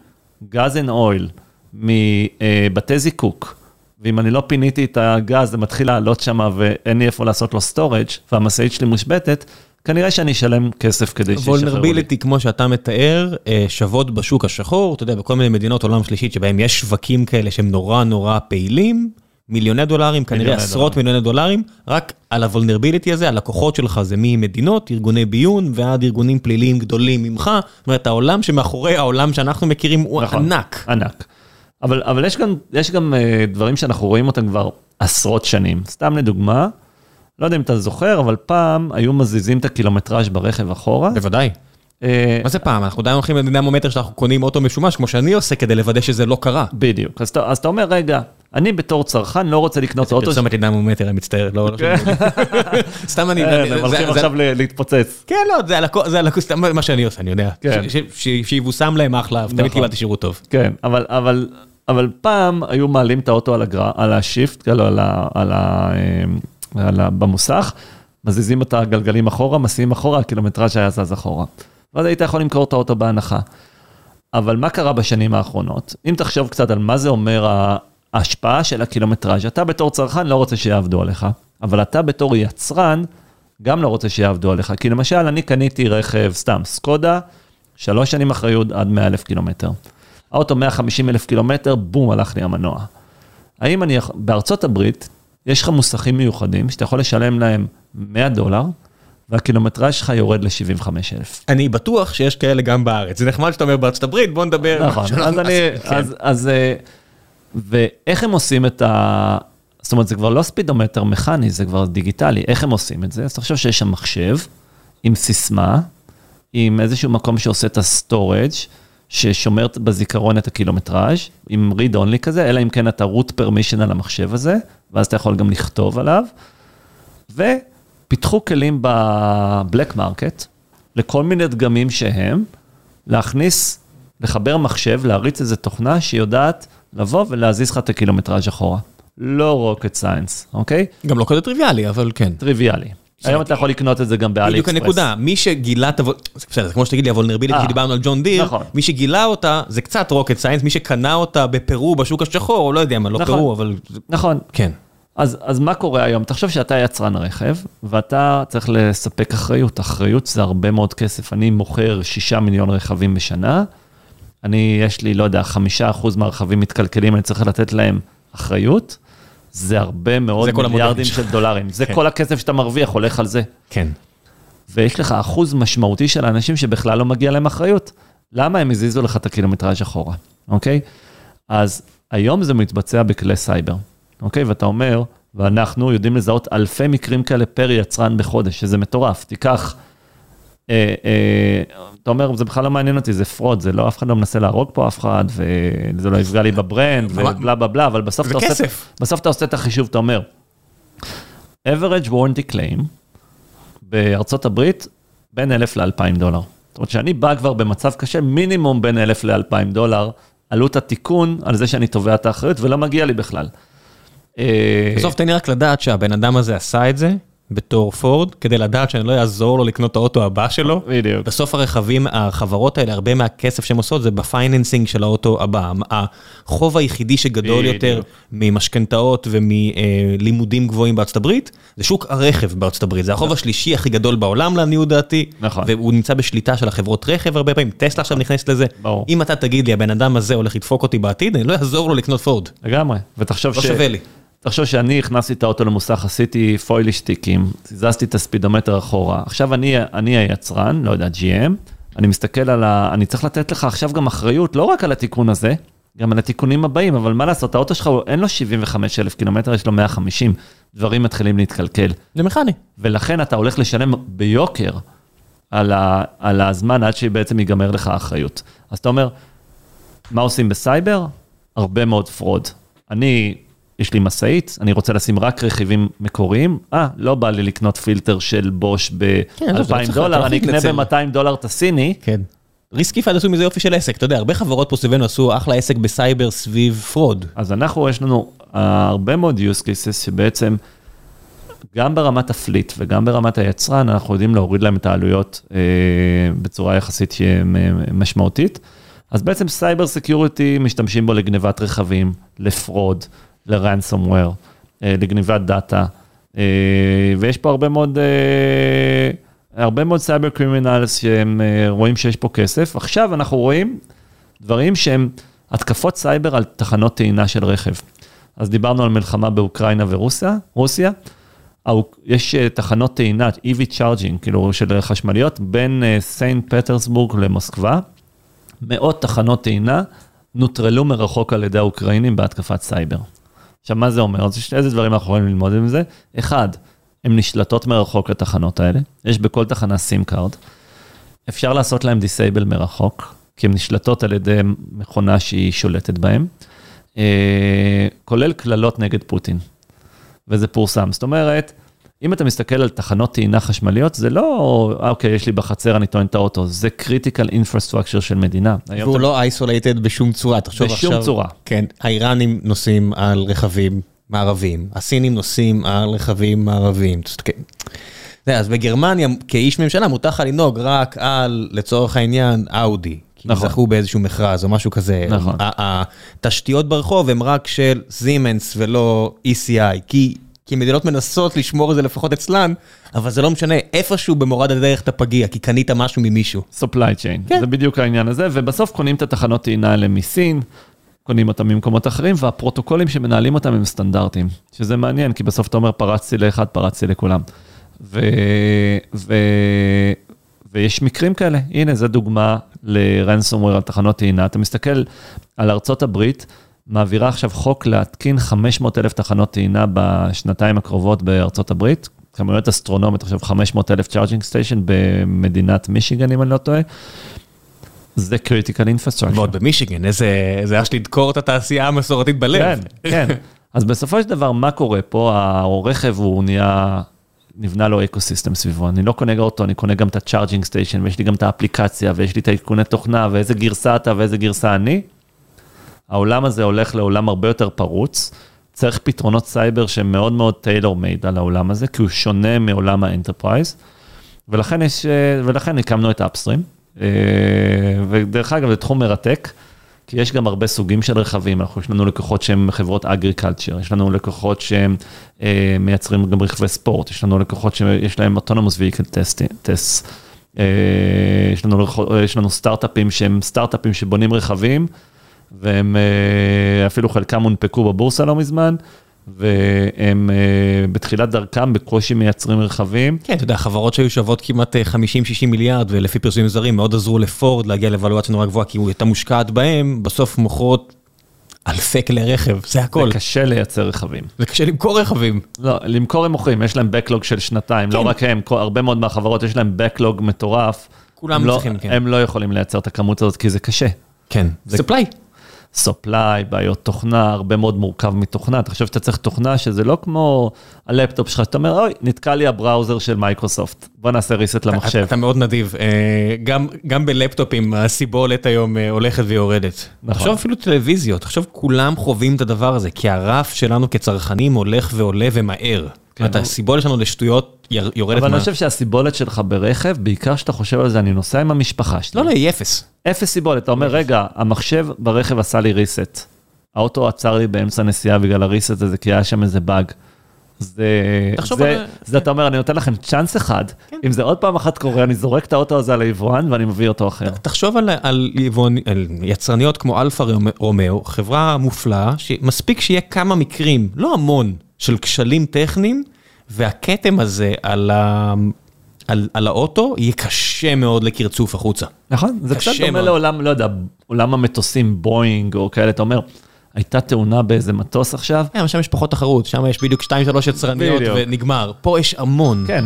gas and oil מבתי זיקוק, ואם אני לא פיניתי את הגז, זה מתחיל לעלות שם ואין לי איפה לעשות לו storage והמשאית שלי מושבתת, כנראה שאני אשלם כסף כדי שישחררו לי. וולנרביליטי, כמו שאתה מתאר, אה, שוות בשוק השחור, אתה יודע, בכל מיני מדינות עולם שלישית שבהם יש שווקים כאלה שהם נורא נורא פעילים, מיליוני דולרים, כנראה מיליוני עשרות דולרים. מיליוני דולרים, רק על הוולנרביליטי הזה, הלקוחות שלך זה ממדינות, ארגוני ביון, ועד ארגונים פליליים גדולים ממך, זאת אומרת, העולם שמאחורי העולם שאנחנו מכירים הוא נכון. ענק. ענק. אבל, אבל יש גם, יש גם אה, דברים שאנחנו רואים אותם כבר עשרות שנים. סתם לדוגמה, לא יודע אם אתה זוכר, אבל פעם היו מזיזים את הקילומטראז' ברכב אחורה. בוודאי. אה, מה זה פעם? אנחנו עדיין הולכים לדינמומטר שאנחנו קונים אוטו משומש, כמו שאני עושה, כדי לוודא שזה לא קרה. בדיוק. אז, אז אתה אומר, רגע, אני בתור צרכן לא רוצה לקנות אוטו... פרסומת לדינמומטר, אני מצטער, לא... לא שאני- סתם אני... כן, זה- הם הולכים עכשיו להתפוצץ. כן, לא, זה הלקוח, סתם מה שאני עושה, אני יודע. כן. שיבושם להם אחלה, תמיד נכון. קיבלתי שירות טוב. כן, אבל, אבל, פעם היו מעלים את האוטו על, הגר, על השיפט, כאילו על ה, על ה, אה, על ה, במוסך, מזיזים את הגלגלים אחורה, מסיעים אחורה, הקילומטראז' היה זז אחורה. ואז היית יכול למכור את האוטו בהנחה. אבל מה קרה בשנים האחרונות? אם תחשוב קצת על מה זה אומר ההשפעה של הקילומטראז', אתה בתור צרכן לא רוצה שיעבדו עליך, אבל אתה בתור יצרן גם לא רוצה שיעבדו עליך. כי למשל, אני קניתי רכב, סתם, סקודה, שלוש שנים אחריות עד 100 אלף קילומטר. האוטו 150 אלף קילומטר, בום, הלך לי המנוע. האם אני, יכ- בארצות הברית, יש לך מוסכים מיוחדים שאתה יכול לשלם להם 100 דולר, והקילומטראז' שלך יורד ל-75,000. אני בטוח שיש כאלה גם בארץ. זה נחמד שאתה אומר בארצות הברית, בוא נדבר. נכון, אז אני, כן. אז, אז, אה, ואיך הם עושים את ה... זאת אומרת, זה כבר לא ספידומטר מכני, זה כבר דיגיטלי. איך הם עושים את זה? אז תחשוב שיש שם מחשב עם סיסמה, עם איזשהו מקום שעושה את ה storage, ששומר בזיכרון את הקילומטראז', עם read only כזה, אלא אם כן אתה root permission על המחשב הזה, ואז אתה יכול גם לכתוב עליו. ופיתחו כלים ב black market, לכל מיני דגמים שהם, להכניס, לחבר מחשב, להריץ איזו תוכנה שיודעת לבוא ולהזיז לך את הקילומטראז' אחורה. לא rocket science, אוקיי? גם לא כזה טריוויאלי, אבל כן. טריוויאלי. היום אתה יכול לקנות את זה גם באלי בדיוק אקספרס. הנקודה, מי שגילה את. בסדר, זה כמו שתגיד לי ה vulnerability אה, שדיברנו על ג'ון דיר, נכון. מי שגילה אותה זה קצת rocket science, מי שקנה אותה בפרו בשוק השחור, או לא יודע מה, לא נכון. פרו, אבל נכון. כן. אז, אז מה קורה היום? תחשוב שאתה יצרן רכב, ואתה צריך לספק אחריות. אחריות זה הרבה מאוד כסף. אני מוכר שישה מיליון רכבים בשנה, אני, יש לי, לא יודע, חמישה אחוז מהרכבים מתקלקלים, אני צריך לתת להם אחריות. זה הרבה מאוד זה מיליארדים. של דולרים. זה כן. כל הכסף שאתה מרוויח הולך על זה. כן. ויש לך אחוז משמעותי של אנשים שבכלל לא מגיע להם אחריות. למה הם הזיזו לך את הקילומטראז' אחורה, אוקיי? אז היום זה מתבצע בכלי סייבר, אוקיי? ואתה אומר, ואנחנו יודעים לזהות אלפי מקרים כאלה פר יצרן בחודש, שזה מטורף. תיקח, אתה אומר, זה בכלל לא מעניין אותי, זה fraud, זה לא, אף אחד לא מנסה להרוג פה אף אחד, וזה לא יפגע לי ב brand, ובלה בלה בלה, אבל בסוף אתה, עושה. בסוף אתה עושה את החישוב, אתה אומר, average warranty claim, בארצות הברית, בין 1,000 ל-2,000 דולר. זאת אומרת שאני בא כבר במצב קשה, מינימום בין 1,000 ל-2,000 דולר, עלות התיקון על זה שאני תובע את האחריות ולא מגיע לי בכלל. אה, בסוף תן לי רק לדעת שהבן אדם הזה עשה את זה בתור fraud, כדי לדעת שאני לא אעזור לו לקנות את האוטו הבא שלו. בדיוק. בסוף הרכבים, החברות האלה, הרבה מהכסף שהן עושות זה ב financing של האוטו הבא. החוב היחידי שגדול בדיוק. יותר ממשכנתאות ומלימודים גבוהים בארצות הברית, זה שוק הרכב בארצות הברית. זה החוב השלישי הכי גדול בעולם לעניות דעתי. נכון. והוא נמצא בשליטה של החברות רכב הרבה פעמים, טסלה עכשיו נכנסת לזה. ברור. אם אתה תגיד לי, הבן אדם הזה הולך לדפוק אותי בעתיד, אני לא אעזור לו לקנות פורד. לגמרי. ותחשוב לא שווה לי. תחשוב שאני הכנסתי את האוטו למוסך, עשיתי פוילי שטיקים, זזתי את הספידומטר אחורה. עכשיו אני, אני היצרן, לא יודע, GM, אני מסתכל על ה... אני צריך לתת לך עכשיו גם אחריות, לא רק על התיקון הזה, גם על התיקונים הבאים, אבל מה לעשות, האוטו שלך אין לו 75 אלף קילומטר, יש לו 150, דברים מתחילים להתקלקל. זה מכני. ולכן אתה הולך לשלם ביוקר על, ה, על הזמן עד שבעצם ייגמר לך האחריות. אז אתה אומר, מה עושים בסייבר? הרבה מאוד fraud. אני, יש לי משאית, אני רוצה לשים רק רכיבים מקוריים, אה, לא בא לי לקנות פילטר של בוש כן, עזוב, זה לא ב-2,000 צריך- אתה לא דולר, אני אקנה להתנצל. ב-200 דולר את הסיני. כן. ריסקיפייד עשו מזה יופי של עסק, אתה יודע, הרבה חברות פה סביבנו עשו אחלה עסק בסייבר סביב fraud. אז אנחנו, יש לנו uh, הרבה מאוד use cases שבעצם, גם ברמת ה fleet וגם ברמת היצרן, אנחנו יודעים להוריד להם את העלויות uh, בצורה יחסית uh, משמעותית. אז בעצם cyber security משתמשים בו לגניבת רכבים, ל fraud, ל-ransomware, uh, לגניבת דאטה, uh, ויש פה הרבה מאוד... Uh, הרבה מאוד cyber criminals שהם רואים שיש פה כסף. עכשיו אנחנו רואים דברים שהם התקפות סייבר על תחנות טעינה של רכב. אז דיברנו על מלחמה באוקראינה ורוסיה, רוסיה. יש אה, תחנות טעינה, EV Charging, כאילו של חשמליות, בין אה, סיינט פטרסבורג למוסקבה. מאות תחנות טעינה נוטרלו מרחוק על ידי האוקראינים בהתקפת סייבר. עכשיו, מה זה אומר? אז איזה דברים אנחנו יכולים ללמוד מזה? אחד, הן נשלטות מרחוק לתחנות האלה, יש בכל תחנה SIM card. אפשר לעשות להם disable מרחוק, כי הן נשלטות על ידי מכונה שהיא שולטת בהן, אה, כולל קללות נגד פוטין. וזה פורסם. זאת אומרת, אם אתה מסתכל על תחנות טעינה חשמליות, זה לא, "אה, אוקיי, יש לי בחצר, אני טוען את האוטו, זה critical infrastructure של מדינה. והוא אתה- לא isolated בשום צורה, תחשוב בשום עכשיו. צורה. כן, האיראנים נוסעים על רכבים מערביים, הסינים נוסעים על רכבים מערביים. יודע, אז בגרמניה, כאיש ממשלה, מותר לך לנהוג רק על, לצורך העניין, אאודי. כי נכון. זכו באיזשהו מכרז או משהו כזה. נכון. התשתיות ברחוב הן רק של זימנס ולא ECI, כי... כי מדינות מנסות לשמור את זה לפחות אצלן, אבל זה לא משנה, איפשהו במורד הדרך אתה פגיע, כי קנית משהו ממישהו. supply chain, כן. זה בדיוק העניין הזה, ובסוף קונים את התחנות טעינה האלה מסין, קונים אותם ממקומות אחרים, והפרוטוקולים שמנהלים אותם הם סטנדרטיים, שזה מעניין, כי בסוף אתה אומר, פרצתי לאחד, פרצתי לכולם. ו... ו... ויש מקרים כאלה, הנה, זו דוגמה ל-ransomware על תחנות טעינה. אתה מסתכל על ארצות הברית, מעבירה עכשיו חוק להתקין 500 אלף תחנות טעינה בשנתיים הקרובות בארצות הברית, כמויות אסטרונומית, עכשיו 500 אלף charging station במדינת מישיגן, אם אני לא טועה. זה critical infrastructure. ועוד במישיגן, איזה, זה היה שלי לדקור את התעשייה המסורתית בלב. כן, כן. אז בסופו של דבר, מה קורה פה? הרכב הוא נהיה, נבנה לו ecosystem סביבו. אני לא קונה אוטו, אני קונה גם את ה charging station, ויש לי גם את האפליקציה, ויש לי את העדכוני תוכנה, ואיזה גרסה אתה ואיזה גרסה אני. העולם הזה הולך לעולם הרבה יותר פרוץ. צריך פתרונות סייבר שהם מאוד מאוד tailor made על העולם הזה, כי הוא שונה מעולם ה enterprise. ולכן, יש, ולכן הקמנו את אפסטרים. ודרך אגב, זה תחום מרתק, כי יש גם הרבה סוגים של רכבים. אנחנו, יש לנו לקוחות שהם חברות אגריקלצ'ר, יש לנו לקוחות שהם אה, מייצרים גם רכבי ספורט, יש לנו לקוחות שיש להם אוטונומוס ויקל טסט. יש לנו, יש לנו סטארט-אפים שהם סטארט-אפים שבונים רכבים. והם אפילו חלקם הונפקו בבורסה לא מזמן, והם בתחילת דרכם בקושי מייצרים רכבים. כן, אתה יודע, חברות שהיו שוות כמעט 50-60 מיליארד, ולפי פרסומים זרים מאוד עזרו לפורד להגיע לוולואציה נורא גבוהה, כי הוא הייתה מושקעת בהם, בסוף מוכרות אלפי כלי רכב, זה הכל. זה קשה לייצר רכבים. זה קשה למכור רכבים. לא, למכור הם מוכרים, יש להם backlog של שנתיים, לא רק הם, הרבה מאוד מהחברות יש להם backlog מטורף. כולם צריכים, כן. הם לא יכולים לייצר את הכמות הזאת, כי זה קשה. כן, supply. Supply, בעיות תוכנה, הרבה מאוד מורכב מתוכנה. אתה חושב שאתה צריך תוכנה שזה לא כמו הלפטופ שלך, שאתה אומר, אוי, נתקע לי ה browser של מייקרוסופט, בוא נעשה reset למחשב. אתה מאוד נדיב, גם, גם בלפטופים הסיבולת היום הולכת ויורדת. נכון. תחשוב אפילו טלוויזיות, תחשוב כולם חווים את הדבר הזה, כי הרף שלנו כצרכנים הולך ועולה ומהר. כן, זאת אומרת, הסיבולת שלנו לשטויות יורדת. אבל אני חושב שהסיבולת שלך ברכב, בעיקר שאתה חושב על זה, אני נוסע עם המשפחה שלי. לא, לא, היא אפס. אפס סיבולת, אתה אומר, רגע, המחשב ברכב עשה לי reset. האוטו עצר לי באמצע נסיעה בגלל ה reset הזה, כי היה שם איזה באג. זה, זה, זה אתה אומר, אני נותן לכם צ'אנס אחד, כן. אם זה עוד פעם אחת קורה, אני זורק את האוטו הזה על היבואן ואני מביא אותו אחר. תחשוב על, על, על יצרניות כמו אלפה רומאו, חברה מופלאה, שמספיק שיהיה כמה מקרים, לא המון, של כשלים טכניים, והכתם הזה על, ה... על, על האוטו יהיה קשה מאוד לקרצוף החוצה. נכון, זה קצת דומה לעולם, לא יודע, עולם המטוסים, בואינג או כאלה, אתה אומר, הייתה תאונה באיזה מטוס עכשיו. כן, אבל שם יש פחות תחרות, שם יש בדיוק 2-3 יצרניות ונגמר. פה יש המון. כן.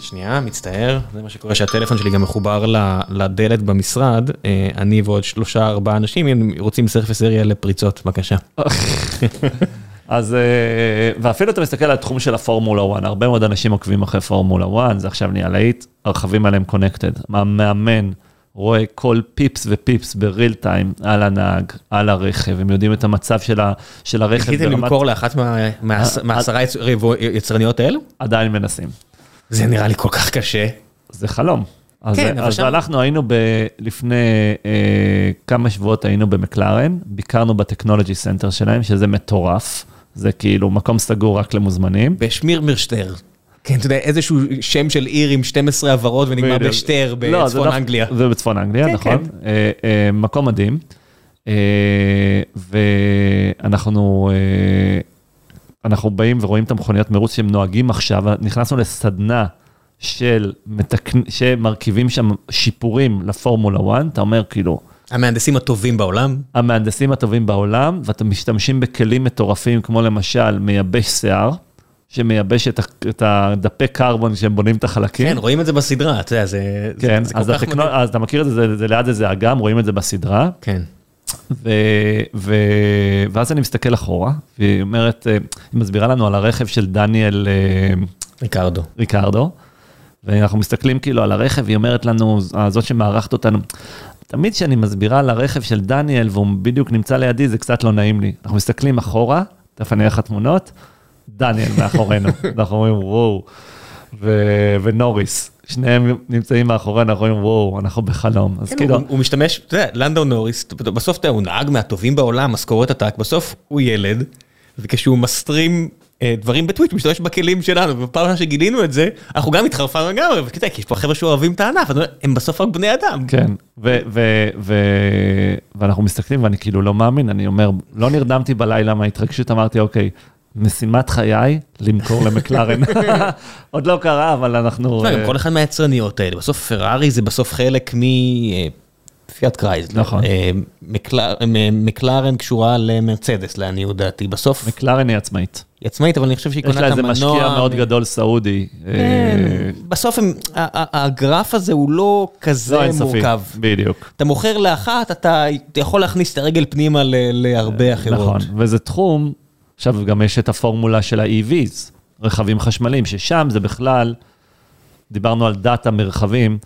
שנייה, מצטער, זה מה שקורה שהטלפון שלי גם מחובר לדלת במשרד, אני ועוד 3-4 אנשים, אם רוצים סרפס אריה לפריצות, בבקשה. אז, ואפילו אתה מסתכל על התחום של הפורמולה 1, הרבה מאוד אנשים עוקבים אחרי פורמולה 1, זה עכשיו נהיה להיט, הרכבים עליהם קונקטד. המאמן רואה כל פיפס ופיפס ב real time על הנהג, על הרכב, הם יודעים את המצב של, ה, של הרכב. ניסיתם למכור לאחת מהעשרה יצרניות האלו? עדיין מנסים. זה נראה לי כל כך קשה. זה חלום. אז, כן, אז שם... אנחנו היינו ב, לפני אה, כמה שבועות היינו במקלרן, ביקרנו ב technology center שלהם, שזה מטורף. זה כאילו מקום סגור רק למוזמנים. בשמירמרשטר. כן, אתה יודע, איזשהו שם של עיר עם 12 עברות ונגמר בשטר לא, בצפון אנגליה. זה בצפון אנגליה, כן, נכון. כן. אה, אה, מקום מדהים. אה, ואנחנו אה, אנחנו באים ורואים את המכוניות מרוץ שהם נוהגים עכשיו, נכנסנו לסדנה של מתק... שמרכיבים שם שיפורים לפורמולה 1, אתה אומר כאילו... המהנדסים הטובים בעולם? המהנדסים הטובים בעולם, ואתם משתמשים בכלים מטורפים, כמו למשל מייבש שיער, שמייבש את, את הדפי קרבון שהם בונים את החלקים. כן, רואים את זה בסדרה, אתה יודע, זה, כן, זה, זה כל כך מדהים. אז אתה מכיר את זה, זה, זה ליד איזה אגם, רואים את זה בסדרה. כן. ו, ו, ואז אני מסתכל אחורה, והיא אומרת, היא מסבירה לנו על הרכב של דניאל... ריקרדו. ריקרדו. ואנחנו מסתכלים כאילו על הרכב, היא אומרת לנו, זאת שמארחת אותנו, תמיד כשאני מסבירה על הרכב של דניאל והוא בדיוק נמצא לידי, זה קצת לא נעים לי. אנחנו מסתכלים אחורה, תכף אני אראה לך תמונות, דניאל מאחורינו, אנחנו אומרים וואו, ו- ונוריס, שניהם נמצאים מאחורינו, אנחנו אומרים וואו, אנחנו בחלום. אז כן, כאילו... הוא, הוא משתמש, אתה יודע, לנדאו נוריס, בסוף הוא נהג מהטובים בעולם, משכורת עתק, בסוף הוא ילד, וכשהוא מסטרים דברים בטוויץ', משתמש בכלים שלנו, ובפעם ראשונה שגילינו את זה, אנחנו גם התחרפנו לגמרי, יודע, כי יש פה חבר'ה שאוהבים את הענף, הם בסוף רק בני אדם. כן, ואנחנו מסתכלים ואני כאילו לא מאמין, אני אומר, לא נרדמתי בלילה מההתרגשות, אמרתי, אוקיי, משימת חיי, למכור למקלרן. עוד לא קרה, אבל אנחנו... גם אה, כל אחד מהיצרניות האלה, בסוף פרארי זה בסוף חלק מ... אה, פיאט קרייזלר, נכון. מקלרן קשורה למרצדס לעניות דעתי, בסוף מקלרן היא עצמאית. היא עצמאית אבל אני חושב שהיא יש קונה לה את איזה המנוע. משקיע מאוד גדול סעודי. אה, כן, בסוף הם- הגרף הזה הוא לא לא כזה אינסופי, מורכב. בדיוק. אתה מוכר לאחת, אתה אתה יכול להכניס את הרגל פנימה ל- להרבה אחרות. נכון, וזה תחום, עכשיו גם יש את הפורמולה של ה-EVs, רכבים חשמליים, ששם זה בכלל, דיברנו על דאטה מרכבים,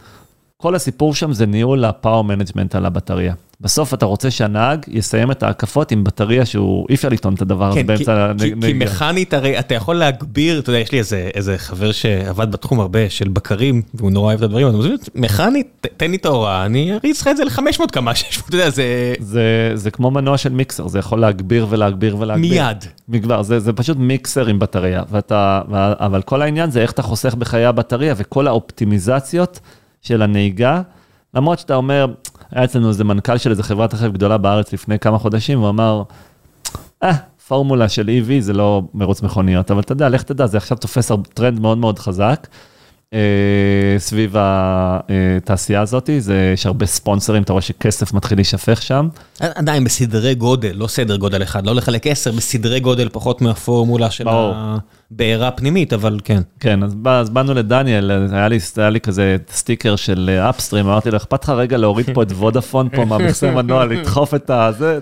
כל הסיפור שם זה ניהול ה power management על הבטריה. בסוף אתה רוצה שהנהג יסיים את ההקפות עם בטריה שהוא, אי אפשר לטעון את הדבר הזה כן, כי, באמצע כי, כי הנהיגה. מכנית הרי אתה יכול להגביר, אתה יודע, יש לי איזה, איזה חבר שעבד בתחום הרבה של בקרים, והוא נורא אוהב את הדברים, אז הוא אומר, מכנית, ת- תן לי את ההוראה, אני אריץ לך את זה ל-500 כמה, 600, אתה יודע, זה זה, זה כמו מנוע של מיקסר, זה יכול להגביר ולהגביר ולהגביר. מיד. מגבר, זה, זה פשוט מיקסר עם בטריה, ואתה, אבל כל העניין זה איך אתה חוסך בחיי הבטריה וכל האופטימיזציות של הנהיגה, למרות שאתה אומר, היה אצלנו איזה מנכ"ל של איזה חברת רכב גדולה בארץ לפני כמה חודשים, הוא אמר, אה, פורמולה של EV זה לא מרוץ מכוניות, אבל אתה יודע, לך תדע, זה עכשיו תופס טרנד מאוד מאוד חזק. אה, סביב התעשייה הזאת, זה, יש הרבה ספונסרים, אתה רואה שכסף מתחיל להישפך שם. עדיין בסדרי גודל, לא סדר גודל אחד, לא לחלק 10, בסדרי גודל פחות מהפורמולה של ברור. הבעירה הפנימית, אבל כן. כן, אז, בא, אז באנו לדניאל, היה לי, היה לי כזה סטיקר של אפסטרים, אמרתי לו, אכפת לך רגע להוריד פה את וודאפון פה מהמכסה מנוע, לדחוף את הזה,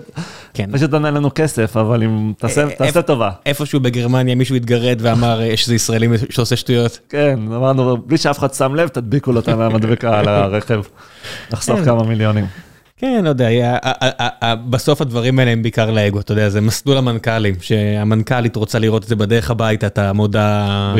כן. פשוט ענה לנו כסף, אבל אם תעשה, אה, תעשה טובה. איפשהו בגרמניה מישהו התגרד ואמר אה, שזה ישראלי שעושה שטויות. כן, אמרנו, בלי שאף אחד שם לב, תדביקו לו אותה מהמדבקה על הרכב, לחסוך כן. כמה מיליונים. כן, לא יודע, בסוף הדברים האלה הם בעיקר לאגו, אתה יודע, זה מסלול המנכ"לים, שהמנכ"לית רוצה לראות את זה בדרך הביתה, את המודעה.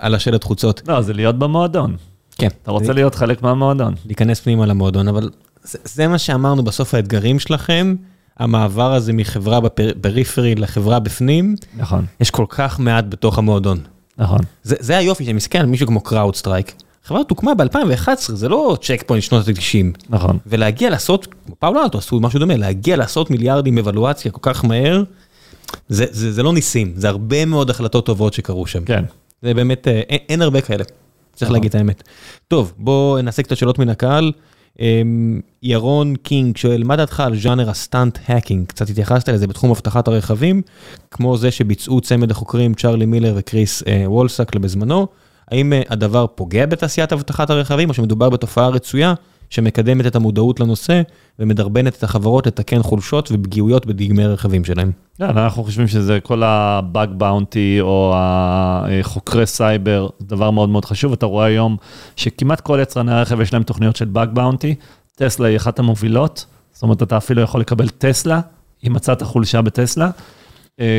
על- השלט חוצות. לא, זה להיות במועדון, כן. אתה רוצה להיות חלק מהמועדון. להיכנס פנימה למועדון, אבל זה, מה שאמרנו בסוף האתגרים שלכם, המעבר הזה מחברה ב periphery לחברה בפנים, נכון, יש כל כך מעט בתוך המועדון. נכון. זה, זה היופי, שאני מסתכל על מישהו כמו קראוד סטרייק, החברה הזאת הוקמה ב-2011, זה לא צ'ק פוינט שנות ה-90. נכון. ולהגיע לעשות, פאלו אלטו עשו משהו דומה, להגיע לעשות מיליארדים evaluation כל כך מהר, זה, זה, זה לא ניסים, זה הרבה מאוד החלטות טובות שקרו שם. כן. זה באמת, אה, אין, אין הרבה כאלה, צריך נכון. להגיד את האמת. טוב, בואו נעשה קצת שאלות מן הקהל. אמ, ירון קינג שואל, מה דעתך על ז'אנר ה stunt hacking? קצת התייחסת לזה בתחום אבטחת הרכבים, כמו זה שביצעו צמד החוקרים צ'רלי מילר וקריס אה, ואלאסק בזמנו. האם אה, הדבר פוגע בתעשיית אבטחת הרכבים, או שמדובר בתופעה רצויה שמקדמת את המודעות לנושא ומדרבנת את החברות לתקן חולשות ופגיעויות בדגמי רכבים שלהם? כן, אנחנו חושבים שזה כל ה bug bounty או החוקרי סייבר, דבר מאוד מאוד חשוב. אתה רואה היום שכמעט כל יצרני הרכב יש להם תוכניות של bug bounty. טסלה היא אחת המובילות, זאת אומרת, אתה אפילו יכול לקבל טסלה, אם מצאת חולשה בטסלה,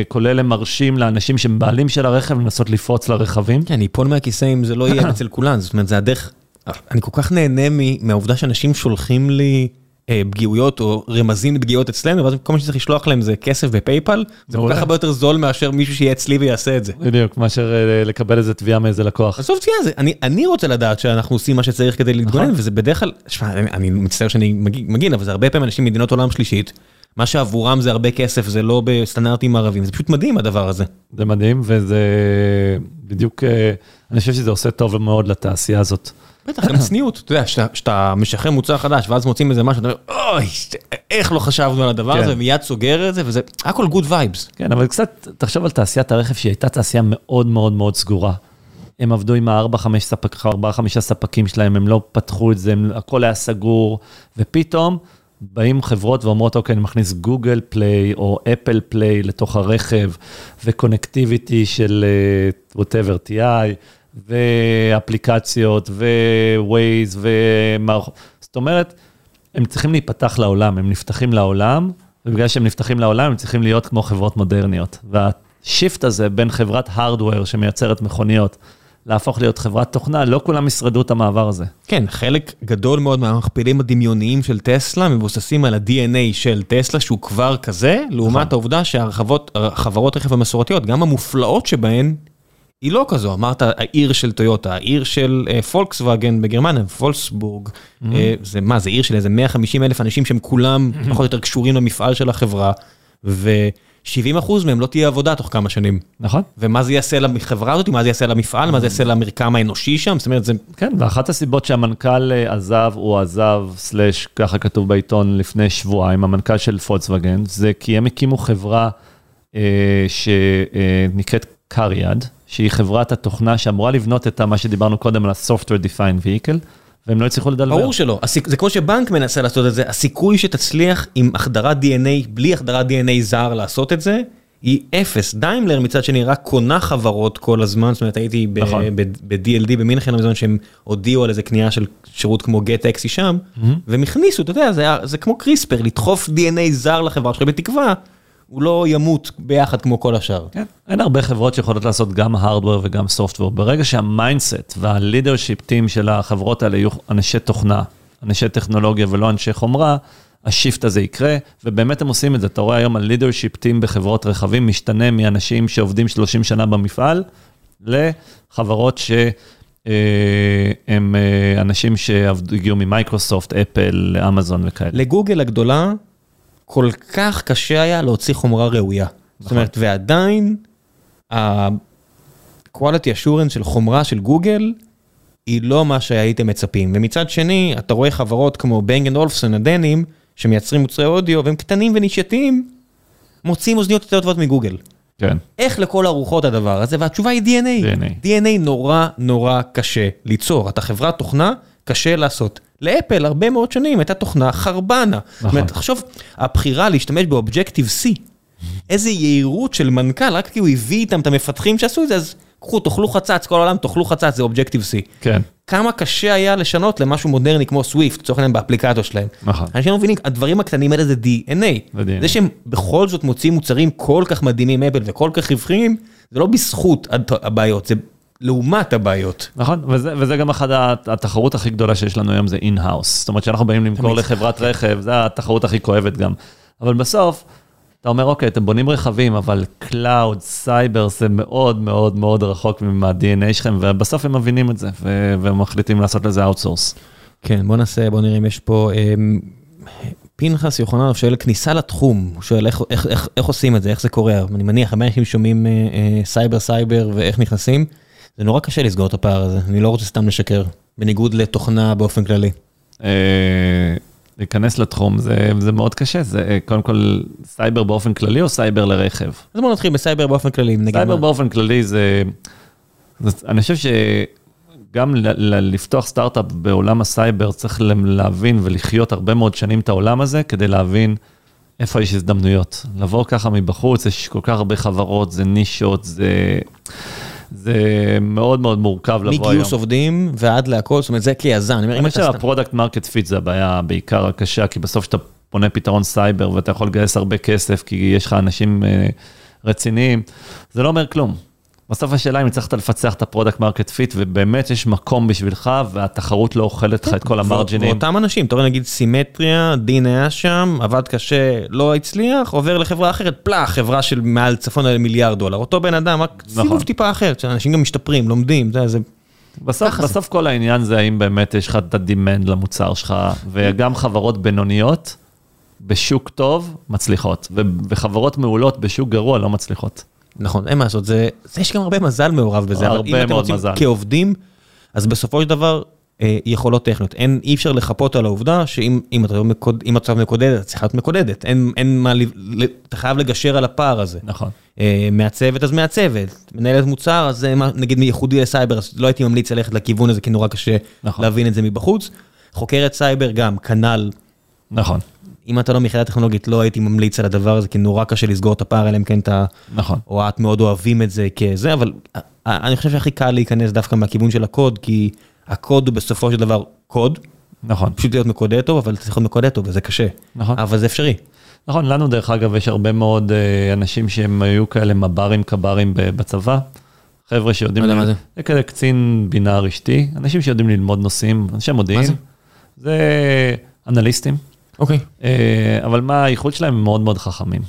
כולל הם מרשים לאנשים שהם בעלים של הרכב לנסות לפרוץ לרכבים. כן, אני אפול מהכיסא אם זה לא יהיה אצל כולם, זאת אומרת, זה הדרך, אני כל כך נהנה מהעובדה שאנשים שולחים לי אה, פגיעויות או רמזים לפגיעות אצלנו, ואז כל מה שצריך לשלוח להם זה כסף בפייפל, זה כל. כך הרבה יותר זול מאשר מישהו שיהיה אצלי ויעשה את זה. בדיוק, מאשר אה, לקבל איזה תביעה מאיזה לקוח. עזוב תביעה, זה- אני- אני רוצה לדעת שאנחנו עושים מה שצריך כדי להתגונן, נכון. וזה בדרך כלל, שמע, אני- מצטער שאני מג- מגין, אבל זה הרבה פעמים אנשים ממדינות עולם שלישית, מה שעבורם זה הרבה כסף, זה לא בסטנדרטים ערבים, זה פשוט מדהים הדבר הזה. זה מדהים, וזה בדיוק, אה, אני חושב שזה עושה טוב מאוד לתעשייה הזאת. בטח, גם צניעות, אתה יודע, שאתה- שאתה משחרר מוצר חדש ואז מוצאים איזה משהו, אתה אומר, אוי, איך לא חשבנו על הדבר כן. הזה, ומיד סוגר את זה, וזה הכל good vibes. כן, אבל קצת תחשוב על תעשיית הרכב שהיא הייתה תעשייה מאוד מאוד מאוד סגורה. הם עבדו עם הארבע-חמש ספק, ספקים שלהם, הם לא פתחו את זה, הם, הכל היה סגור, ופתאום באים חברות ואומרות, אוקיי, אני מכניס גוגל פליי או אפל פליי לתוך הרכב, ו connectivity של whatever TI, ואפליקציות, ו-Waze, ומערכות. זאת אומרת, הם צריכים להיפתח לעולם, הם נפתחים לעולם, ובגלל שהם נפתחים לעולם, הם צריכים להיות כמו חברות מודרניות. וה shift הזה בין חברת hardware שמייצרת מכוניות, להפוך להיות חברת תוכנה, לא כולם ישרדו את המעבר הזה. כן, חלק גדול מאוד מהמכפילים הדמיוניים של טסלה מבוססים על ה-DNA של טסלה, שהוא כבר כזה, לעומת נכון. העובדה שהחברות רכב המסורתיות, גם המופלאות שבהן, היא לא כזו. אמרת העיר של טויוטה, העיר של אה, פולקסווגן בגרמניה, פולסבורג, אה, זה מה, זה עיר של איזה 150 אלף אנשים שהם כולם פחות או יותר קשורים למפעל של החברה, ו-70% מהם לא תהיה עבודה תוך כמה שנים. נכון? ומה זה יעשה לחברה הזאת, מה זה יעשה למפעל, מה זה יעשה למרקם האנושי שם, זאת אומרת, זה כן, ואחת הסיבות שהמנכ"ל אה, עזב, הוא עזב, סלאש, ככה כתוב בעיתון לפני שבועיים, המנכ"ל של פולקסווגן, זה כי הם הקימו חברה אה, שנקראת קריאד, שהיא חברת התוכנה שאמורה לבנות את מה שדיברנו קודם על ה-Software Defined Vehicle, והם לא הצליחו לדלבר. ברור שלא. זה כמו שבנק מנסה לעשות את זה, הסיכוי שתצליח עם החדרת DNA, בלי החדרת DNA זר לעשות את זה, היא אפס. דיימלר מצד שני רק קונה חברות כל הזמן, זאת אומרת הייתי נכון. ב-DLD במינכן, בזמן שהם הודיעו על איזה קנייה של שירות כמו גט טקסי שם, והם הכניסו, אתה יודע, זה כמו קריספר, לדחוף DNA זר לחברה שלך בתקווה, הוא לא ימות ביחד כמו כל השאר. כן, אין הרבה חברות שיכולות לעשות גם hardware וגם software. ברגע שה mindset וה leadership team של החברות האלה יהיו אנשי תוכנה, אנשי טכנולוגיה ולא אנשי חומרה, ה shift הזה יקרה, ובאמת הם עושים את זה. אתה רואה היום ה leadership team בחברות רכבים משתנה מאנשים שעובדים 30 שנה במפעל, לחברות שהם אנשים שהגיעו ממייקרוסופט, אפל, אמזון וכאלה. לגוגל הגדולה, כל כך קשה היה להוציא חומרה ראויה. זאת אומרת, ועדיין, ה-quality assurance של חומרה של גוגל, היא לא מה שהייתם מצפים. ומצד שני, אתה רואה חברות כמו בנג אולפסון הדנים, שמייצרים מוצרי אודיו, והם קטנים ונשייטים, מוציאים אוזניות יותר טובות מגוגל. כן, איך לכל הרוחות הדבר הזה? והתשובה היא DNA. DNA. DNA נורא נורא קשה ליצור. אתה חברת תוכנה, קשה לעשות. לאפל הרבה מאוד שנים הייתה תוכנה חרבנה. זאת אומרת, תחשוב, הבחירה להשתמש ב Objective C, איזה יהירות של מנכ"ל, רק כי הוא הביא איתם את המפתחים שעשו את זה, אז קחו, תאכלו חצץ, כל העולם תאכלו חצץ, זה Objective C. כן, כמה קשה היה לשנות למשהו מודרני כמו Swift, לצורך העניין באפליקציות שלהם. נכון. אנשים לא מבינים, הדברים הקטנים האלה זה DNA. זה DNA. זה שהם בכל זאת מוציאים מוצרים כל כך מדהימים אפל וכל כך רווחיים, זה לא בזכות הבעיות, זה לעומת הבעיות. נכון, וזה, וזה גם אחת הת- התחרות הכי גדולה שיש לנו היום זה in-house. זאת אומרת שאנחנו באים למכור תמיד. לחברת רכב, זה התחרות הכי כואבת גם. אבל בסוף, אתה אומר, אוקיי, אתם בונים רכבים, אבל cloud, סייבר, זה מאוד מאוד מאוד רחוק מה-DNA שלכם, ובסוף הם מבינים את זה, ו- והם מחליטים לעשות לזה outsource. כן, בוא נעשה, בוא נראה אם יש פה... אמ, פנחס יוחננוב שואל כניסה לתחום, הוא שואל איך, איך, איך, איך עושים את זה, איך זה קורה, אני מניח הרבה אנשים שומעים אה, אה, סייבר סייבר ואיך נכנסים, זה נורא קשה לסגור את הפער הזה, אני לא רוצה סתם לשקר, בניגוד לתוכנה באופן כללי. אה, להיכנס לתחום זה, זה מאוד קשה, זה אה, קודם כל סייבר באופן כללי או סייבר לרכב? אז בוא נתחיל בסייבר באופן כללי, סייבר מה- באופן כללי זה, זה אני חושב שגם ל- ל- לפתוח סטארט-אפ בעולם הסייבר צריך להבין ולחיות הרבה מאוד שנים את העולם הזה כדי להבין איפה יש הזדמנויות. לבוא ככה מבחוץ, יש כל כך הרבה חברות, זה נישות, זה, זה מאוד מאוד מורכב לבוא היום. מגיוס עובדים ועד להכל, זאת אומרת זה כיזם, אני חושב שה product market fit זה הבעיה בעיקר הקשה, כי בסוף כשאתה בונה פתרון סייבר ואתה יכול לגייס הרבה כסף, כי יש לך אנשים אה, רציניים, זה לא אומר כלום. בסוף השאלה אם הצלחת לפצח את ה product market fit, ובאמת יש מקום בשבילך, והתחרות לא אוכלת לך את כל המרג'ינים. ואותם אנשים, אתה רואה נגיד סימטריה, דין היה שם, עבד קשה, לא הצליח, עובר לחברה אחרת, פלאח, חברה של מעל צפון על מיליארד דולר, אותו בן אדם, רק נכון. סיבוב טיפה אחר, שאנשים גם משתפרים, לומדים, זה... בסוף. בסוף כל העניין זה האם באמת יש לך את הדימנד למוצר שלך, וגם חברות בינוניות בשוק טוב מצליחות, וחברות מעולות בשוק גרוע לא מצליחות. נכון, אין מה לעשות, זה, זה יש גם הרבה מזל מעורב בזה, אבל הרבה אם אתם רוצים מזל. כעובדים, אז בסופו של דבר, אה, יכולות טכניות, אין, אי אפשר לחפות על העובדה שאם אם אתה מקוד, אם אתה מקודדת, את צריכה להיות מקודדת, אין, אין מה, אתה חייב לגשר על הפער הזה. נכון. אה, מעצבת אז מעצבת, מנהלת מוצר אז מה- נגיד מייחודי לסייבר, אז לא הייתי ממליץ ללכת לכיוון הזה כי נורא קשה נכון. להבין את זה מבחוץ. חוקרת סייבר גם, כנ"ל, נכון, אם אתה לא מיחידה טכנולוגית לא הייתי ממליץ על הדבר הזה כי נורא קשה לסגור את הפער אלא אם כן אתה, נכון. או את מאוד אוהבים את זה כזה, אבל אה, אני חושב שהכי קל להיכנס דווקא מהכיוון של הקוד, כי הקוד הוא בסופו של דבר קוד, נכון, פשוט להיות מקודד טוב, אבל צריך להיות מקודד טוב וזה קשה, נכון. אבל זה אפשרי. נכון, לנו דרך אגב יש הרבה מאוד אה, אנשים שהם היו כאלה מב"רים קברים בצבא. חבר'ה שיודעים... לא יודע מה זה. זה כזה קצין בינה רשתי, אנשים שיודעים ללמוד נושאים, אנשי מודיעין. מה זה? זה אנליסטים, אוקיי. אה, אבל מה הייחוד שלהם? הם מאוד מאוד חכמים.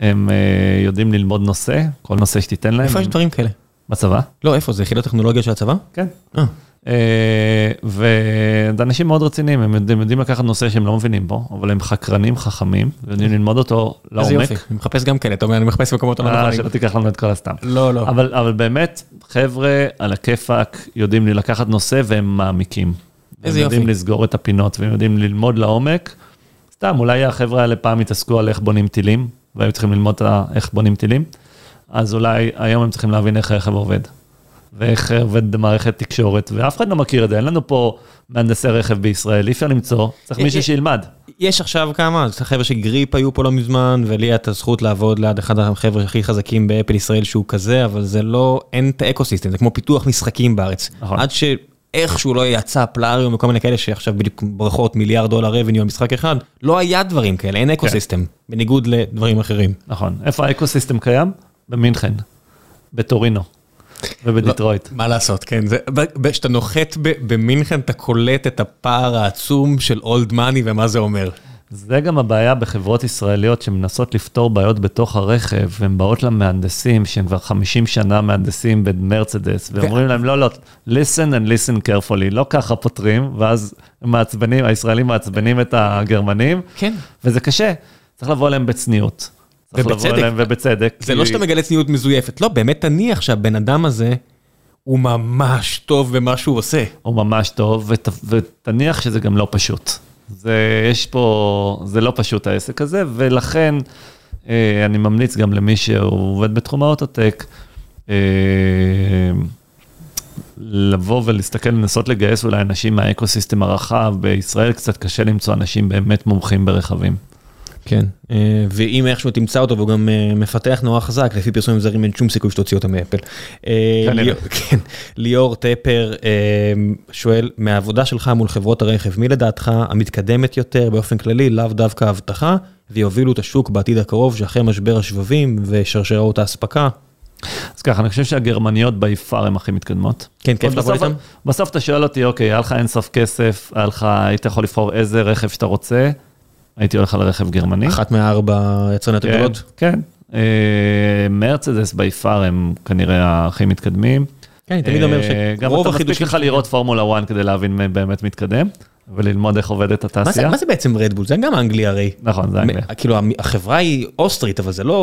הם אה, יודעים ללמוד נושא, כל נושא שתיתן להם. איפה יש דברים כאלה? בצבא, לא, איפה? זה יחידות טכנולוגיה של הצבא? כן. אה. אה, וזה אנשים מאוד רציניים, הם יודעים, יודעים לקחת נושא שהם לא מבינים בו, אבל הם חקרנים חכמים, ויודעים ללמוד אותו איזה לעומק. יופי. אני מחפש גם כאלה, אתה אומר, אני מחפש מקומות לא אה, נכונים. שלא תיקח לנו את כל הסתם. לא, לא. אבל, אבל באמת, חבר'ה על הכיפאק יודעים לקחת נושא והם מעמיקים. איזה הם יודעים יופי. לסגור את הפינות והם יודעים ללמוד לעומק. סתם, אולי החבר'ה האלה פעם התעסקו על איך בונים טילים, והיו צריכים ללמוד איך בונים טילים, אז אולי היום הם צריכים להבין איך רכב עובד. ואיך עובד מערכת תקשורת, ואף אחד לא מכיר את זה, אין לנו פה מהנדסי רכב בישראל, אי אפשר למצוא, צריך מישהו שילמד. יש עכשיו כמה, זה חבר'ה שגריפ היו פה לא מזמן, ולי היה את הזכות לעבוד ליד אחד החבר'ה הכי חזקים באפל ישראל שהוא כזה, אבל זה לא, אין את ה ecosystem, זה כמו פיתוח משחקים בארץ. נכון. עד שאיכשהו לא יצא פלאריום וכל מיני כאלה שעכשיו בדיוק ברכות מיליארד דולר revenue על משחק אחד, לא היה דברים כאלה, אין ecosystem, בניגוד לדברים אחרים. נכון. איפה ה ecosystem קיים? במינכן, בטורינו ובדיטרויט. מה לעשות, כן, כשאתה נוחת במינכן אתה קולט את הפער העצום של old money ומה זה אומר. זה גם הבעיה בחברות ישראליות שמנסות לפתור בעיות בתוך הרכב, והן באות למהנדסים, שהם כבר 50 שנה מהנדסים במרצדס, ואומרים להם, לא, לא, listen and listen carefully, לא ככה פותרים, ואז מעצבנים, הישראלים מעצבנים את הגרמנים, כן. וזה קשה, צריך לבוא אליהם בצניעות. צריך לבוא ובצדק. אליהם ובצדק. זה כי- לא שאתה מגלה צניעות מזויפת, לא, באמת תניח שהבן אדם הזה הוא ממש טוב במה שהוא עושה. הוא ממש טוב, ות, ותניח שזה גם לא פשוט. זה, יש פה, זה לא פשוט העסק הזה, ולכן אה, אני ממליץ גם למי שעובד בתחום האוטוטק, אה, לבוא ולהסתכל, לנסות לגייס אולי אנשים מהאקוסיסטם הרחב, בישראל קצת קשה למצוא אנשים באמת מומחים ברכבים. כן, אה, ואם איכשהו תמצא אותו והוא גם אה, מפתח נורא חזק, לפי פרסומים זרים אין שום סיכוי שתוציא אותו מאפל. אה. ליאור- כן, ליאור טפר שואל, מהעבודה שלך מול חברות הרכב, מי לדעתך המתקדמת יותר באופן כללי, לאו דווקא אבטחה, ויובילו את השוק בעתיד הקרוב, שאחרי משבר השבבים ושרשראות האספקה? אז ככה, אני חושב שהגרמניות בי פאר הן הכי מתקדמות. כן, כיף בסוף- איתם? בסוף אתה שואל אותי, אוקיי, היה לך אינסוף כסף, היה לך, היית יכול לבחור איזה רכב שאתה רוצה, הייתי הולך על רכב גרמני. אחת מהארבע יצרניות כן, הגדולות? כן. אה, מרצדס בי פאר הם כנראה הכי מתקדמים. כן, אני תמיד אומר אה, גם שרוב אתה מספיק החידושים... לך לראות פורמולה 1 כדי להבין מי באמת מתקדם, וללמוד איך עובדת מה זה- התעשייה. מה זה בעצם רדבול? זה גם אנגלי הרי. נכון, זה אנגליה. כאילו החברה היא אוסטרית, אבל זה לא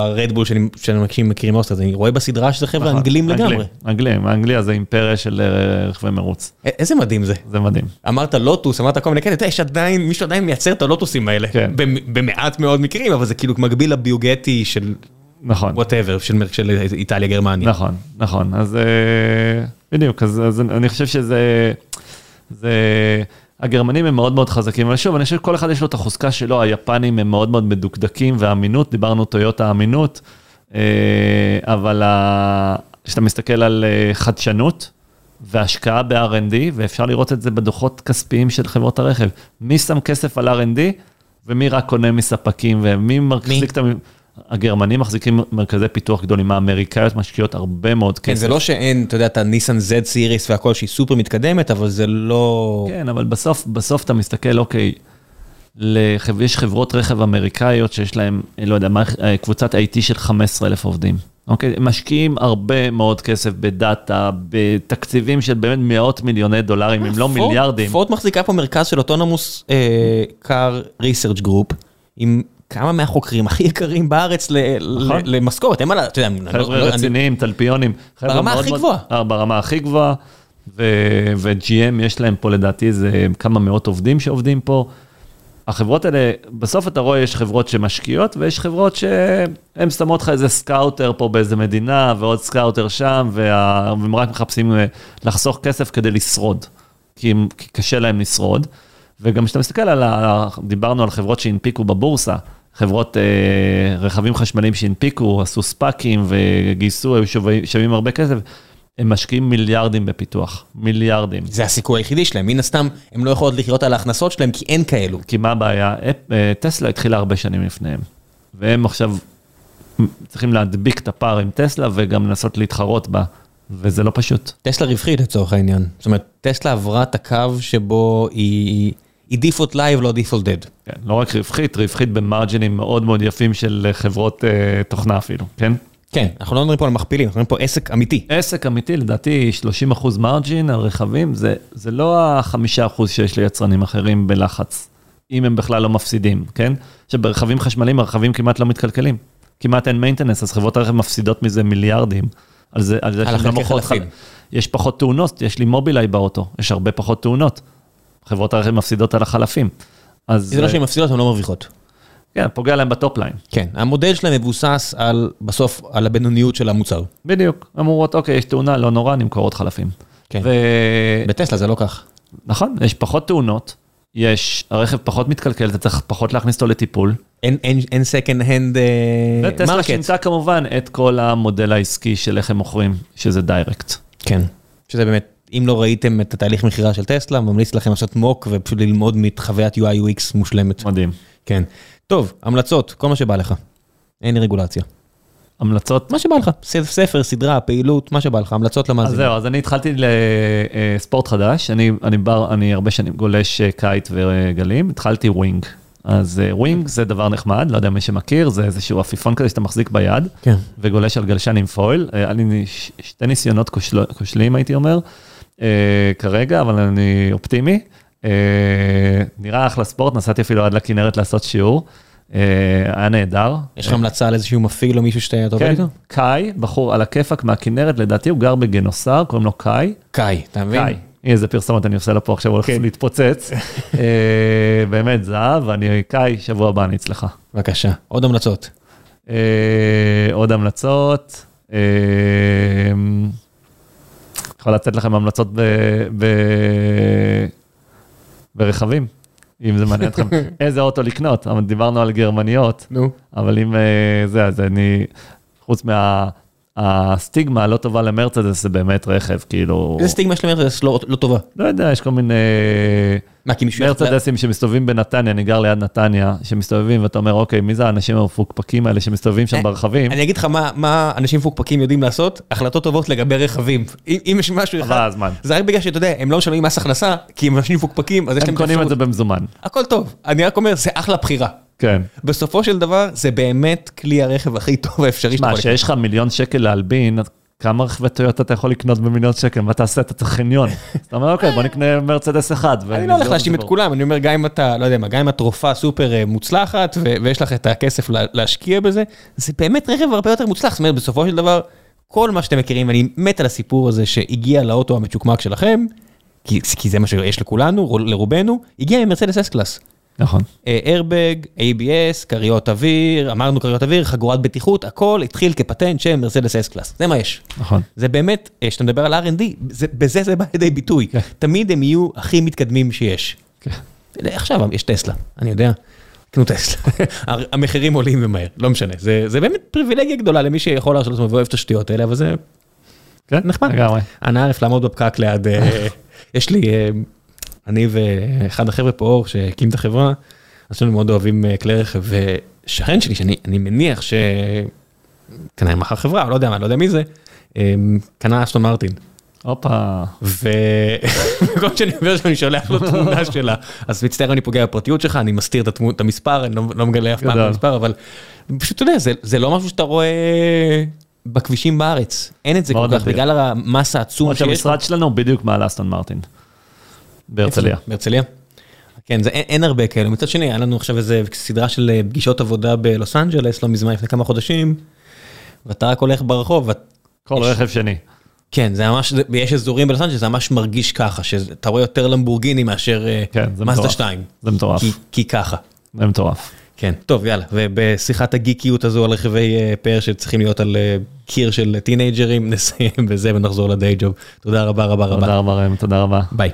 הרדבול שאנשים מכירים אוסטרית, אני רואה בסדרה שזה חבר'ה נכון, אנגלים לגמרי. אנגלים, אנגליה זה אימפריה של אה, רכבי מרוץ, א- איזה מדהים זה. זה מדהים. אמרת לוטוס, אמרת כל מיני כאלה, יש עדיין, מישהו עדיין מייצר את הלוטוסים האלה. כן. במ- במעט מאוד מקרים, אבל זה כאילו מקביל לביוגטי של נכון. whatever, של של איטליה גרמניה. נכון, נכון, אז אה, בדיוק, אז, אז אני חושב שזה, זה, הגרמנים הם מאוד מאוד חזקים, אבל שוב, אני חושב שכל אחד יש לו את החוזקה שלו, היפנים הם מאוד מאוד מדוקדקים, והאמינות, דיברנו טויוטה האמינות, אה, אבל כשאתה מסתכל על אה, חדשנות והשקעה ב-R&D, ואפשר לראות את זה בדוחות כספיים של חברות הרכב, מי שם כסף על R&D ומי רק קונה מספקים, ומי מחזיק את ה... הגרמנים מחזיקים מרכזי פיתוח גדולים, האמריקאיות משקיעות הרבה מאוד כן, כסף. זה לא שאין, אתה יודע, את הניסן זד סיריס והכל שהיא סופר מתקדמת, אבל זה לא... כן, אבל בסוף, בסוף אתה מסתכל, אוקיי, לחב... יש חברות רכב אמריקאיות שיש להן, לא יודע, מה, קבוצת IT של 15,000 עובדים. אוקיי, הם משקיעים הרבה מאוד כסף בדאטה, בתקציבים של באמת מאות מיליוני דולרים, אם לא פורד- מיליארדים. פורד מחזיקה פה מרכז של autonomous car research group, עם כמה מהחוקרים הכי יקרים בארץ נכון. למשכורת, אין מה, לה- אתה יודע, לא- חבר'ה אני- רציניים, טלפיונים. חבר'ה ברמה הכי גבוהה. אה, ברמה הכי גבוהה, ו-GM יש להם פה לדעתי איזה כמה מאות עובדים שעובדים פה. החברות האלה, בסוף אתה רואה, יש חברות שמשקיעות, ויש חברות שהן שמות לך איזה scouter פה באיזה מדינה, ועוד scouter שם, וה... והם רק מחפשים אה, לחסוך כסף כדי לשרוד, כי, הם, כי קשה להם לשרוד. וגם כשאתה מסתכל על, ה... דיברנו על חברות שהנפיקו בבורסה, חברות אה, רכבים חשמליים שהנפיקו, עשו ספאקים וגייסו, היו שווים, הרבה כסף, הם משקיעים מיליארדים בפיתוח, מיליארדים. זה הסיכוי היחידי שלהם, מן הסתם, הם לא יכולות לחיות על ההכנסות שלהם, כי אין כאלו. כי מה הבעיה? אה, טסלה התחילה הרבה שנים לפניהם, והם עכשיו צריכים להדביק את הפער עם טסלה וגם לנסות להתחרות בה וזה לא פשוט. טסלה רווחית לצורך העניין. זאת אומרת, טסלה עברה את הקו שבו היא, היא default alive, לא default dead. כן, לא רק רווחית, רווחית במרג'ינים מאוד מאוד יפים של חברות אה, תוכנה אפילו, כן? כן, אנחנו לא מדברים פה על מכפילים, אנחנו מדברים פה עסק אמיתי. עסק אמיתי, לדעתי 30 אחוז margin על רכבים, זה, זה לא החמישה אחוז שיש ליצרנים אחרים בלחץ, אם הם בכלל לא מפסידים, כן? עכשיו ברכבים חשמליים הרכבים כמעט לא מתקלקלים, כמעט אין maintenance, אז חברות הרכב מפסידות מזה מיליארדים. על זה, על זה שהן לא. חל- יש פחות תאונות, יש לי מובילאיי באוטו, יש הרבה פחות תאונות. חברות הרכב מפסידות על החלפים. אז זה לא שהן מפסידות, הן לא מרוויחות. כן, פוגע להם ב top line. כן, המודל שלהם מבוסס על, בסוף, על הבינוניות של המוצר. בדיוק, הן אומרות, אוקיי, יש תאונה, לא נורא, נמכור עוד חלפים. כן. ו... בטסלה זה לא כך. נכון, יש פחות תאונות, יש, הרכב פחות מתקלקל, אתה צריך פחות להכניס אותו לטיפול. אין, אין, אין second hand uh, וטסלה. שינתה כמובן את כל המודל העסקי של איך הם מוכרים, שזה דיירקט. כן. שזה באמת, אם לא ראיתם את התהליך מכירה של טסלה, ממליץ לכם לעשות מוק ופשוט ללמוד מחוויית UI UX מושלמת. מדהים. כן. טוב, המלצות, כל מה שבא לך. אין לי רגולציה. המלצות? מה שבא לך, ספר, סדרה, פעילות, מה שבא לך, המלצות אז למאזינים. זהו, אז אני התחלתי לספורט חדש, אני, אני בר, אני הרבה שנים גולש אה, kite וגלים, התחלתי wing. אז אה, wing זה דבר נחמד, לא יודע מי שמכיר, זה איזשהו עפיפון כזה שאתה מחזיק ביד, כן. וגולש על גלשן עם foil. אה, היה לי שתי ניסיונות כושל- כושלים, הייתי אומר, אה, כרגע, אבל אני אופטימי. אה, נראה אחלה ספורט, נסעתי אפילו עד לכנרת לעשות שיעור. אה, היה נהדר. יש לך המלצה על איזשהו מפעיל או מישהו שאתה עובד כן, איתו? קאי, בחור על הכיפאק מהכנרת, לדעתי הוא גר בגנוסר, קוראים לו קאי. קאי, אתה מבין? קאי. איזה פרסומת אני עושה לו פה עכשיו, הוא הולך כן. להתפוצץ. אה, באמת זהב, אני קאי, שבוע הבא אני אצלך. בבקשה, עוד המלצות. אה, עוד המלצות. יכול לתת לכם המלצות ב, ב, ברכבים, אם זה מעניין אתכם. איזה אוטו לקנות, אבל דיברנו על גרמניות, נו. אבל אם אה, זה, אז אני, חוץ מהסטיגמה הלא טובה למרצדס, זה באמת רכב, כאילו, איזה סטיגמה של מרצדס לא לא טובה. לא יודע, יש כל מיני מה, כי מישהו... מרצדסים שמסתובבים בנתניה, אני גר ליד נתניה, שמסתובבים ואתה אומר, אוקיי, מי זה האנשים המפוקפקים האלה שמסתובבים שם אה, ברכבים? אני אגיד לך מה, אנשים מפוקפקים יודעים לעשות, החלטות טובות לגבי רכבים. אם, יש משהו אחד, הזמן. זה רק בגלל שאתה יודע, הם לא משלמים מס הכנסה, כי הם אנשים מפוקפקים, אז יש הם להם קונים את זה. במזומן. הכל טוב, אני רק אומר, זה אחלה בחירה. כן. בסופו של דבר, זה באמת כלי הרכב הכי טוב האפשרי לקנות. שיש לך מיליון שקל להלבין, כמה רכבי טויוטה אתה יכול לקנות במיליון שקל? מה תעשה? אתה צריך חניון. אתה אומר, אוקיי, בוא נקנה מרצדס אחד. אני לא הולך להאשים את הסיפור." כולם, אני אומר, גם אם אתה, לא יודע מה, גם אם את רופאה סופר אה, מוצלחת, ויש לך את הכסף לה- להשקיע בזה, זה באמת רכב הרבה יותר מוצלח. זאת אומרת, בסופו של דבר, כל מה שאתם מכירים, אני מת על הסיפור הזה שהגיע לאוטו המצ'וקמק שלכם, כי, כי זה מה שיש לכולנו, רו- לרובנו, הגיע ממרצדס אס קלאס. נכון. איירבג, ABS, כריות אוויר, אמרנו כריות אוויר, חגורת בטיחות, הכל התחיל כפטנט של מרצדס אס קלאס, זה מה יש. נכון. זה באמת, אה, כשאתה מדבר על R&D, זה, בזה זה בא לידי ביטוי. תמיד הם יהיו הכי מתקדמים שיש. כן. עכשיו יש טסלה, אני יודע. קנו טסלה. המחירים עולים ומהר, לא משנה. זה, זה באמת פריבילגיה גדולה למי שיכול להרשות לעצמו ואוהב את השטויות האלה, אבל זה כן, נחמד. לגמרי. אנא ערף לעמוד בפקק ליד, אה, יש לי, אה, אני ואחד החבר'ה פה, אור, שהקים את החברה, אז שנינו מאוד אוהבים אה, כלי רכב, ושכן שלי, שאני אני מניח ש... כנראה מכר חברה, לא יודע מה, לא יודע מי זה, קנה אסטון מרטין. הופה. וכל שאני עובר שם אני שולח לו תמונה שלה, אז מצטער אני פוגע בפרטיות שלך, אני מסתיר את התמו- את המספר, אני לא- לא מגלה אף פעם את. המספר, אבל פשוט אתה יודע, זה- זה לא משהו שאתה רואה בכבישים בארץ, אין את זה כל כך. בגלל המסה העצום למרות שהמשרד שלנו בדיוק מעל אסטון מרטין. בהרצליה. בהרצליה? כן, זה, אין, אין הרבה כאלה. מצד שני, היה לנו עכשיו איזה סדרה של אה, פגישות עבודה בלוס אנג'לס, לא מזמן, לפני כמה חודשים, ואתה רק הולך ברחוב, ואת... כל יש- רכב שני. כן, זה ממש, זה- יש אזורים בלוס אנג'לס, זה ממש מרגיש ככה, שאתה רואה יותר למבורגיני מאשר אה, כן, מטורף. 2. זה מטורף. כי, כי ככה. זה מטורף. כן, טוב, יאללה, ובשיחת הגיקיות הזו על רכבי אה, פאר שצריכים להיות על אה, קיר של טינאייג'רים, נסיים בזה ונחזור ל day job. תודה רבה רבה רבה. תודה רבה ראם, תודה רבה. ביי.